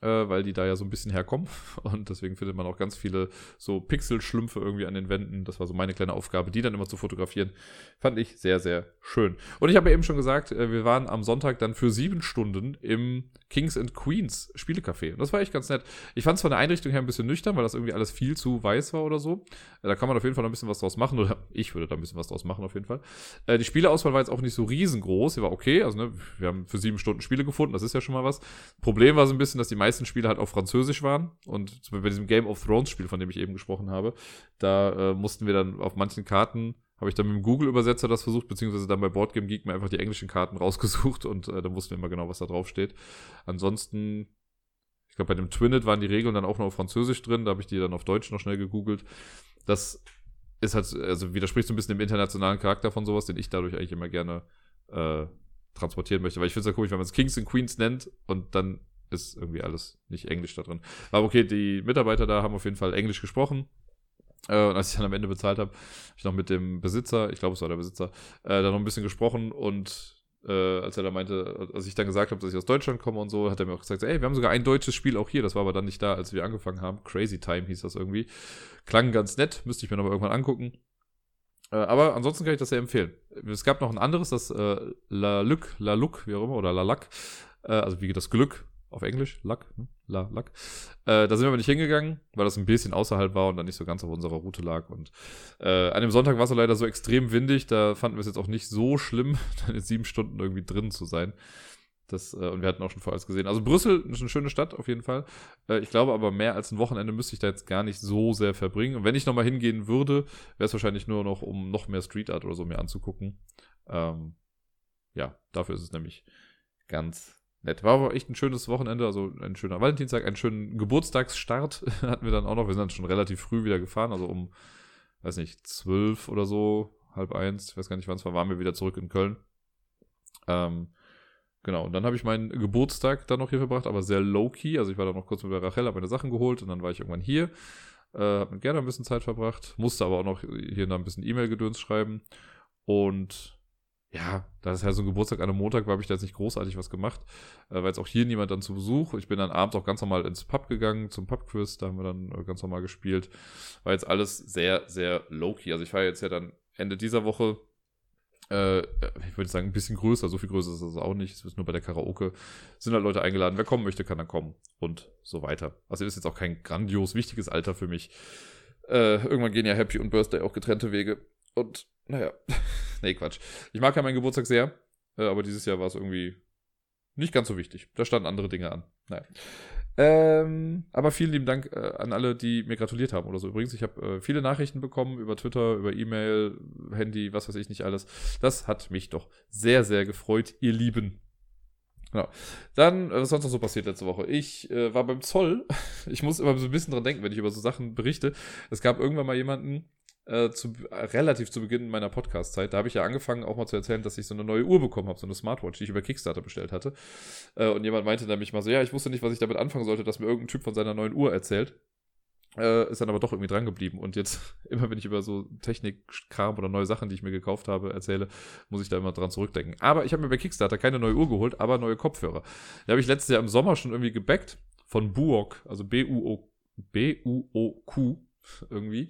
äh, weil die da ja so ein bisschen herkommen. Und deswegen findet man auch ganz viele so Pixelschlümpfe irgendwie an den Wänden. Das war so meine kleine Aufgabe, die dann immer zu fotografieren. Fand ich sehr, sehr schön. Und ich habe ja eben schon gesagt, äh, wir waren am Sonntag dann für sieben Stunden im Kings and Queens Spielecafé. Und das war echt ganz nett. Ich fand es von der Einrichtung her ein bisschen nüchtern, weil das irgendwie alles viel zu weiß war oder so. Äh, da kann man auf jeden Fall noch ein bisschen was draus machen. Oder ich würde da ein bisschen was draus machen, auf jeden Fall. Äh, die Spieleauswahl war jetzt auch nicht so riesengroß. Sie war okay. Also, ne, wir haben für sieben Stunden Spiele gefunden. Das ist ja schon mal was. Problem war so ein bisschen, dass die meisten Spiele halt auf Französisch waren. Und bei diesem Game of Thrones Spiel, von dem ich eben gesprochen habe, da äh, mussten wir dann auf manchen Karten habe ich dann mit dem Google-Übersetzer das versucht, beziehungsweise dann bei Boardgame Geek mir einfach die englischen Karten rausgesucht und äh, dann wussten wir immer genau, was da drauf steht. Ansonsten, ich glaube, bei dem Twinnet waren die Regeln dann auch noch auf Französisch drin, da habe ich die dann auf Deutsch noch schnell gegoogelt. Das ist halt, also widerspricht so ein bisschen dem internationalen Charakter von sowas, den ich dadurch eigentlich immer gerne äh, transportieren möchte. Weil ich finde es ja komisch, wenn man es Kings and Queens nennt und dann ist irgendwie alles nicht Englisch da drin. Aber okay, die Mitarbeiter da haben auf jeden Fall Englisch gesprochen. Äh, und als ich dann am Ende bezahlt habe, habe ich noch mit dem Besitzer, ich glaube, es war der Besitzer, äh, da noch ein bisschen gesprochen und äh, als er da meinte, als ich dann gesagt habe, dass ich aus Deutschland komme und so, hat er mir auch gesagt, ey, wir haben sogar ein deutsches Spiel auch hier, das war aber dann nicht da, als wir angefangen haben. Crazy Time hieß das irgendwie. Klang ganz nett, müsste ich mir noch mal irgendwann angucken. Äh, aber ansonsten kann ich das sehr empfehlen. Es gab noch ein anderes, das äh, La Luc, La Luc, wie auch immer, oder La Lac, äh, also wie das Glück auf Englisch, Luck, ne? La, Luck. Äh, da sind wir aber nicht hingegangen, weil das ein bisschen außerhalb war und dann nicht so ganz auf unserer Route lag. Und äh, an dem Sonntag war es leider so extrem windig, da fanden wir es jetzt auch nicht so schlimm, dann jetzt sieben Stunden irgendwie drin zu sein. Das, äh, und wir hatten auch schon vorher gesehen. Also Brüssel ist eine schöne Stadt auf jeden Fall. Äh, ich glaube aber, mehr als ein Wochenende müsste ich da jetzt gar nicht so sehr verbringen. Und wenn ich nochmal hingehen würde, wäre es wahrscheinlich nur noch, um noch mehr Street Art oder so mir anzugucken. Ähm, ja, dafür ist es nämlich ganz nett. War aber echt ein schönes Wochenende, also ein schöner Valentinstag, einen schönen Geburtstagsstart hatten wir dann auch noch. Wir sind dann schon relativ früh wieder gefahren, also um, weiß nicht, zwölf oder so, halb eins, ich weiß gar nicht wann es war, waren wir wieder zurück in Köln. Ähm, genau, und dann habe ich meinen Geburtstag dann noch hier verbracht, aber sehr low-key. Also ich war dann noch kurz mit der Rachel, habe meine Sachen geholt und dann war ich irgendwann hier. Äh, habe mit Gerda ein bisschen Zeit verbracht, musste aber auch noch hier noch ein bisschen E-Mail-Gedöns schreiben. Und ja, da ist halt so ein Geburtstag an einem Montag, war, habe ich da jetzt nicht großartig was gemacht, äh, weil jetzt auch hier niemand dann zu Besuch. Ich bin dann abends auch ganz normal ins Pub gegangen, zum Pubquiz, da haben wir dann äh, ganz normal gespielt. War jetzt alles sehr, sehr low-key. Also ich war jetzt ja dann Ende dieser Woche, äh, ich würde sagen, ein bisschen größer, so viel größer ist es auch nicht. Es ist nur bei der Karaoke. Sind halt Leute eingeladen, wer kommen möchte, kann dann kommen und so weiter. Also ist jetzt auch kein grandios wichtiges Alter für mich. Äh, irgendwann gehen ja Happy und Birthday auch getrennte Wege. Und naja, nee, Quatsch. Ich mag ja meinen Geburtstag sehr, äh, aber dieses Jahr war es irgendwie nicht ganz so wichtig. Da standen andere Dinge an. Naja. Ähm, aber vielen lieben Dank äh, an alle, die mir gratuliert haben oder so. Übrigens, ich habe äh, viele Nachrichten bekommen über Twitter, über E-Mail, Handy, was weiß ich nicht alles. Das hat mich doch sehr, sehr gefreut, ihr Lieben. Genau. Dann, äh, was sonst noch so passiert letzte Woche? Ich äh, war beim Zoll. Ich muss immer so ein bisschen dran denken, wenn ich über so Sachen berichte. Es gab irgendwann mal jemanden, äh, zu, äh, relativ zu Beginn meiner Podcast-Zeit. Da habe ich ja angefangen, auch mal zu erzählen, dass ich so eine neue Uhr bekommen habe, so eine Smartwatch, die ich über Kickstarter bestellt hatte. Äh, und jemand meinte nämlich mal so, ja, ich wusste nicht, was ich damit anfangen sollte, dass mir irgendein Typ von seiner neuen Uhr erzählt. Äh, ist dann aber doch irgendwie dran geblieben. Und jetzt, immer wenn ich über so Technikkram oder neue Sachen, die ich mir gekauft habe, erzähle, muss ich da immer dran zurückdenken. Aber ich habe mir bei Kickstarter keine neue Uhr geholt, aber neue Kopfhörer. Die habe ich letztes Jahr im Sommer schon irgendwie gebackt von Buok, also B-U-O, B-U-O-Q irgendwie.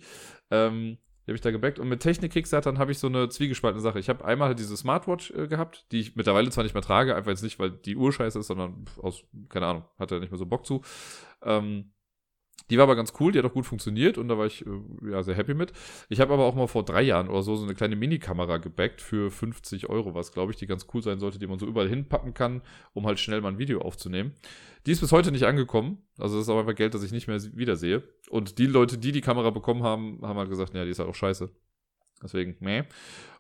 Ähm, die habe ich da gebackt. Und mit Technik-Kickstartern habe ich so eine zwiegespaltene Sache. Ich habe einmal halt diese Smartwatch äh, gehabt, die ich mittlerweile zwar nicht mehr trage, einfach jetzt nicht, weil die Uhr scheiße ist, sondern aus, keine Ahnung, hatte nicht mehr so Bock zu. Ähm, die war aber ganz cool, die hat auch gut funktioniert und da war ich äh, ja sehr happy mit. Ich habe aber auch mal vor drei Jahren oder so so eine kleine Minikamera gebackt für 50 Euro, was glaube ich, die ganz cool sein sollte, die man so überall hinpacken kann, um halt schnell mal ein Video aufzunehmen. Die ist bis heute nicht angekommen. Also das ist auch einfach Geld, das ich nicht mehr wiedersehe. Und die Leute, die die Kamera bekommen haben, haben halt gesagt, ja, die ist halt auch scheiße. Deswegen, meh.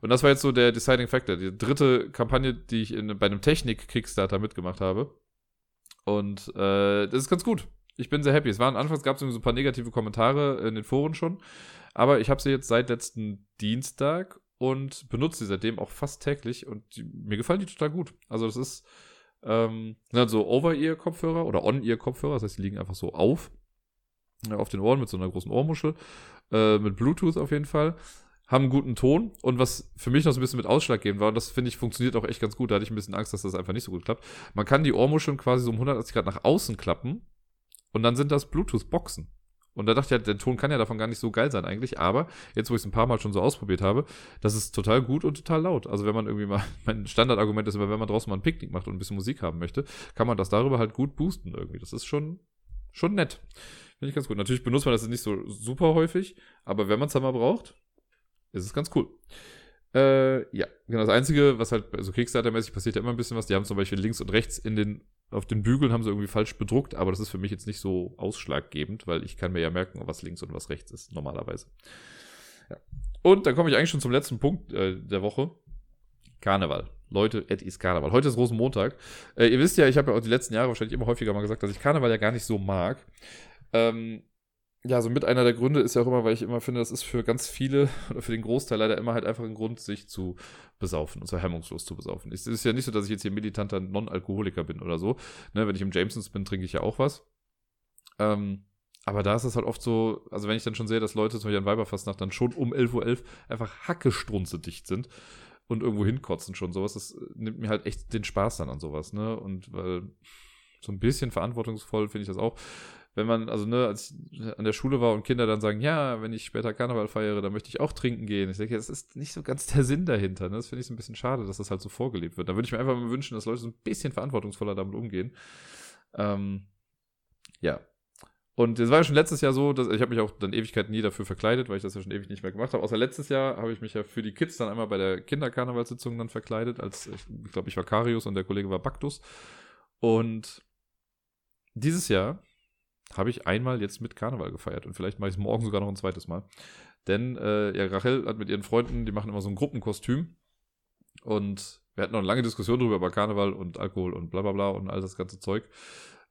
Und das war jetzt so der Deciding Factor. Die dritte Kampagne, die ich in, bei einem Technik-Kickstarter mitgemacht habe. Und äh, das ist ganz gut. Ich bin sehr happy. Es waren anfangs gab es so ein paar negative Kommentare in den Foren schon, aber ich habe sie jetzt seit letzten Dienstag und benutze sie seitdem auch fast täglich und die, mir gefallen die total gut. Also das ist ähm, so Over-Ear-Kopfhörer oder On-Ear-Kopfhörer, das heißt, die liegen einfach so auf ja, auf den Ohren mit so einer großen Ohrmuschel, äh, mit Bluetooth auf jeden Fall haben einen guten Ton und was für mich noch so ein bisschen mit ausschlaggebend war, und das finde ich funktioniert auch echt ganz gut, da hatte ich ein bisschen Angst, dass das einfach nicht so gut klappt. Man kann die Ohrmuscheln quasi so um 180 Grad nach außen klappen und dann sind das Bluetooth-Boxen. Und da dachte ich ja, der Ton kann ja davon gar nicht so geil sein eigentlich, aber jetzt, wo ich es ein paar Mal schon so ausprobiert habe, das ist total gut und total laut. Also wenn man irgendwie mal, mein Standardargument ist immer, wenn man draußen mal ein Picknick macht und ein bisschen Musik haben möchte, kann man das darüber halt gut boosten irgendwie. Das ist schon, schon nett. Finde ich ganz gut. Natürlich benutzt man das nicht so super häufig, aber wenn man es dann mal braucht, ist es ganz cool. Äh, ja, genau. Das Einzige, was halt so Kickstarter-mäßig passiert, ja immer ein bisschen was. Die haben zum Beispiel links und rechts in den, auf den Bügeln haben sie irgendwie falsch bedruckt, aber das ist für mich jetzt nicht so ausschlaggebend, weil ich kann mir ja merken, was links und was rechts ist, normalerweise. Ja. Und dann komme ich eigentlich schon zum letzten Punkt äh, der Woche. Karneval. Leute, es ist Karneval. Heute ist Rosenmontag. Äh, ihr wisst ja, ich habe ja auch die letzten Jahre wahrscheinlich immer häufiger mal gesagt, dass ich Karneval ja gar nicht so mag. Ähm, ja, so mit einer der Gründe ist ja auch immer, weil ich immer finde, das ist für ganz viele oder für den Großteil leider immer halt einfach ein Grund, sich zu besaufen und so hemmungslos zu besaufen. Es ist ja nicht so, dass ich jetzt hier militanter Non-Alkoholiker bin oder so. Ne, wenn ich im Jamesons bin, trinke ich ja auch was. Ähm, aber da ist es halt oft so, also wenn ich dann schon sehe, dass Leute zum Beispiel an Weiberfastnacht dann schon um 11.11 Uhr .11 einfach hackestrunze dicht sind und irgendwo hinkotzen schon, sowas, das nimmt mir halt echt den Spaß dann an sowas, ne? Und weil so ein bisschen verantwortungsvoll finde ich das auch wenn man, also ne, als ich an der Schule war und Kinder dann sagen, ja, wenn ich später Karneval feiere, dann möchte ich auch trinken gehen. Ich denke, das ist nicht so ganz der Sinn dahinter. Ne? Das finde ich so ein bisschen schade, dass das halt so vorgelebt wird. Da würde ich mir einfach mal wünschen, dass Leute so ein bisschen verantwortungsvoller damit umgehen. Ähm, ja. Und es war ja schon letztes Jahr so, dass ich habe mich auch dann Ewigkeiten nie dafür verkleidet, weil ich das ja schon ewig nicht mehr gemacht habe. Außer letztes Jahr habe ich mich ja für die Kids dann einmal bei der Kinderkarnevalssitzung dann verkleidet, als ich glaube, ich war Karius und der Kollege war Baktus. Und dieses Jahr habe ich einmal jetzt mit Karneval gefeiert und vielleicht mache ich es morgen sogar noch ein zweites Mal. Denn äh, ja, Rachel hat mit ihren Freunden, die machen immer so ein Gruppenkostüm und wir hatten noch eine lange Diskussion darüber, über Karneval und Alkohol und bla bla bla und all das ganze Zeug.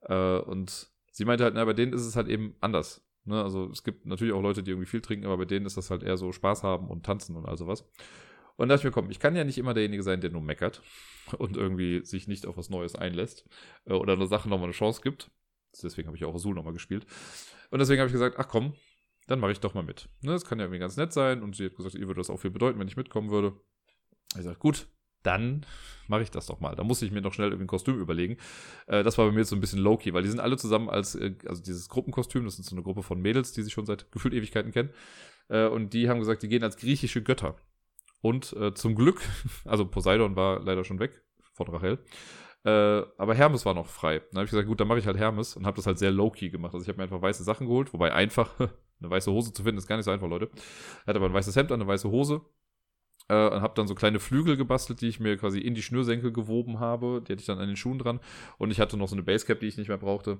Äh, und sie meinte halt, na, bei denen ist es halt eben anders. Ne? Also es gibt natürlich auch Leute, die irgendwie viel trinken, aber bei denen ist das halt eher so Spaß haben und tanzen und all sowas. Und da dachte ich mir, komm, ich kann ja nicht immer derjenige sein, der nur meckert und irgendwie sich nicht auf was Neues einlässt äh, oder eine Sache nochmal eine Chance gibt. Deswegen habe ich auch Azul nochmal gespielt. Und deswegen habe ich gesagt, ach komm, dann mache ich doch mal mit. Ne, das kann ja irgendwie ganz nett sein. Und sie hat gesagt, ihr würde das auch viel bedeuten, wenn ich mitkommen würde. Ich gesagt, gut, dann mache ich das doch mal. Da muss ich mir noch schnell irgendwie ein Kostüm überlegen. Äh, das war bei mir jetzt so ein bisschen low-key, weil die sind alle zusammen als, äh, also dieses Gruppenkostüm, das ist so eine Gruppe von Mädels, die sich schon seit gefühlt Ewigkeiten kennen. Äh, und die haben gesagt, die gehen als griechische Götter. Und äh, zum Glück, also Poseidon war leider schon weg von Rachel. Äh, aber Hermes war noch frei. Dann habe ich gesagt, gut, dann mache ich halt Hermes und habe das halt sehr low-key gemacht. Also ich habe mir einfach weiße Sachen geholt, wobei einfach eine weiße Hose zu finden ist gar nicht so einfach, Leute. Er hat aber ein weißes Hemd an, eine weiße Hose. Äh, und habe dann so kleine Flügel gebastelt, die ich mir quasi in die Schnürsenkel gewoben habe. Die hatte ich dann an den Schuhen dran. Und ich hatte noch so eine Basecap, die ich nicht mehr brauchte.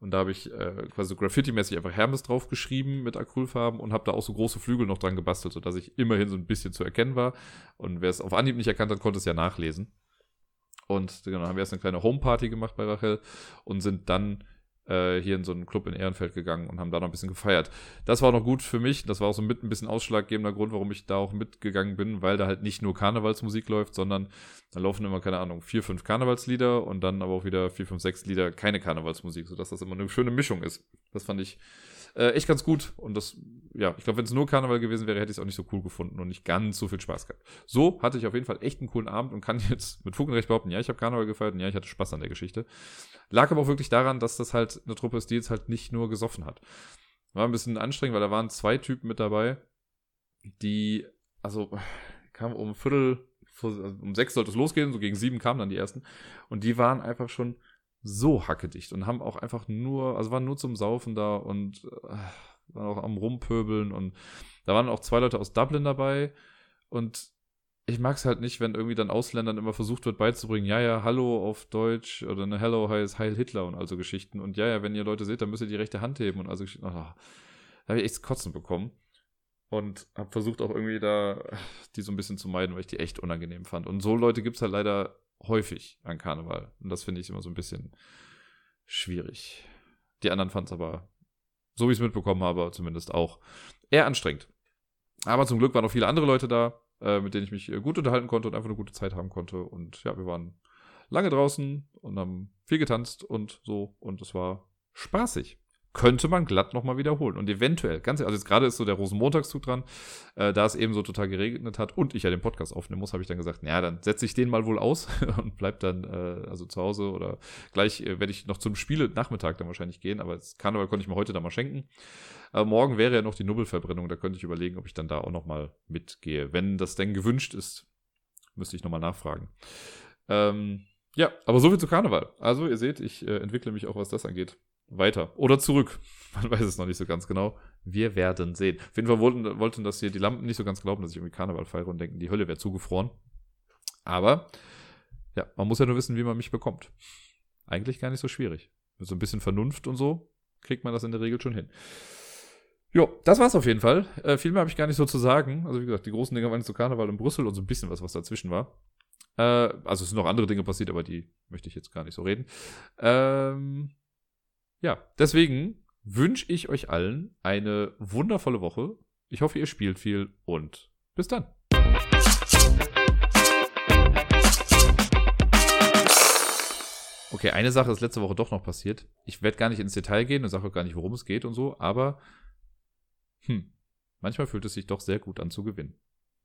Und da habe ich äh, quasi so Graffiti-mäßig einfach Hermes drauf geschrieben mit Acrylfarben und habe da auch so große Flügel noch dran gebastelt, sodass ich immerhin so ein bisschen zu erkennen war. Und wer es auf Anhieb nicht erkannt hat, konnte es ja nachlesen. Und genau, haben wir erst eine kleine Homeparty gemacht bei Rachel und sind dann äh, hier in so einen Club in Ehrenfeld gegangen und haben da noch ein bisschen gefeiert. Das war noch gut für mich. Das war auch so mit ein bisschen ausschlaggebender Grund, warum ich da auch mitgegangen bin, weil da halt nicht nur Karnevalsmusik läuft, sondern da laufen immer, keine Ahnung, vier, fünf Karnevalslieder und dann aber auch wieder vier, fünf, sechs Lieder keine Karnevalsmusik, sodass das immer eine schöne Mischung ist. Das fand ich äh, echt ganz gut. Und das, ja, ich glaube, wenn es nur Karneval gewesen wäre, hätte ich es auch nicht so cool gefunden und nicht ganz so viel Spaß gehabt. So hatte ich auf jeden Fall echt einen coolen Abend und kann jetzt mit Fug und Recht behaupten, ja, ich habe Karneval gefeiert und ja, ich hatte Spaß an der Geschichte. Lag aber auch wirklich daran, dass das halt eine Truppe ist, die jetzt halt nicht nur gesoffen hat. War ein bisschen anstrengend, weil da waren zwei Typen mit dabei, die, also, kamen um Viertel, um sechs sollte es losgehen, so gegen sieben kamen dann die ersten. Und die waren einfach schon so hackedicht und haben auch einfach nur, also waren nur zum Saufen da und äh, waren auch am Rumpöbeln und da waren auch zwei Leute aus Dublin dabei und ich mag es halt nicht, wenn irgendwie dann Ausländern immer versucht wird beizubringen, ja, ja, Hallo auf Deutsch oder eine Hello heißt Heil Hitler und also Geschichten und ja, ja, wenn ihr Leute seht, dann müsst ihr die rechte Hand heben und also Geschichten. Oh, da habe ich echt Kotzen bekommen. Und habe versucht auch irgendwie da die so ein bisschen zu meiden, weil ich die echt unangenehm fand. Und so Leute gibt es halt leider häufig an Karneval. Und das finde ich immer so ein bisschen schwierig. Die anderen fanden es aber, so wie ich es mitbekommen habe, zumindest auch eher anstrengend. Aber zum Glück waren auch viele andere Leute da, äh, mit denen ich mich gut unterhalten konnte und einfach eine gute Zeit haben konnte. Und ja, wir waren lange draußen und haben viel getanzt und so. Und es war spaßig könnte man glatt nochmal wiederholen. Und eventuell, ganz also jetzt gerade ist so der Rosenmontagszug dran, äh, da es eben so total geregnet hat und ich ja den Podcast aufnehmen muss, habe ich dann gesagt, naja, dann setze ich den mal wohl aus und bleib dann äh, also zu Hause oder gleich äh, werde ich noch zum Spiele Nachmittag dann wahrscheinlich gehen, aber das Karneval konnte ich mir heute dann mal schenken. Aber morgen wäre ja noch die Nubbelverbrennung, da könnte ich überlegen, ob ich dann da auch nochmal mitgehe. Wenn das denn gewünscht ist, müsste ich nochmal nachfragen. Ähm, ja, aber so viel zu Karneval. Also ihr seht, ich äh, entwickle mich auch, was das angeht weiter oder zurück. Man weiß es noch nicht so ganz genau. Wir werden sehen. Auf jeden Fall wollten, wollten das hier die Lampen nicht so ganz glauben, dass ich irgendwie Karneval feiere und denken, die Hölle wäre zugefroren. Aber ja, man muss ja nur wissen, wie man mich bekommt. Eigentlich gar nicht so schwierig. Mit so ein bisschen Vernunft und so kriegt man das in der Regel schon hin. Jo, das war's auf jeden Fall. Äh, viel mehr habe ich gar nicht so zu sagen. Also wie gesagt, die großen Dinge waren zu Karneval in Brüssel und so ein bisschen was, was dazwischen war. Äh, also es sind noch andere Dinge passiert, aber die möchte ich jetzt gar nicht so reden. Ähm, ja, deswegen wünsche ich euch allen eine wundervolle Woche. Ich hoffe, ihr spielt viel und bis dann. Okay, eine Sache ist letzte Woche doch noch passiert. Ich werde gar nicht ins Detail gehen und sage auch gar nicht, worum es geht und so, aber hm, manchmal fühlt es sich doch sehr gut an zu gewinnen.